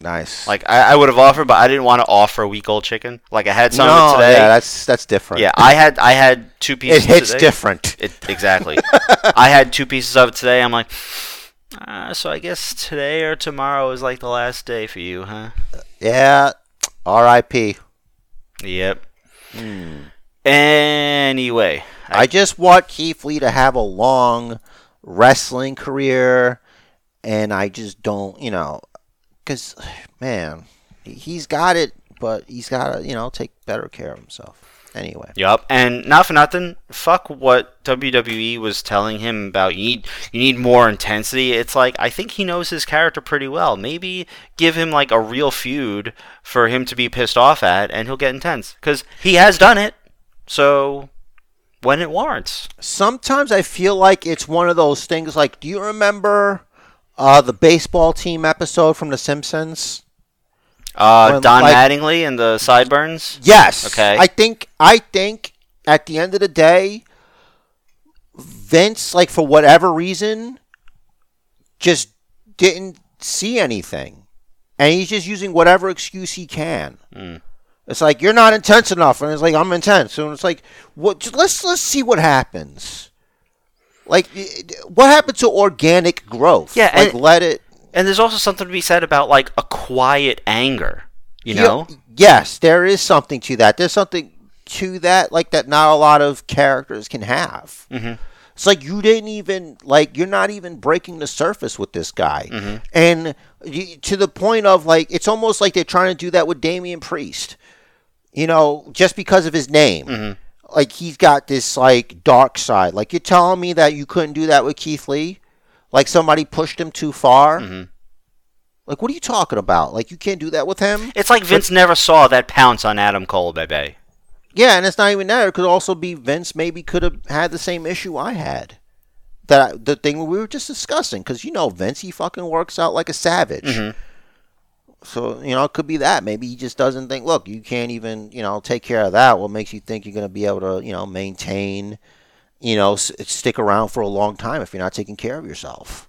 nice. Like I, I would have offered, but I didn't want to offer a week old chicken. Like I had some no, of it today. yeah, that's that's different. Yeah, I had I had two pieces. it hits today. different. It, exactly. (laughs) I had two pieces of it today. I'm like, uh, so I guess today or tomorrow is like the last day for you, huh? Yeah. R.I.P. Yep. Anyway, I just want Keith Lee to have a long wrestling career, and I just don't, you know, because man, he's got it, but he's got to, you know, take better care of himself. Anyway, Yep. and not for nothing. Fuck what WWE was telling him about. You need you need more intensity. It's like I think he knows his character pretty well. Maybe give him like a real feud for him to be pissed off at, and he'll get intense because he has done it. So when it warrants, sometimes I feel like it's one of those things. Like, do you remember uh, the baseball team episode from The Simpsons? Uh, When, Don like- Mattingly and the sideburns. Yes. Okay. I think I think at the end of the day, Vince, like for whatever reason, just didn't see anything, and he's just using whatever excuse he can. Mm. It's like you're not intense enough, and it's like I'm intense, and it's like what? Just, let's let's see what happens. Like, what happened to organic growth? Yeah, like let it. And there's also something to be said about like a quiet anger. You know, yes, there is something to that. There's something to that, like that. Not a lot of characters can have. Mhm. It's like you didn't even like you're not even breaking the surface with this guy, Mm-hmm. and you, to the point of like it's almost like they're trying to do that with Damian Priest. You know, just because of his name. Mm-hmm. Like he's got this like dark side. Like you're telling me that you couldn't do that with Keith Lee? Like somebody pushed him too far? Mm-hmm. Like what are you talking about? Like you can't do that with him? it's like Vince never saw that pounce on Adam Cole, baby. Yeah, and it's not even that. It could also be Vince maybe could have had the same issue I had. That I, the thing we were just discussing, because you know Vince, he fucking works out like a savage. Mhm. So you know it could be that. Maybe he just doesn't think. Look, you can't even you know take care of that. What makes you think you're going to be able to you know maintain, you know, s- stick around for a long time if you're not taking care of yourself?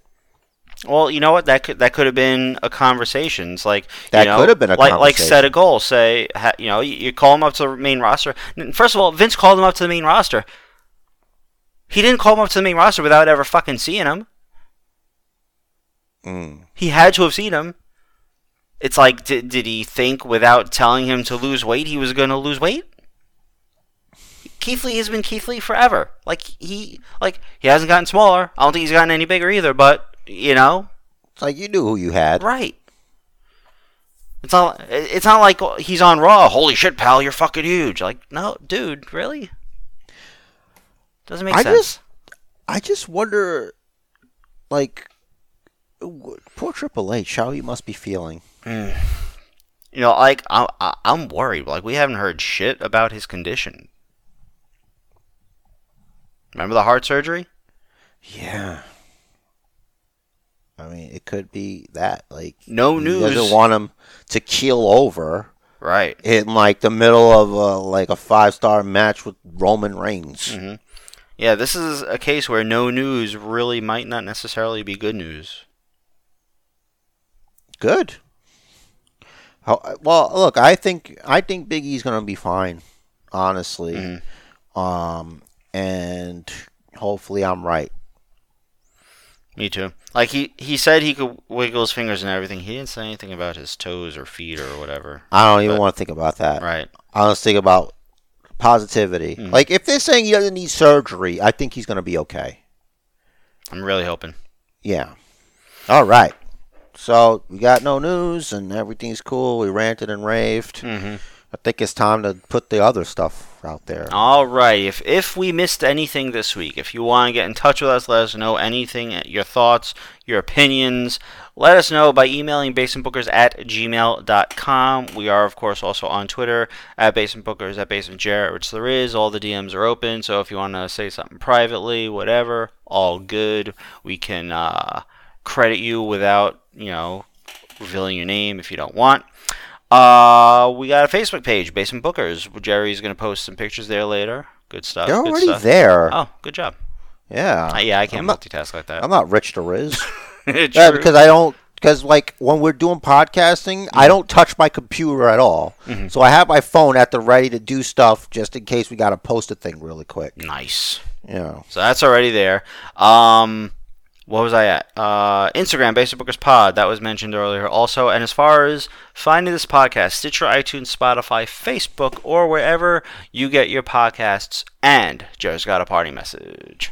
Well, you know what? That could that could have been a conversation. It's like you That know, could have been a like like set a goal. Say ha, you know you, you call him up to the main roster. First of all, Vince called him up to the main roster. He didn't call him up to the main roster without ever fucking seeing him. Mm. He had to have seen him. It's like did, did he think without telling him to lose weight he was going to lose weight? Keith Lee has been Keith Lee forever. Like he like he hasn't gotten smaller. I don't think he's gotten any bigger either. But you know, It's like you knew who you had. Right. It's not. It's not like he's on Raw. Holy shit, pal! You're fucking huge. Like, no, dude, really? Doesn't make I sense. just, I just wonder, like, poor Triple H, how he must be feeling. Mm. You know, like I, I, I'm worried. Like, we haven't heard shit about his condition. Remember the heart surgery? Yeah. I mean, it could be that. Like, No he news. doesn't want him to keel over Right. in like the middle of a, like a five star match with Roman Reigns. Mhm. Yeah, this is a case where no news really might not necessarily be good news. Good. How, well, look, I think I think Biggie's gonna be fine, honestly. Mhm. Um, and hopefully I'm right. Me too. Like he he said he could wiggle his fingers and everything. He didn't say anything about his toes or feet or whatever. I don't even But- want to think about that. Right. I just think about positivity. Mhm. Like if they're saying he doesn't need surgery, I think he's gonna be okay. I'm really hoping. Yeah. All right. So we got no news and everything's cool. We ranted and raved. Mm-hmm. I think it's time to put the other stuff out there. All right. If if we missed anything this week, if you want to get in touch with us, let us know anything, your thoughts, your opinions. Let us know by emailing basementbookers at gmail.com. We are, of course, also on Twitter at basementbookers, at basementjarrett, which there is. All the DMs are open, so if you want to say something privately, whatever, all good. We can uh, credit you without, you know, revealing your name if you don't want. Uh, we got a Facebook page, Basement Bookers. Jerry's gonna post some pictures there later. Good stuff. They're good already stuff. there. Oh, good job. Yeah. Uh, yeah, I can't I'm not, multitask like that. I'm not Rich the Riz. (laughs) True. yeah, because I don't. Because like when we're doing podcasting, I don't touch my computer at all. Mhm. So I have my phone at the ready to do stuff just in case we got to post a thing really quick. nice. You know. So that's already there. Um, what was I at? Uh, Instagram, Basement Bookers Pod. That was mentioned earlier. Also, and as far as finding this podcast, Stitcher, iTunes, Spotify, Facebook, or wherever you get your podcasts. And Joe's got a party message.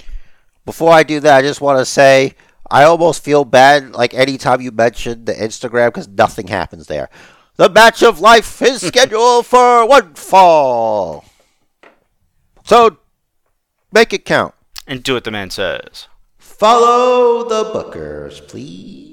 Before I do that, I just want to say I almost feel bad like anytime you mention the Instagram because nothing happens there. The match of life is (laughs) scheduled for one fall. So make it count. And do what the man says. Follow the bookers, please.